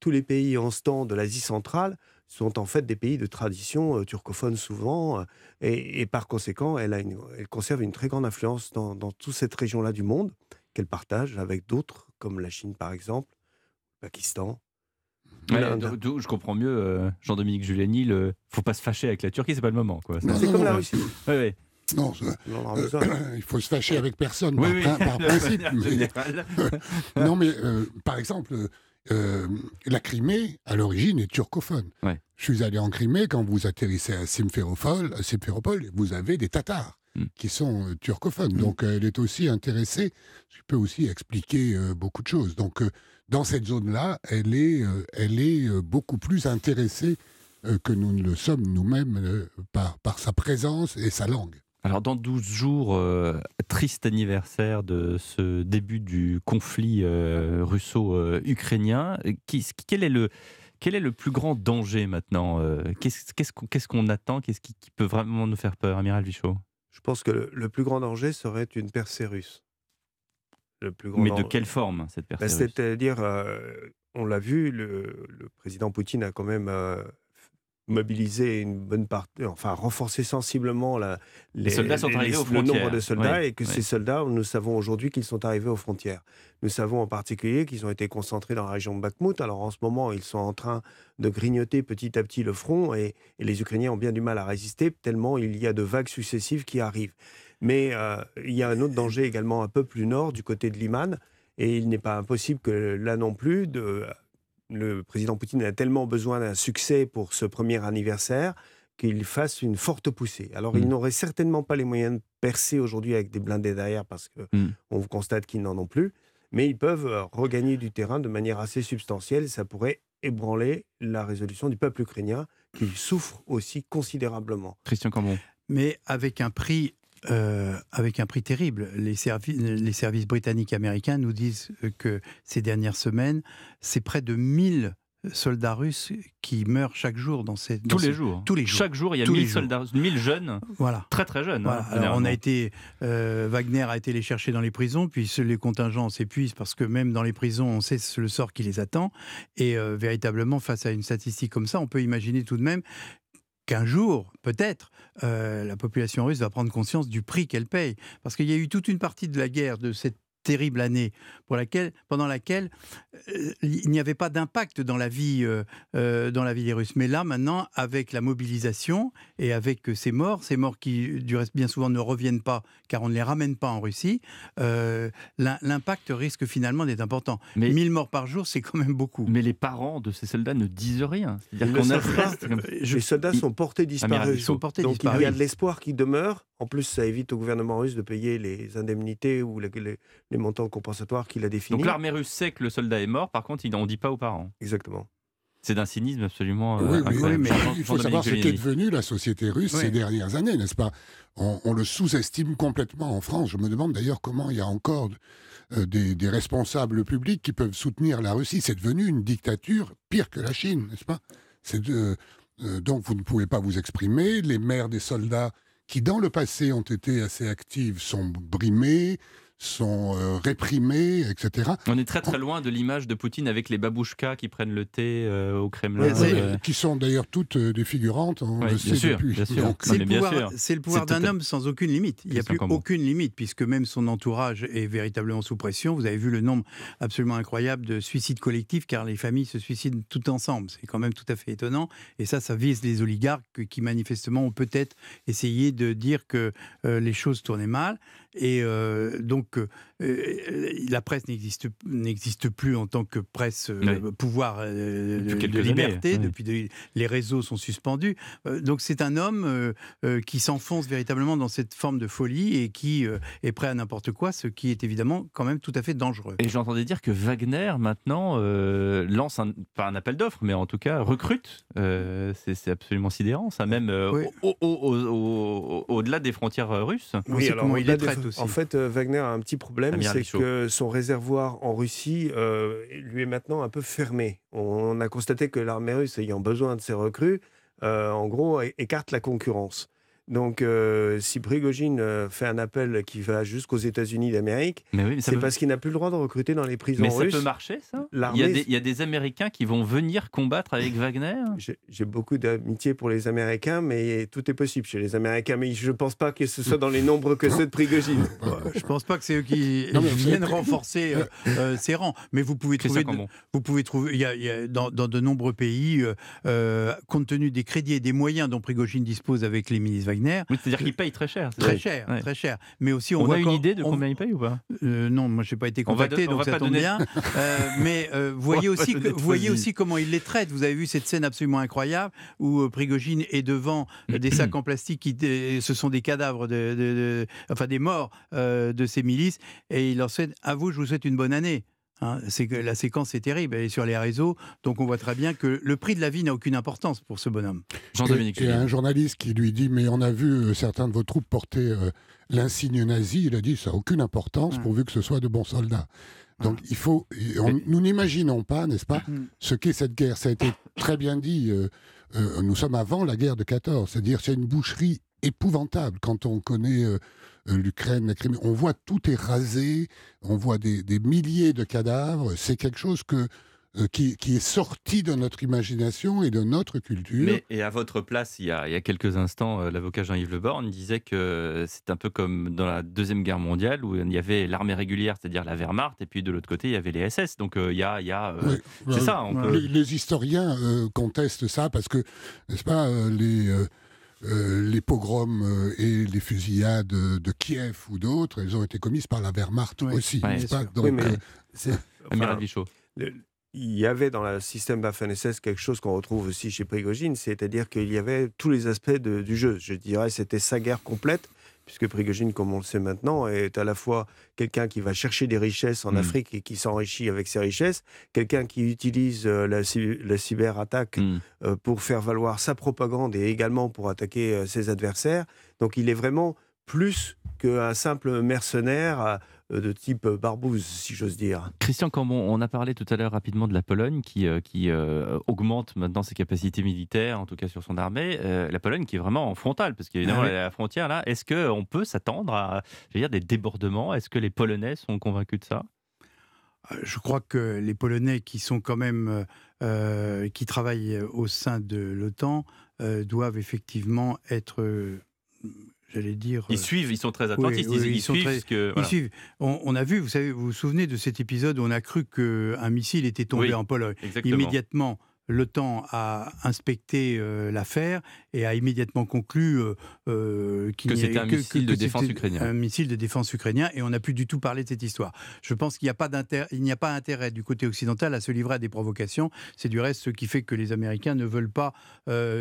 tous les pays en temps de l'Asie centrale sont en fait des pays de tradition euh, turcophone souvent, euh, et, et par conséquent, elle, a une- elle conserve une très grande influence dans, dans toute cette région-là du monde, qu'elle partage avec d'autres, comme la Chine par exemple, Pakistan. Ouais, d'où- je comprends mieux euh, Jean-Dominique Giuliani, le faut pas se fâcher avec la Turquie, c'est pas le moment. quoi. Non, C'est comme non, la Russie. Ouais, ouais. Non, ça- euh, [COUGHS] il faut se fâcher avec personne Oui, par, oui, par [LAUGHS] de principe. mais- [LAUGHS] non, mais euh, par exemple, euh, la Crimée, à l'origine, est turcophone. Ouais. Je suis allé en Crimée, quand vous atterrissez à Simferopol, à Simferopol, vous avez des Tatars Mm. qui sont euh, turcophones. Donc euh, elle est aussi intéressée, ce qui peut aussi expliquer euh, beaucoup de choses. Donc dans cette zone-là, elle est, elle est beaucoup plus intéressée que nous ne le sommes nous-mêmes par, par sa présence et sa langue. Alors, dans 12 jours, euh, triste anniversaire de ce début du conflit euh, russo-ukrainien, quel, est le, quel est le plus grand danger maintenant euh, Qu'est-ce qu'on attend Qu'est-ce qui, qui peut vraiment nous faire peur, Amiral Vichot? Je pense que le, le plus grand danger serait une percée russe. Le plus grand Mais de quelle forme, cette percée russe? C'est-à-dire, on l'a vu, le, le président Poutine a quand même mobilisé une bonne partie, enfin renforcé sensiblement la, Les soldats sont arrivés aux le nombre de soldats Oui, et que oui. ces soldats, nous savons aujourd'hui qu'ils sont arrivés aux frontières. Nous savons en particulier qu'ils ont été concentrés dans la région de Bakhmut. Alors en ce moment, ils sont en train de grignoter petit à petit le front et, et les Ukrainiens ont bien du mal à résister tellement il y a de vagues successives qui arrivent. Mais euh, il y a un autre danger également un peu plus nord, du côté de Liman, et il n'est pas impossible que là non plus, de, le président Poutine a tellement besoin d'un succès pour ce premier anniversaire qu'il fasse une forte poussée. Alors, Mm. il n'aurait certainement pas les moyens de percer aujourd'hui avec des blindés derrière parce que Mm. on constate qu'ils n'en ont plus, mais ils peuvent euh, regagner du terrain de manière assez substantielle et ça pourrait ébranler la résolution du peuple ukrainien qui souffre aussi considérablement. Christian Cambon. mais avec un prix. Euh, avec un prix terrible. Les, servi- les services britanniques et américains nous disent que ces dernières semaines, c'est près de 1000 soldats russes qui meurent chaque jour dans ces dans Tous les ces- jours. Tous les jours. Chaque jour, il y a Tous les 1000 jours. soldats, 1000 jeunes, Voilà. très très jeunes. Voilà. hein, on a été, euh, Wagner a été les chercher dans les prisons, puis les contingents s'épuisent parce que même dans les prisons, on sait le sort qui les attend. Et euh, véritablement, face à une statistique comme ça, on peut imaginer tout de même qu'un jour, peut-être, euh, la population russe va prendre conscience du prix qu'elle paye. Parce qu'il y a eu toute une partie de la guerre, de cette terrible année pour laquelle, pendant laquelle euh, il n'y avait pas d'impact dans la vie euh, euh, dans la vie des Russes. Mais là, maintenant, avec la mobilisation et avec ces morts, ces morts qui, du reste, bien souvent ne reviennent pas car on ne les ramène pas en Russie, l'impact risque finalement d'être important. Mais 1000 morts par jour, c'est quand même beaucoup. Mais les parents de ces soldats ne disent rien. C'est-à-dire qu'on [LAUGHS] Les soldats sont portés disparus. Ils sont portés Donc il y a de l'espoir qui demeure. En plus, ça évite au gouvernement russe de payer les indemnités ou les, les, montants compensatoires qu'il a définis. Donc l'armée russe sait que le soldat est mort, par contre, il n'en dit pas aux parents. Exactement. C'est d'un cynisme absolument. Euh, oui, oui, mais il faut savoir ce qu'est devenue la société russe ces dernières années, n'est-ce pas? On, le sous-estime complètement en France. Je me demande d'ailleurs comment il y a encore euh, des, responsables publics qui peuvent soutenir la Russie. C'est devenu une dictature pire que la Chine, n'est-ce pas? Euh, Donc vous ne pouvez pas vous exprimer. Les mères des soldats qui dans le passé ont été assez actives sont brimées, sont euh, réprimés, etc. On est très très loin de l'image de Poutine avec les babouchkas qui prennent le thé euh, au Kremlin. Euh. Qui sont d'ailleurs toutes des figurantes, on le sait depuis. C'est le pouvoir, d'un homme sans aucune limite. Il n'y a plus aucune limite, puisque même son entourage est véritablement sous pression. Vous avez vu le nombre absolument incroyable de suicides collectifs, car les familles se suicident tout ensemble. C'est quand même tout à fait étonnant. Et ça, ça vise les oligarques qui manifestement ont peut-être essayé de dire que les choses tournaient mal. Et donc, euh, la presse n'existe plus en tant que presse euh, pouvoir euh, de liberté. Depuis les réseaux sont suspendus. donc, c'est un homme qui s'enfonce véritablement dans cette forme de folie et qui est prêt à n'importe quoi, ce qui est évidemment quand même tout à fait dangereux. Et j'entendais dire que Wagner maintenant lance un, pas un appel d'offres, mais en tout cas recrute. c'est absolument sidérant, ça même au-delà des frontières russes. Oui, alors il est aussi. En fait, Wagner a un petit problème, c'est que son réservoir en Russie euh, lui est maintenant un peu fermé. On a constaté que l'armée russe, ayant besoin de ses recrues, euh, en gros, écarte la concurrence. Donc, euh, si Prigogine euh, fait un appel qui va jusqu'aux États-Unis d'Amérique, c'est parce qu'il n'a plus le droit de recruter dans les prisons mais russes. Mais ça peut marcher, ça? Il y, a des, il y, a des, Américains qui vont venir combattre avec Wagner? J'ai beaucoup d'amitié pour les Américains, mais tout est possible chez les Américains. Mais je ne pense pas que ce soit dans les nombres que ceux de Prigogine. [LAUGHS] je ne pense pas que c'est eux qui [LAUGHS] viennent renforcer euh, ces rangs. Mais vous pouvez trouver, vous pouvez trouver, il y a, dans, dans, de nombreux pays, compte tenu des crédits et des moyens dont Prigogine dispose avec les ministres Wagner, c'est-à-dire qu'il paye très cher. Très cher, très cher. Mais aussi, on, a une idée de combien il paye ou pas? Euh, Non, moi, je n'ai pas été contacté, donc ça tombe bien. [LAUGHS] Euh, mais euh, vous voyez, aussi, voyez aussi comment il les traite. Vous avez vu cette scène absolument incroyable où Prigogine est devant des sacs en plastique qui, ce sont des cadavres, de, enfin des morts de ces milices, et il leur souhaite, à vous, je vous souhaite une bonne année. Hein, c'est que la séquence est terrible, elle est sur les réseaux, donc on voit très bien que le prix de la vie n'a aucune importance pour ce bonhomme. Jean-Dominique. Il y a un journaliste qui lui dit mais on a vu euh, certains de vos troupes porter euh, l'insigne nazi. Il a dit ça n'a aucune importance pourvu que ce soit de bons soldats. Donc il faut, nous n'imaginons pas, n'est-ce pas, mm. ce qu'est cette guerre. Ça a été très bien dit. Euh, nous sommes avant la guerre de 14, c'est-à-dire c'est une boucherie épouvantable quand on connaît euh, l'Ukraine, la Crimée. On voit tout est rasé, on voit des, milliers de cadavres. C'est quelque chose que euh, qui, est sorti de notre imagination et de notre culture. et à votre place, il y a, quelques instants, euh, l'avocat Jean-Yves Le Borne disait que c'est un peu comme dans la Deuxième Guerre mondiale où il y avait l'armée régulière, c'est-à-dire la Wehrmacht, et puis de l'autre côté, il y avait les SS. Donc il y a... Y a c'est ça. les, historiens contestent ça parce que, n'est-ce pas, les euh, les pogroms euh, et les fusillades de Kiev ou d'autres, elles ont été commises par la Wehrmacht aussi. il y avait dans le système Waffen-SS quelque chose qu'on retrouve aussi chez Prigogine, c'est-à-dire qu'il y avait tous les aspects du jeu. Je dirais c'était sa guerre complète puisque Prigogine, comme on le sait maintenant, est à la fois quelqu'un qui va chercher des richesses en mm. Afrique et qui s'enrichit avec ces richesses, quelqu'un qui utilise euh, la, la cyberattaque mm. euh, pour faire valoir sa propagande et également pour attaquer euh, ses adversaires. Donc il est vraiment plus qu'un simple mercenaire de type barbouze, si j'ose dire. Christian Cambon, on a parlé tout à l'heure rapidement de la Pologne qui, euh, qui euh, augmente maintenant ses capacités militaires, en tout cas sur son armée. la Pologne qui est vraiment en frontale, parce qu'évidemment, ah la frontière là. Est-ce qu'on peut s'attendre à dire, des débordements? Est-ce que les Polonais sont convaincus de ça? Je crois que les Polonais qui sont quand même qui travaillent au sein de l'OTAN doivent effectivement être j'allais dire. Ils suivent, ils sont très attentifs. ils, suivent. que, ils suivent. On, a vu, vous savez, vous vous souvenez de cet épisode où on a cru qu'un missile était tombé en Pologne. Immédiatement, l'OTAN a inspecté euh, l'affaire et a immédiatement conclu euh, euh, qu'il que c'était un missile de défense ukrainien. Un missile de défense ukrainien et on n'a plus du tout parlé de cette histoire. Je pense qu'il n'y a pas il n'y a pas intérêt du côté occidental à se livrer à des provocations. C'est du reste ce qui fait que les Américains ne veulent pas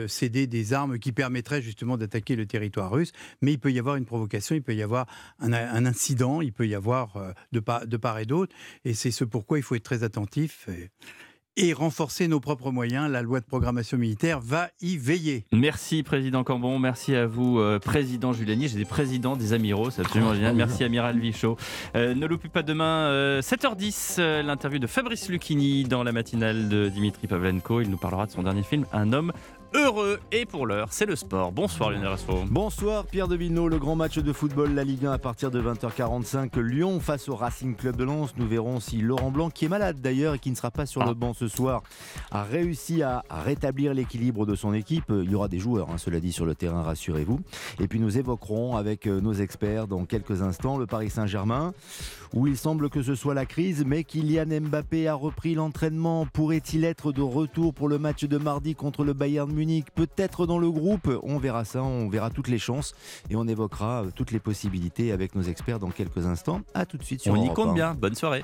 céder des armes qui permettraient justement d'attaquer le territoire russe. Mais il peut y avoir une provocation, il peut y avoir un, incident, il peut y avoir de, de part et d'autre. Et c'est ce pourquoi il faut être très attentif. Et et renforcer nos propres moyens. La loi de programmation militaire va y veiller. Merci Président Cambon, merci à vous euh, Président Juliani. J'ai des présidents, des amiraux, c'est absolument génial. Merci Amiral Vichot. Euh, ne loupez pas demain, 7h10, euh, l'interview de Fabrice Lucchini dans la matinale de Dimitri Pavlenko. Il nous parlera de son dernier film, Un homme heureux. Et pour l'heure, c'est le sport. Bonsoir Lionel Raspo. Bonsoir Pierre de Villeneuve. Le grand match de football, la Ligue 1 à partir de 20h45. Lyon face au Racing Club de Lens. Nous verrons si Laurent Blanc, qui est malade d'ailleurs et qui ne sera pas sur le ah. banc ce soir, a réussi à rétablir l'équilibre de son équipe. Il y aura des joueurs, hein, cela dit, sur le terrain, rassurez-vous. Et puis nous évoquerons avec euh, nos experts dans quelques instants le Paris Saint-Germain, où il semble que ce soit la crise, mais Kylian Mbappé a repris l'entraînement. Pourrait-il être de retour pour le match de mardi contre le Bayern Munich Peut-être dans le groupe On verra ça, on verra toutes les chances et on évoquera euh, toutes les possibilités avec nos experts dans quelques instants. A tout de suite sur On y compte bien. Bonne soirée.